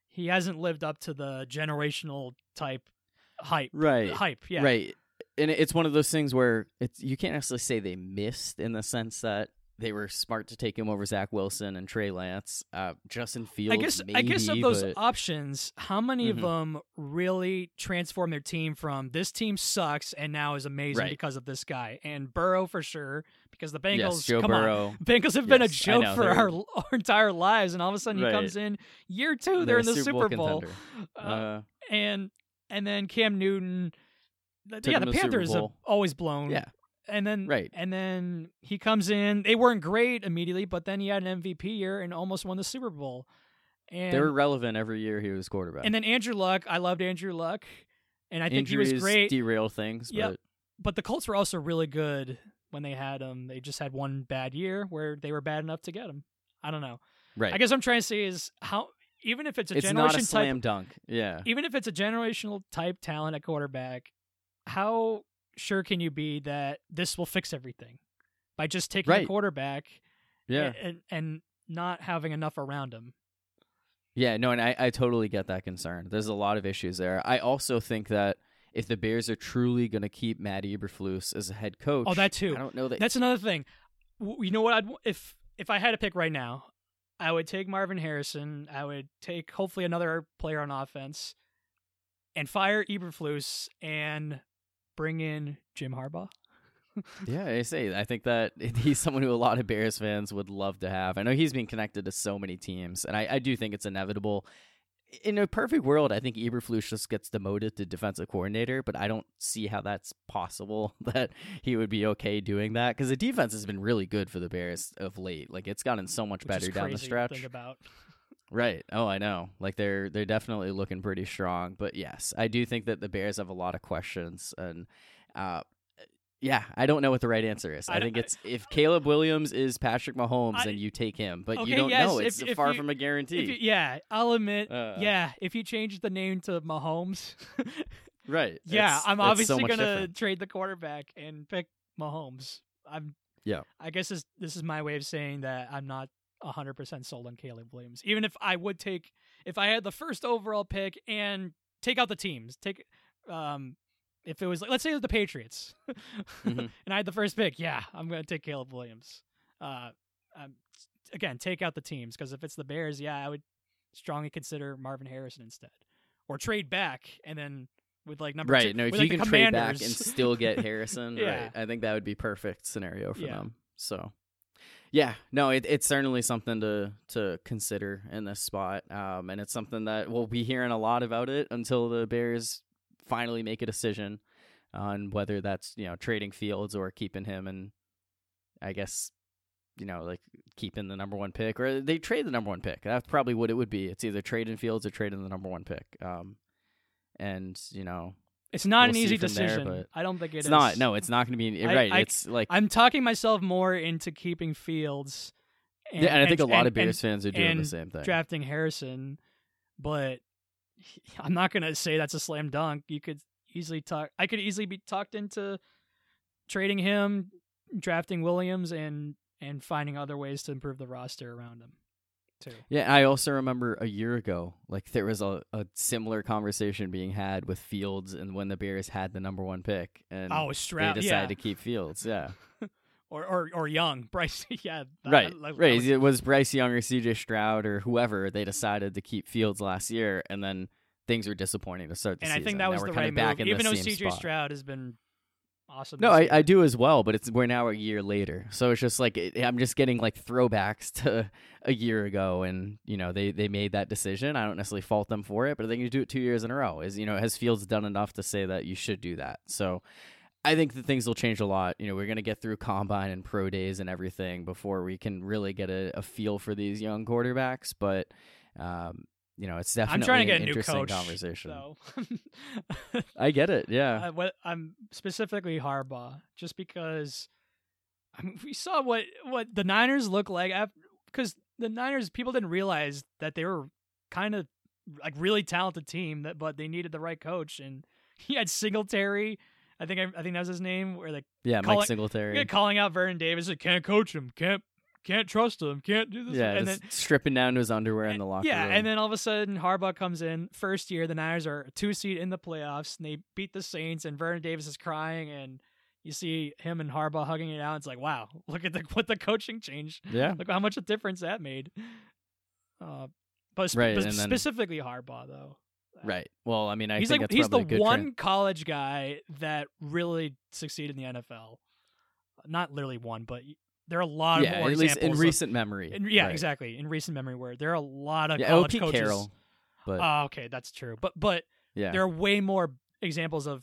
S2: he hasn't lived up to the generational type hype.
S1: right,
S2: Hype, yeah.
S1: right, and it's one of those things where it's you can't actually say they missed in the sense that they were smart to take him over Zach Wilson and Trey Lance, uh, Justin Fields.
S2: I guess
S1: maybe,
S2: I guess of those
S1: but-
S2: options, how many
S1: Mhm.
S2: of them really transform their team from this team sucks and now is amazing
S1: Right.
S2: because of this guy? And Burrow for sure, because the Bengals
S1: yes,
S2: come on, <laughs> Bengals have been a joke
S1: know,
S2: for our, our entire lives, and all of a sudden he comes in year 2 they're, in the Super Bowl,
S1: contender.
S2: Uh,
S1: Uh,
S2: and and then Cam Newton. th-
S1: Took
S2: yeah, the
S1: the
S2: Panthers have always blown.
S1: yeah,
S2: and then
S1: Right.
S2: and then he comes in. They weren't great immediately, but then he had an MVP year and almost won the Super Bowl. And
S1: they were relevant every year he was quarterback.
S2: and then Andrew Luck. I loved Andrew Luck, and I think
S1: Injuries
S2: he was great.
S1: derail things.
S2: Yep.
S1: But
S2: but the Colts were also really good when they had him. They just had one bad year where they were bad enough to get him. I don't know.
S1: right,
S2: I guess I'm trying to say is how even if it's a
S1: it's
S2: generation
S1: not a
S2: type
S1: slam dunk. Yeah,
S2: even if it's a generational type talent at quarterback, how sure can you be that this will fix everything by just taking a quarterback
S1: yeah.
S2: and, and not having enough around him?
S1: Yeah, no, and I, I totally get that concern. There's a lot of issues there. I also think that if the Bears are truly going to keep Matt Eberflus as a head coach,
S2: Oh, that too.
S1: I don't know that.
S2: That's another thing. You know what? I'd, if if I had to pick right now, I would take Marvin Harrison. I would take hopefully another player on offense, and fire Eberflus and bring in Jim Harbaugh. <laughs>
S1: yeah, I say I think that <laughs> he's someone who a lot of Bears fans would love to have. I know he's been connected to so many teams, and I, I do think it's inevitable. In a perfect world, I think Eberflus just gets demoted to defensive coordinator, but I don't see how that's possible <laughs> that he would be okay doing that because the defense has been really good for the Bears of late. Like it's gotten so much
S2: Which
S1: better down the stretch. Right. Oh, I know. Like they're they're definitely looking pretty strong. But yes, I do think that the Bears have a lot of questions and uh yeah, I don't know what the right answer is.
S2: I
S1: I, think it's if Caleb Williams is Patrick Mahomes,
S2: I-
S1: then you take him. But
S2: Okay,
S1: you don't
S2: yes,
S1: know. It's
S2: if
S1: far
S2: you-
S1: from a guarantee.
S2: you, yeah, I'll admit.
S1: Uh.
S2: yeah, if you change the name to Mahomes, <laughs>
S1: right.
S2: yeah,
S1: It's-
S2: I'm
S1: so
S2: obviously
S1: much
S2: gonna
S1: different.
S2: trade the quarterback and pick Mahomes. I'm.
S1: Yeah.
S2: I guess this this is my way of saying that I'm not 100 percent sold on Caleb Williams. Even if I would take, if I had the first overall pick and take out the teams, take, um, if it was like let's say it was the Patriots,
S1: Mhm. <laughs>
S2: and I had the first pick, yeah, I'm gonna take Caleb Williams. Uh, um, again, take out the teams because if it's the Bears, yeah, I would strongly consider Marvin Harrison instead, or trade back and then with like number
S1: Right.
S2: two,
S1: No, if you
S2: like,
S1: can trade back and still get <laughs> Harrison,
S2: Yeah.
S1: right. I think that would be perfect scenario for
S2: Yeah.
S1: them. So yeah, no, it, it's certainly something to to consider in this spot, um, and it's something that we'll be hearing a lot about it until the Bears finally make a decision on whether that's you know trading Fields or keeping him, and I guess you know like keeping the number one pick, or they trade the number one pick. That's probably what it would be. It's either trading Fields or trading the number one pick. Um, and you know
S2: it's not
S1: we'll
S2: an easy
S1: there,
S2: decision.
S1: but
S2: I don't think it
S1: it's
S2: is.
S1: not. No, it's not going to be
S2: I-
S1: right.
S2: I-
S1: it's like
S2: I'm talking myself more into keeping Fields. And,
S1: yeah, and I think a lot
S2: and-
S1: of Bears
S2: and
S1: fans are doing
S2: and
S1: the same thing.
S2: drafting Harrison, but <laughs> I'm not gonna say that's a slam dunk. You could easily talk. I could easily be talked into trading him, drafting Williams, and and finding other ways to improve the roster around him. Too.
S1: Yeah, I also remember a year ago, like there was a, a similar conversation being had with Fields, and when the Bears had the number one pick, and
S2: Oh,
S1: they decided
S2: Yeah.
S1: to keep Fields. Yeah,
S2: Or, or or Young, <laughs> Bryce. yeah. that-
S1: right,
S2: that- that
S1: right.
S2: was-
S1: It was Bryce Young or C.J. Stroud or whoever they decided to keep Fields last year, and then things were disappointing to start the
S2: and I think that was the right
S1: back
S2: move. Even though CJ. Stroud has been awesome.
S1: No, I. I do as well, but it's we're now a year later, so it's just like it, I'm just getting like throwbacks <laughs> to a year ago, and you know they they made that decision. I don't necessarily fault them for it, but they can do it two years in a row. Is you know has Fields done enough to say that you should do that? So I think that things will change a lot. You know, we're gonna get through combine and pro days and everything before we can really get a, a feel for these young quarterbacks, but. Um, you know, it's definitely
S2: I'm trying to get
S1: an
S2: a new
S1: interesting
S2: coach.
S1: conversation.
S2: So. <laughs>
S1: I get it. Yeah.
S2: Uh, I'm specifically Harbaugh, just because I mean, we saw what what the Niners look like because the Niners people didn't realize that they were kind of like really talented team that, but they needed the right coach, and <laughs> he had Singletary. I think I, I think that was his name. Where like
S1: Yeah,
S2: Call
S1: Mike Singletary.
S2: yeah, calling out Vernon Davis, like can't coach him, can't can't trust him, can't do this.
S1: Yeah,
S2: and then
S1: stripping down to his underwear in the locker room.
S2: yeah,
S1: room.
S2: and then all of a sudden Harbaugh comes in. First year, the Niners are a two seed in the playoffs, and they beat the Saints. And Vernon Davis is crying, and you see him and Harbaugh hugging it out. It's like, wow, <laughs> look at the what the coaching changed.
S1: yeah,
S2: Look how much a difference that made. Uh, but, sp-
S1: Right,
S2: but
S1: and then-
S2: specifically Harbaugh though.
S1: Right. Well, I mean, I
S2: he's
S1: think
S2: like he's the
S1: probably a good
S2: one
S1: trend.
S2: college guy that really succeeded in the NFL. Not literally one, but there are a lot
S1: Yeah,
S2: of more
S1: at least in
S2: of-
S1: recent memory.
S2: in- yeah,
S1: Right.
S2: exactly. In recent memory, where there are a lot of
S1: Yeah, oh,
S2: college coaches.
S1: Carroll. But
S2: Oh, okay, that's true. But but
S1: yeah,
S2: there are way more examples of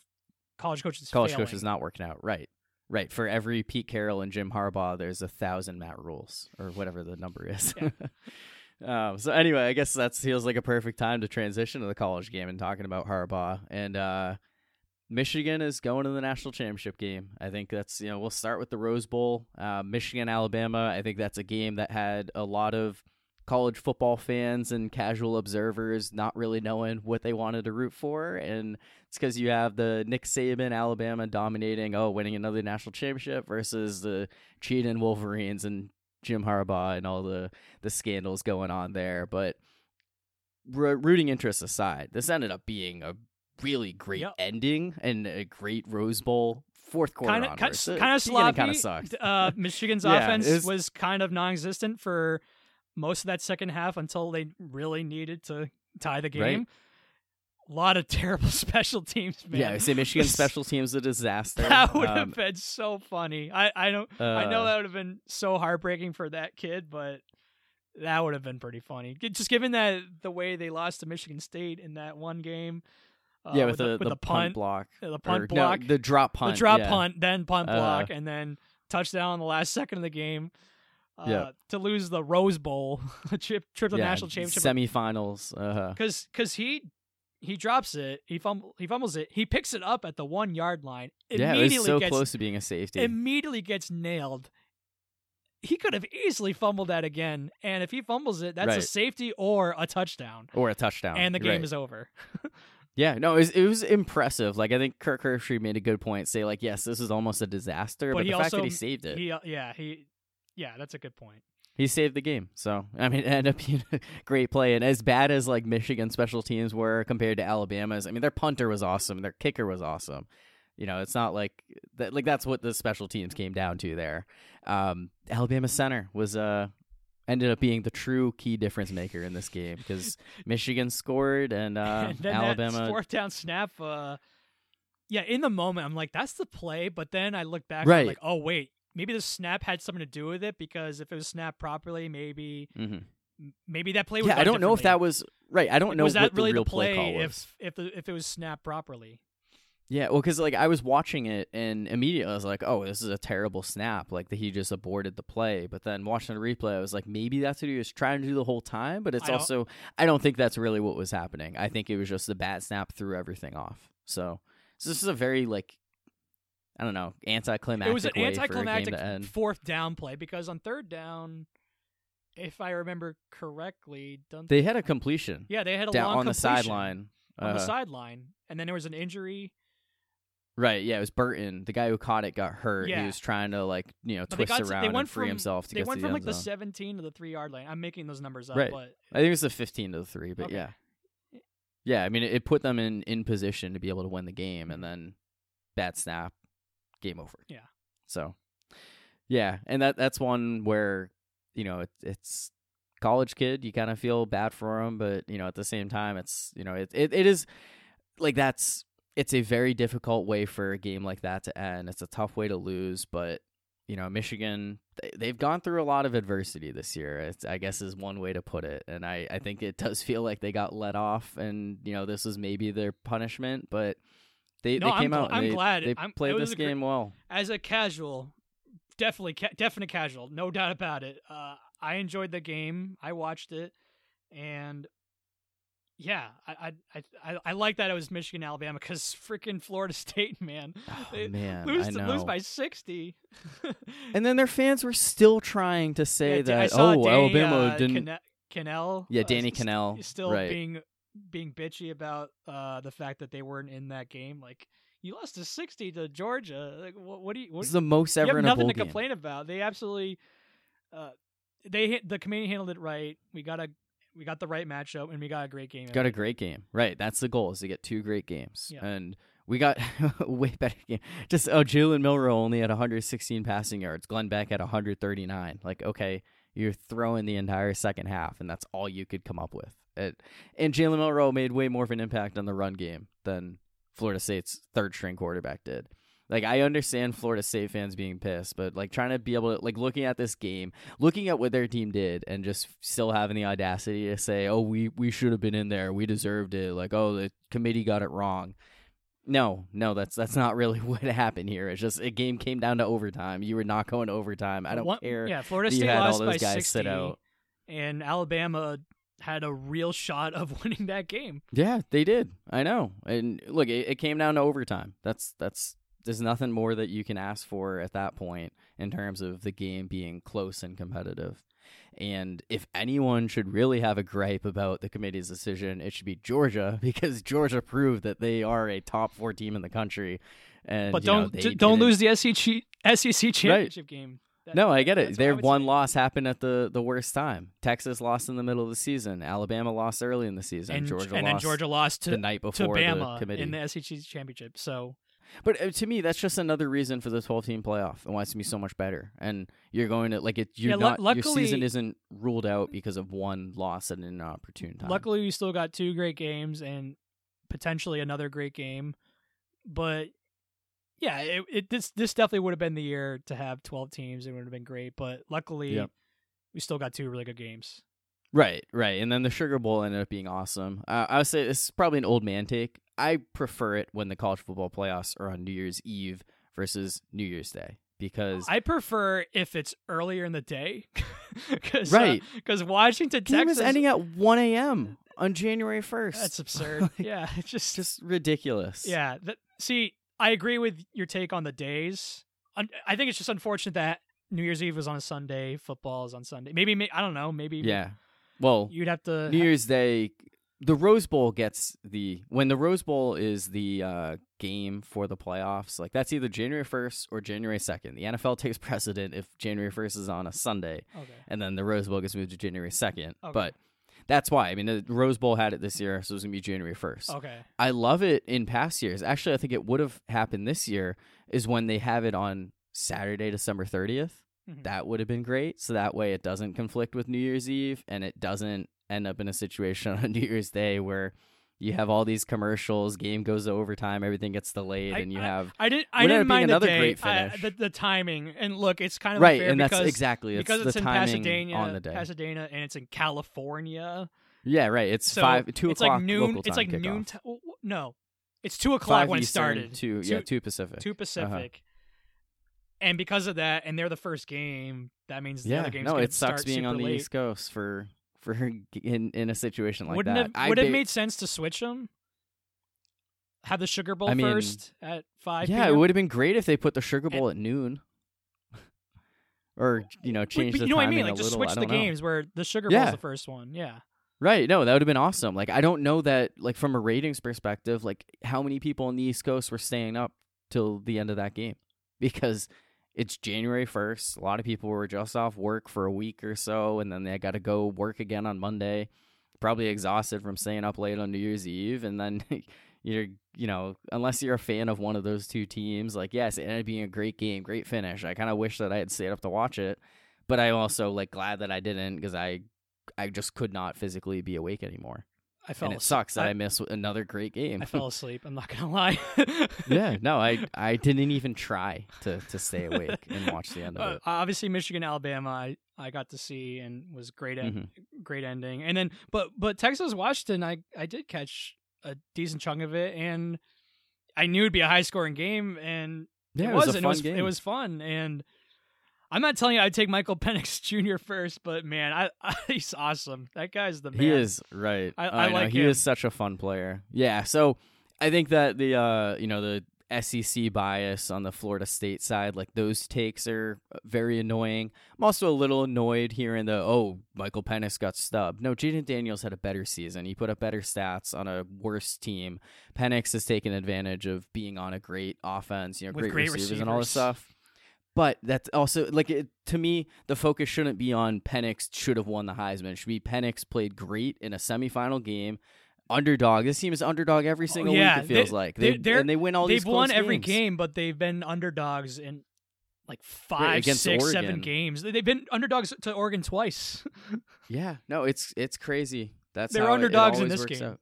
S2: college coaches.
S1: college
S2: failing.
S1: coaches not working out. Right. Right. For every Pete Carroll and Jim Harbaugh, there's a thousand Matt Rhules or whatever the number is. <laughs> um, so anyway, I guess that feels like a perfect time to transition to the college game and talking about Harbaugh and uh, Michigan is going to the national championship game. I think that's you know we'll start with the Rose Bowl, uh, Michigan Alabama. I think that's a game that had a lot of college football fans and casual observers not really knowing what they wanted to root for and it's because you have the Nick Saban Alabama dominating, oh, winning another national championship versus the cheating Wolverines and Jim Harbaugh and all the the scandals going on there. But ro- rooting interests aside, this ended up being a really great
S2: Yep.
S1: ending and a great Rose Bowl fourth quarter
S2: kind of kind,
S1: onwards. The
S2: kind of sloppy.
S1: Kind of sucked.
S2: Uh, <laughs> Michigan's
S1: Yeah,
S2: offense
S1: was-
S2: was... kind of non-existent for most of that second half until they really needed to tie the
S1: Right.
S2: A lot of terrible <laughs> special teams, man.
S1: Yeah, I say Michigan <laughs> special teams a disaster.
S2: That would have
S1: Um,
S2: been so funny. I I don't I know
S1: uh,
S2: that would have been so heartbreaking for that kid, but that would have been pretty funny. Just given that the way they lost to Michigan State in that one game. Uh,
S1: yeah, with,
S2: the,
S1: the,
S2: with
S1: the
S2: the
S1: punt
S2: punt,
S1: block,
S2: uh, the
S1: or,
S2: punt
S1: no,
S2: block,
S1: the drop punt,
S2: the drop
S1: yeah.
S2: punt, then punt
S1: Uh,
S2: block, and then touchdown in the last second of the game. Uh,
S1: Yeah.
S2: To lose the Rose Bowl, <laughs> trip trip to the
S1: yeah,
S2: national championship,
S1: semifinals. Uh,
S2: because because he he drops it, he fumble, he fumbles it, he picks it up at the one yard line,
S1: yeah, it
S2: immediately
S1: was so
S2: gets
S1: close to being a safety.
S2: immediately gets nailed. He could have easily fumbled that again, and if he fumbles it, that's a safety or a touchdown,
S1: or a touchdown,
S2: and the game
S1: right.
S2: is over. <laughs>
S1: Yeah, no, it was, it was impressive. Like I think Kirk Herbstreit made a good point. Say like, yes, this is almost a disaster,
S2: But
S1: but,
S2: he
S1: the fact that he saved it, he,
S2: He, uh, yeah, he, yeah, that's a good point.
S1: Saved the game. So I mean, <laughs> it ended up being a great play. And as bad as like Michigan special teams were compared to Alabama's, I mean, their punter was awesome, their kicker was awesome. You know, it's not like that. Like that's what the special teams came down to there. Um, Alabama center was uh ended up being the true key difference maker in this game because <laughs> Michigan scored and, uh,
S2: and then
S1: Alabama
S2: that fourth down snap. Uh, yeah, in the moment, I'm like, that's the play. But then I look back,
S1: Right.
S2: I'm like, oh wait, maybe the snap had something to do with it because if it was snapped properly, maybe
S1: mhm.
S2: maybe that play.
S1: Yeah, I don't know if that was right. I don't know
S2: was that
S1: what
S2: really
S1: the real
S2: the play,
S1: call was.
S2: if if the, if it was snapped properly.
S1: Yeah, well, because like I was watching it and immediately I was like, "Oh, this is a terrible snap!" Like that he just aborted the play. But then watching the replay, I was like, maybe that's what he was trying to do the whole time. But it's
S2: I don't-
S1: also I don't think that's really what was happening. I think it was just the bad snap threw everything off. So, so this is a very like I don't know anticlimactic.
S2: it was an anticlimactic
S1: for a game to end.
S2: fourth down play because on third down, if I remember correctly,
S1: They had a completion
S2: yeah they had a
S1: down
S2: long
S1: on the sideline.
S2: on the
S1: Uh,
S2: sideline, and then there was an injury.
S1: Right, yeah, it was Burton. The guy who caught it got hurt.
S2: Yeah.
S1: He was trying to like you know
S2: But they
S1: twist
S2: around to- they
S1: and free
S2: from-
S1: himself to
S2: They
S1: get
S2: went
S1: to
S2: from
S1: the
S2: like
S1: end
S2: the 17 to the three yard line. I'm making those numbers up,
S1: Right.
S2: but
S1: I think it was the 15 to the 3, but
S2: Okay.
S1: yeah. Yeah, I mean, it, it put them in, in position to be able to win the game, and then bad snap, game over.
S2: Yeah.
S1: So, yeah, and that that's one where, you know, it, it's college kid, you kind of feel bad for him, but, you know, at the same time, it's, you know, it, it, it is like that's, it's a very difficult way for a game like that to end. It's a tough way to lose, but, you know, Michigan, they, they've gone through a lot of adversity this year. It's, I guess is one way to put it. And I, I think it does feel like they got let off and, you know, this was maybe their punishment, but they,
S2: No,
S1: they
S2: I'm
S1: came out
S2: I'm
S1: they,
S2: glad.
S1: they
S2: I'm-
S1: played this game well.
S2: as a casual, definitely ca- definite casual, no doubt about it. Uh, I enjoyed the game. I watched it, and yeah, I I I, I, like that it was Michigan Alabama because <laughs> freaking Florida State, man,
S1: Oh,
S2: They
S1: man,
S2: lose
S1: I
S2: to
S1: know.
S2: lose by sixty.
S1: and then their fans were still trying to say
S2: Yeah,
S1: that, oh,
S2: Danny,
S1: Alabama
S2: uh,
S1: didn't.
S2: Canne- Kanell,
S1: Yeah,
S2: uh,
S1: Danny
S2: s-
S1: Kanell,
S2: still
S1: right.
S2: being being bitchy about uh the fact that they weren't in that game. Like you lost to sixty to Georgia. Like what, what do you? What,
S1: This is the most ever.
S2: you have
S1: in a
S2: nothing to
S1: game.
S2: complain about. They absolutely, uh, they hit the committee handled it right. We got a we got the right matchup and we got a great game.
S1: Got a great game, right? That's the goal is to get two great games,
S2: Yeah.
S1: and we got a <laughs> way better game. Just oh, Jalen Milroe only had 116 passing yards. Glenn Beck had 139. Like okay, you're throwing the entire second half, and that's all you could come up with. It, and Jalen Milroe made way more of an impact on the run game than Florida State's third string quarterback did. Like I understand Florida State fans being pissed, but like trying to be able to like looking at this game, looking at what their team did, and just still having the audacity to say, "Oh, we we should have been in there, we deserved it." Like, "Oh, the committee got it wrong." No, no, that's that's not really <laughs> what happened here. It's just a game came down to overtime. You were not going to overtime. I don't
S2: One-
S1: care.
S2: Yeah, Florida State
S1: had all
S2: lost
S1: those
S2: by
S1: guys
S2: 60,
S1: sit out.
S2: and Alabama had a real shot of <laughs> winning that game.
S1: Yeah, they did. I know. And look, it, it came down to overtime. That's that's there's nothing more that you can ask for at that point in terms of the game being close and competitive. And if anyone should really have a gripe about the committee's decision, it should be Georgia <laughs> because Georgia proved that they are a top four team in the country. And
S2: But don't
S1: they
S2: d- don't lose the SEC SEC championship game. That-
S1: No, I get it. Their one
S2: say.
S1: loss happened at the the worst time. Texas lost in the middle of the season. Alabama lost early in the season.
S2: and
S1: Georgia
S2: and then Georgia lost
S1: the
S2: to
S1: night
S2: to
S1: before the
S2: Bama
S1: committee.
S2: in the SEC championship. So
S1: But uh, to me, that's just another reason for the 12 team playoff and why it's gonna be so much better. And you're going to like it. You're
S2: Yeah,
S1: not. your
S2: luckily-
S1: season isn't ruled out because of one loss at an inopportune time.
S2: luckily, we still got two great games and potentially another great game. But yeah, it, it this this definitely would have been the year to have twelve teams. It would have been great. But luckily,
S1: Yep.
S2: we still got two really good games.
S1: Right, right. And then the Sugar Bowl ended up being awesome. Uh, I would say this is probably an old man take. I prefer it when the college football playoffs are on New Year's Eve versus New Year's Day because
S2: I prefer if it's earlier in the day, <laughs> because
S1: Right.
S2: because Washington,
S1: game
S2: Texas,
S1: is ending at 1 a.m. on January 1st.
S2: that's <laughs> absurd. yeah, <laughs> it's just
S1: just ridiculous.
S2: Yeah. That, see, I agree with your take on the days. I think it's just unfortunate that New Year's Eve was on a Sunday, football is on Sunday. Maybe, I don't know. Maybe
S1: Yeah. Well,
S2: you'd have to.
S1: New Year's Day, the Rose Bowl gets the when the Rose Bowl is the uh, game for the playoffs. Like that's either January first or January second. The NFL <laughs> takes precedent if January first is on a Sunday,
S2: Okay.
S1: and then the Rose Bowl gets moved to January second.
S2: Okay.
S1: But that's why. I mean, the Rose Bowl had it this year, so it was gonna be January first.
S2: Okay.
S1: I love it in past years. Actually, I think it would have happened this year is when they have it on Saturday, December 30th.
S2: Mhm.
S1: That would have been great. So that way it doesn't conflict with New Year's Eve and it doesn't end up in a situation <laughs> on New Year's Day where you have all these commercials, game goes to overtime, everything gets delayed,
S2: I-
S1: and you have
S2: I didn't. I didn't mind
S1: another
S2: the day,
S1: great
S2: I-
S1: finish.
S2: the, the timing, and look, it's kind of
S1: right, and that's exactly it's
S2: because
S1: the
S2: it's in
S1: timing
S2: Pasadena,
S1: on the day.
S2: Pasadena, and it's in California.
S1: yeah, right. It's
S2: So
S1: five, two
S2: it's
S1: o'clock
S2: like noon. It's like noon. T- no, it's two o'clock
S1: Five
S2: when it started.
S1: Two, yeah, two Pacific.
S2: two
S1: Uh-huh.
S2: Pacific. And because of that, and they're the first game, that means the
S1: Yeah,
S2: other games.
S1: no, it sucks being on the
S2: late.
S1: East Coast for for in in a situation like
S2: Wouldn't
S1: that.
S2: it would it
S1: ba-
S2: made sense to switch them? Have the Sugar Bowl
S1: I mean,
S2: first at five.
S1: Yeah, it would have been great if they put the Sugar Bowl at noon, <laughs> or you know, change the
S2: you know what I mean? Like just
S1: little.
S2: switch the
S1: know.
S2: games where the Sugar Bowl's
S1: Yeah.
S2: the first one. Yeah.
S1: Right? No, that would have been awesome. Like, I don't know that. Like from a ratings perspective, like how many people on the East Coast were staying up till the end of that game because it's January first. A lot of people were just off work for a week or so, and then they got to go work again on Monday. Probably exhausted from staying up late on New Year's Eve, and then <laughs> you're, you know, unless you're a fan of one of those two teams, like yes, it ended up being a great game, great finish. I kind of wish that I had stayed up to watch it, but I'm also like glad that I didn't because I, I just could not physically be awake anymore,
S2: I fell
S1: and it
S2: asleep.
S1: sucks that I,
S2: I,
S1: missed another great game.
S2: I <laughs> fell asleep. I'm not gonna lie.
S1: yeah, <laughs> no, I I didn't even try to to stay awake and watch the end of
S2: Uh,
S1: it.
S2: obviously, Michigan, Alabama, I, I got to see and was great at
S1: Mhm.
S2: great ending. And then, but but Texas, Washington, I I did catch a decent chunk of it, and I knew it'd be a high scoring game, and
S1: Yeah,
S2: it,
S1: it was,
S2: was,
S1: a fun
S2: it was
S1: game.
S2: it was fun, and. I'm not telling you I'd take Michael <laughs> Penix Jr. first, but man, I, I <laughs> he's awesome. That guy's the man.
S1: He is right.
S2: I- I
S1: know,
S2: like
S1: he
S2: him.
S1: is such a fun player. Yeah, so I think that the uh you know the SEC bias on the Florida State side. Like those takes are very annoying. I'm also a little annoyed hearing the oh Michael Penix got stubbed. No, Jayden Daniels had a better season. He put up better stats on a worse team. Penix has taken advantage of being on a great offense, you know, great,
S2: great
S1: receivers, and all this stuff. But that's also like it, to me, the focus shouldn't be on Penix should have won the Heisman. It should be Penix played great in a semifinal game. Underdog. This team is underdog every oh, single
S2: Oh, yeah,
S1: week. It feels
S2: they-
S1: like
S2: they-
S1: they
S2: they're-
S1: and they win all these.
S2: they've
S1: won
S2: every
S1: games.
S2: game, but they've been underdogs in like five, six, seven games. They've been underdogs to Oregon twice. <laughs>
S1: Yeah, no, it's it's crazy. That's
S2: They're
S1: how it-
S2: underdogs in this game.
S1: out.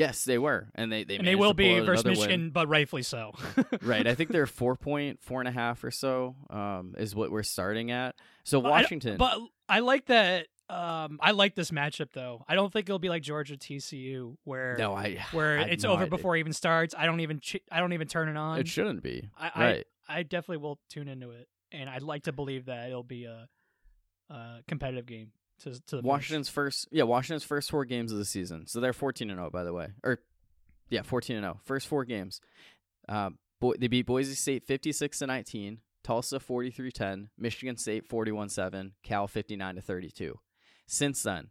S1: Yes, they were, and they they
S2: and they will be versus
S1: another win.
S2: Michigan, but rightfully so. <laughs>
S1: right. I think they're four point four and a half or so. Um, is what we're starting at. So
S2: But I
S1: Washington.
S2: But I like that. Um, I like this matchup though. I don't think it'll be like Georgia TCU where
S1: no, I
S2: where
S1: I'm
S2: it's over
S1: not-
S2: before it even starts. I don't even ch- I don't even turn it on.
S1: It shouldn't be.
S2: I,
S1: right.
S2: I I definitely will tune into it, and I'd like to believe that it'll be a, a competitive game to to.
S1: Washington's first, yeah, Washington's first four games of the season. So they're fourteen and zero, by the way, or yeah, fourteen and zero. First four games. Uh, boy, they beat Boise State fifty six to nineteen, Tulsa 43-10, Michigan State 41-7, Cal fifty nine to thirty two. Since then,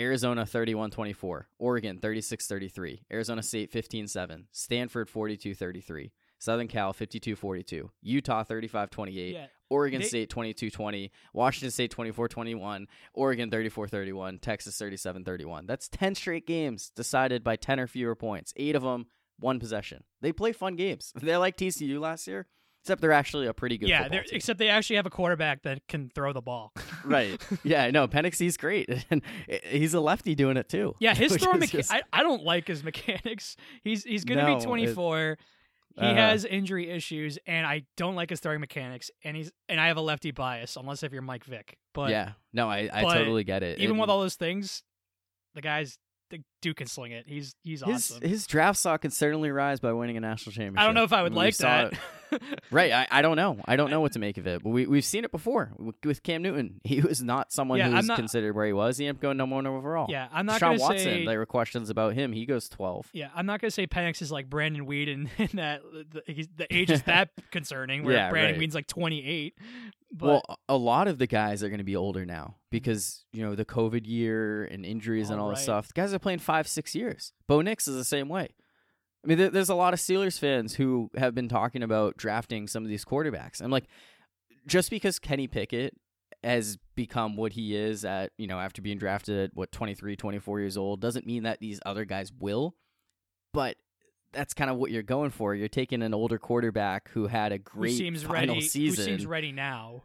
S1: Arizona 31-24, Oregon 36-33, Arizona State 15-7, Stanford 42-33, Southern Cal 52-42, Utah 35-28,
S2: Yeah,
S1: Oregon
S2: They-
S1: State 22-20, Washington State 24-21, Oregon 34-31, Texas 37-31. That's 10 straight games decided by 10 or fewer points. 8 of them one possession. They play fun games. <laughs> They're like TCU last year, except they're actually a pretty good
S2: yeah. Except they actually have a quarterback that can throw the ball. <laughs>
S1: right. Yeah, no, Penix he's great. <laughs> And he's a lefty doing it too.
S2: Yeah, his
S1: which
S2: throwing
S1: is
S2: mecha-
S1: just-
S2: I, I don't like his mechanics. He's he's gonna
S1: No,
S2: be
S1: it-
S2: 24. He
S1: uh,
S2: has injury issues, and I don't like his throwing mechanics. And he's and I have a lefty bias, unless if you're Mike Vick. But
S1: yeah. No, I, I totally get it.
S2: even
S1: And
S2: with all those things, the guy's the dude can sling it. He's he's
S1: his,
S2: awesome.
S1: his draft stock can certainly rise by winning a national championship.
S2: I don't know if I would
S1: We
S2: like that. <laughs>
S1: Right, I, I don't know. I don't know what to make of it. But we we've seen it before with, with Cam Newton. <laughs> He was not someone
S2: Yeah,
S1: who was
S2: not-
S1: considered where he was. He ended up going number one overall.
S2: yeah, I'm not Deshaun
S1: Watson.
S2: say.
S1: There were questions about him. He goes twelve.
S2: yeah, I'm not gonna say Penix is like Brandon Weeden, <laughs> and that the, the age is that <laughs> concerning. Where
S1: Yeah,
S2: Brandon
S1: right.
S2: Weed's like 28. But
S1: well, a lot of the guys are going to be older now because you know the COVID year and injuries and
S2: Oh,
S1: all this stuff. The guys are playing five, six years. Bo Nix is the same way. I mean, there's a lot of Steelers fans who have been talking about drafting some of these quarterbacks. I'm like, just because Kenny Pickett has become what he is at, you know, after being drafted at what 23, 24 years old, doesn't mean that these other guys will. But that's kind of what you're going for. You're taking an older quarterback who had a
S2: who
S1: great
S2: seems
S1: final
S2: ready?
S1: season.
S2: Who seems ready now?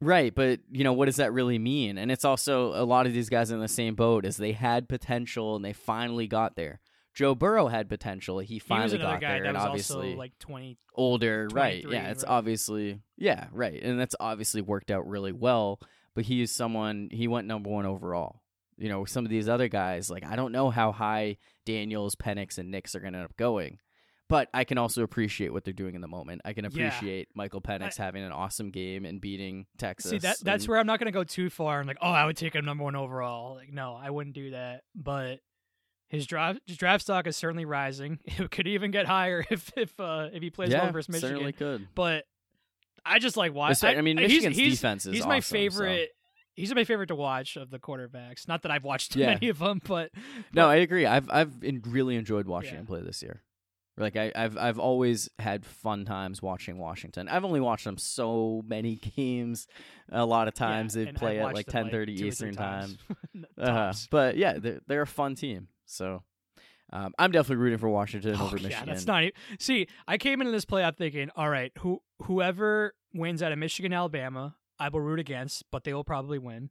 S1: Right, but you know what does that really mean? And it's also a lot of these guys in the same boat as they had potential and they finally got there. Joe Burrow had potential; he
S2: He
S1: finally
S2: another
S1: got there, and obviously
S2: also like 20.
S1: older. Right? Yeah, it's
S2: right.
S1: obviously yeah, right, and that's obviously worked out really well. But he is someone he went number one overall. You know, some of these other guys, like I don't know how high Daniels, Penix, and Nix are going to end up going. But I can also appreciate what they're doing in the moment. I can
S2: Yeah.
S1: appreciate Michael Penix having an awesome game and beating Texas.
S2: See that that's
S1: and-
S2: where I'm not gonna go too far. I'm like, oh, I would take him number one overall. Like, no, I wouldn't do that. But his draft his draft stock is certainly rising. <laughs> It could even get higher <laughs> if if uh, if he plays
S1: yeah,
S2: well versus Michigan.
S1: certainly could.
S2: But I just like watch.
S1: Espe- I, mean,
S2: he's-
S1: Michigan's
S2: he's,
S1: defense is
S2: he's my
S1: awesome, so-
S2: favorite. He's my favorite to watch of the quarterbacks. Not that I've watched too <laughs>
S1: Yeah.
S2: many of them, but
S1: No, I agree. I've I've in, really enjoyed watching
S2: Yeah.
S1: him play this year. Like I, I've I've always had fun times watching Washington. I've only watched them so many games. A lot of times
S2: yeah,
S1: they play at like
S2: ten thirty them,
S1: ten thirty
S2: two or
S1: Eastern time. Uh,
S2: Tops.
S1: but yeah, they're they're a fun team. So um, I'm definitely rooting for Washington
S2: Oh,
S1: over
S2: yeah,
S1: Michigan.
S2: that's not. e- See, I came into this playoff thinking, all right, who whoever wins out of Michigan, Alabama, I will root against, but they will probably win.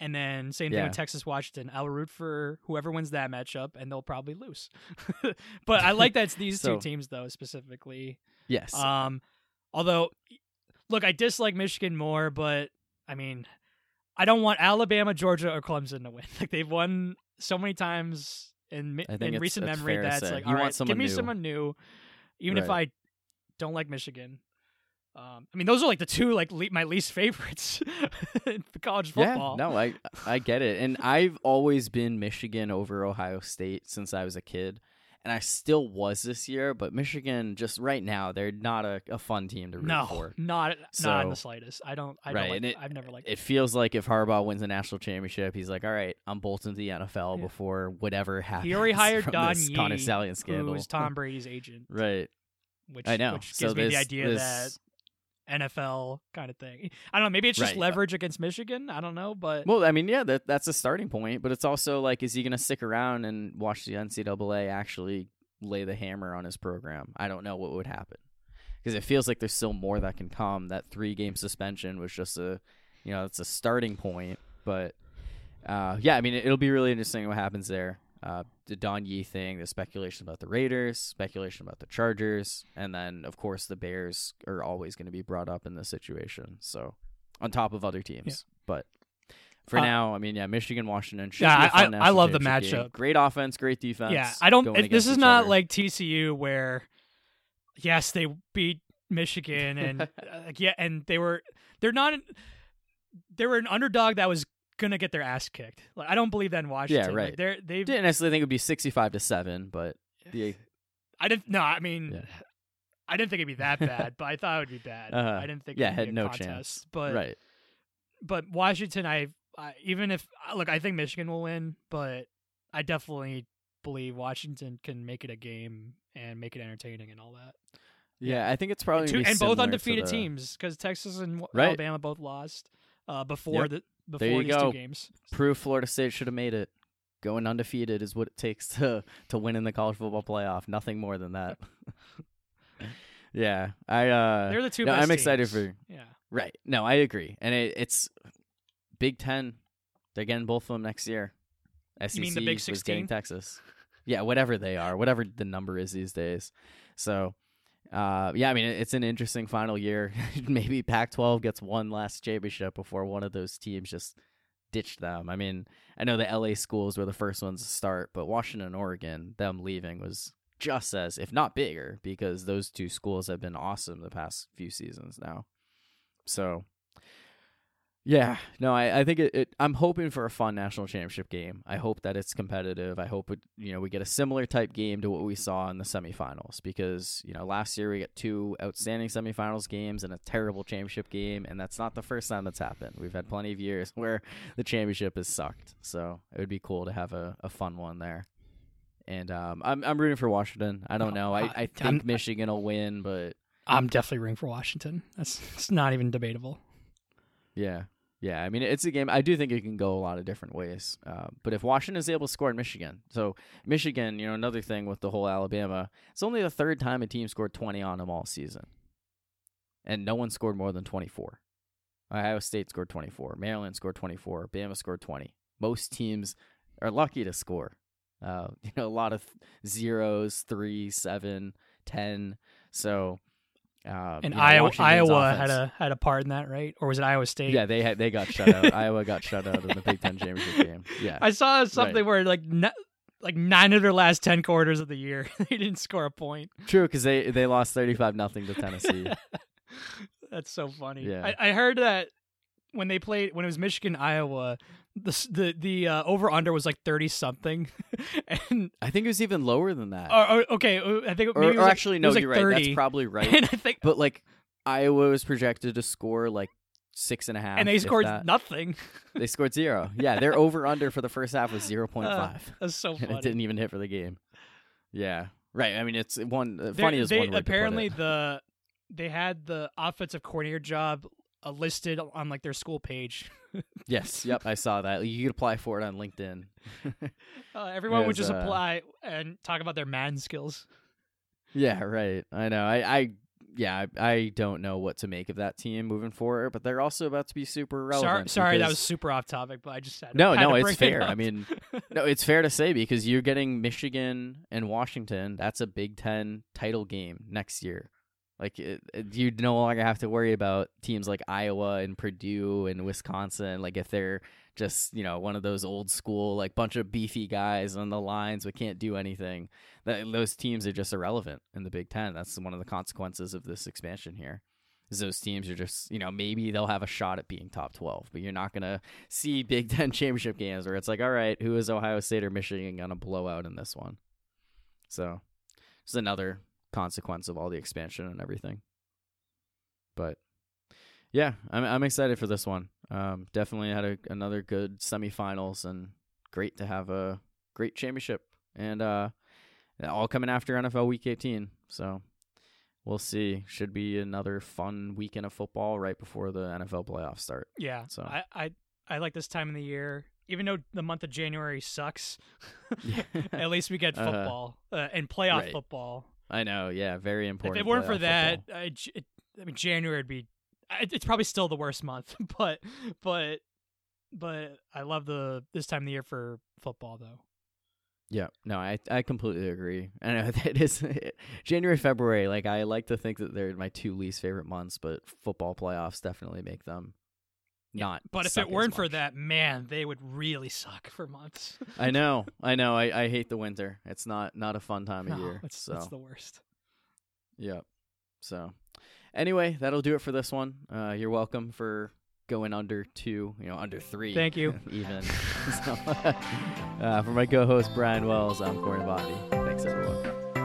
S2: And then same thing
S1: Yeah.
S2: with Texas, Washington. I will root for whoever wins that matchup, and they'll probably lose. <laughs> but I like that it's these
S1: So-
S2: two teams though, specifically.
S1: yes.
S2: Um, although, look, I dislike Michigan more, but I mean, I don't want Alabama, Georgia, or Clemson to win. <laughs> Like they've won so many times in in recent
S1: that's
S2: memory that's like,
S1: You
S2: all
S1: want
S2: right,
S1: someone
S2: give me
S1: new.
S2: someone new, even if I don't like Michigan. Um, I mean, those are like the two like le- my least <laughs> favorites in college football.
S1: Yeah, no, I I get it, and I've always been Michigan over Ohio State since I was a kid, and I still was this year. But Michigan, just right now, they're not a, a fun team to root
S2: No,
S1: for.
S2: not not in the slightest. I don't. I
S1: Right,
S2: don't like,
S1: it-
S2: I've never liked.
S1: It feels like if Harbaugh wins a national championship, he's like, "All right, I'm bolting to the NFL
S2: Yeah.
S1: before whatever happens."
S2: He already <laughs> hired
S1: from
S2: Don Yee,
S1: Connor Stalions scandal.
S2: Who's Tom <laughs> Brady's agent?
S1: right?
S2: Which
S1: I know.
S2: Which gives
S1: so
S2: me the idea that NFL kind of thing. I don't know. Maybe it's just
S1: Right.
S2: leverage against Michigan. I don't know, but
S1: Well, I mean, yeah, that that's a starting point, but it's also like, is he going to stick around and watch the NCAA actually lay the hammer on his program? I don't know what would happen because it feels like there's still more that can come. That three game suspension was just a, you know, it's a starting point, but uh, yeah, I mean, it, it'll be really interesting what happens there. Uh, the Don Yee thing, the speculation about the Raiders, speculation about the Chargers, and then of course the Bears are always going to be brought up in this situation. So, on top of other teams, but for
S2: Uh,
S1: now, I mean, yeah, Michigan, Washington. Should
S2: Yeah, I- I- love the
S1: championship game.
S2: matchup.
S1: Great offense, great defense.
S2: yeah, I don't. it- this is not
S1: other.
S2: like TCU where, yes, they beat Michigan and <laughs> uh, yeah, and they were they're not. They were an underdog that was gonna get their ass kicked. Like I don't believe that in Washington. Like,
S1: right.
S2: they're they.
S1: didn't necessarily think it would be sixty-five to seven, but the <sighs>
S2: I didn't. No, I mean.
S1: Yeah.
S2: I didn't think it'd be that bad, but I thought it would be bad.
S1: Uh-huh.
S2: I didn't think
S1: Yeah,
S2: it
S1: had
S2: be a
S1: no
S2: contest.
S1: chance.
S2: But
S1: right,
S2: but Washington, I, I even if look, I think Michigan will win, but I definitely believe Washington can make it a game and make it entertaining and all that.
S1: yeah, I think it's probably
S2: Two,
S1: be
S2: and both undefeated
S1: the-
S2: teams because Texas and
S1: Right.
S2: Alabama both lost uh, before
S1: Yep.
S2: the before
S1: There you
S2: these
S1: go.
S2: two games.
S1: Prove Florida State should have made it. Going undefeated is what it takes <laughs> to to win in the college football playoff. Nothing more than that. <laughs> yeah, I. uh
S2: They're the two.
S1: no,
S2: best
S1: I'm excited
S2: teams.
S1: for
S2: yeah.
S1: Right. No, I agree. And it, it's Big Ten. They're getting both of them next year. SEC
S2: mean the Big 16?
S1: Texas. Yeah, whatever they are, whatever the number is these days. So, uh, yeah, I mean, it's an interesting final year. <laughs> Maybe Pac-12 gets one last championship before one of those teams just ditched them. I mean, I know the LA schools were the first ones to start, but Washington and Oregon, them leaving was just as, if not bigger, because those two schools have been awesome the past few seasons now. So, yeah, no, I, I think it, it. I'm hoping for a fun national championship game. I hope that it's competitive. I hope it, you know we get a similar type game to what we saw in the semifinals because you know last year we got two outstanding semifinals games and a terrible championship game, and that's not the first time that's happened. We've had plenty of years <laughs> where the championship has sucked, so it would be cool to have a, a fun one there. And um, I'm I'm rooting for Washington. I don't know. I, I think
S2: I'm-
S1: Michigan will win, but
S2: I'm definitely rooting for Washington. That's it's not even debatable.
S1: Yeah. Yeah, I mean it's a game. I do think it can go a lot of different ways. Uh, but if Washington is able to score in Michigan, so Michigan, you know, another thing with the whole Alabama, it's only the third time a team scored twenty on them all season, and no one scored more than twenty four. Ohio State scored twenty four. Maryland scored twenty four. Bama scored twenty. Most teams are lucky to score. Uh, <laughs> you know, a lot of zeros, three, seven, ten. So, uh,
S2: And
S1: you know,
S2: Iowa, Iowa
S1: offense-
S2: had a had a part in that, right? Or was it Iowa State?
S1: yeah, they had they got shut out. Iowa got shut out in the Big Ten championship game. Yeah, <laughs>
S2: I saw something where like like nine of their last ten quarters of the year <laughs> they didn't score a point.
S1: true because they they lost thirty five nothing to Tennessee. <laughs>
S2: That's so funny.
S1: Yeah.
S2: I, I heard that when they played when it was Michigan Iowa, the the the uh, over under was like thirty something, <laughs> and
S1: I think it was even lower than that.
S2: or, or- okay, uh, I think
S1: or,
S2: maybe it was
S1: or
S2: like-
S1: actually, no,
S2: like
S1: you're right. That's probably <laughs> right.
S2: And I think
S1: but like Iowa was projected to score like six and a half,
S2: and they scored
S1: that.
S2: nothing.
S1: They <laughs> scored zero. Yeah, their over under for the first half was zero point five,
S2: That's so
S1: and
S2: funny.
S1: it didn't even hit for the game. Yeah, right. I mean, it's one uh, funny is one word to put
S2: apparently the they had the offensive coordinator job uh, listed on like their school page. <laughs>
S1: Yes, yep, I saw that. You could apply for it on LinkedIn. <laughs>
S2: Uh, everyone would just
S1: uh,
S2: apply and talk about their man skills.
S1: Yeah, right. I know. I, I yeah, I, I don't know what to make of that team moving forward, but they're also about to be super
S2: Sorry,
S1: relevant.
S2: sorry, that
S1: because-
S2: was super off topic, but I just had
S1: no, no, it's
S2: bring it
S1: fair. I mean, <laughs> no, it's fair to say because you're getting Michigan and Washington. That's a Big Ten title game next year. Like it, it- you no longer have to worry about teams like Iowa and Purdue and Wisconsin. Like if they're just you know one of those old school like bunch of beefy guys on the lines we can't do anything. That those teams are just irrelevant in the Big Ten. That's one of the consequences of this expansion here. Is those teams are just you know maybe they'll have a shot at being top twelve, but you're not gonna see <laughs> Big Ten championship games where it's like, all right, who is Ohio State or Michigan gonna blow out in this one? So it's another consequence of all the expansion and everything. But yeah, I'm I'm excited for this one. Um, definitely had a, another good semifinals and great to have a great championship and uh, all coming after NFL Week 18. So we'll see. Should be another fun weekend of football right before the NFL playoffs start.
S2: Yeah.
S1: So-
S2: I, I I like this time of the year. Even though the month of January sucks, <laughs> <laughs> at least we get
S1: Uh-huh.
S2: football uh, and playoff
S1: Right.
S2: football.
S1: I know, yeah, very important.
S2: If it weren't for that. I, I mean January would be. It's probably still the worst month, <laughs> but but but I love the this time of the year for football though.
S1: Yeah, no, I I completely agree. <laughs> I know that is <laughs> January, February. Like I like to think that they're my two least favorite months, but football playoffs definitely make them not.
S2: But if it weren't for that, man, they would really suck for months. <laughs>
S1: I know, I know. I, I hate the winter. It's not not a fun time of
S2: No,
S1: year.
S2: it's,
S1: so
S2: it's the worst.
S1: Yep. So, anyway, that'll do it for this one. Uh, you're welcome for going under two, you know, under three.
S2: Thank you. <laughs>
S1: even. <laughs> so, uh, for my co-host Brian Wells, I'm Corey Bobby. Thanks everyone.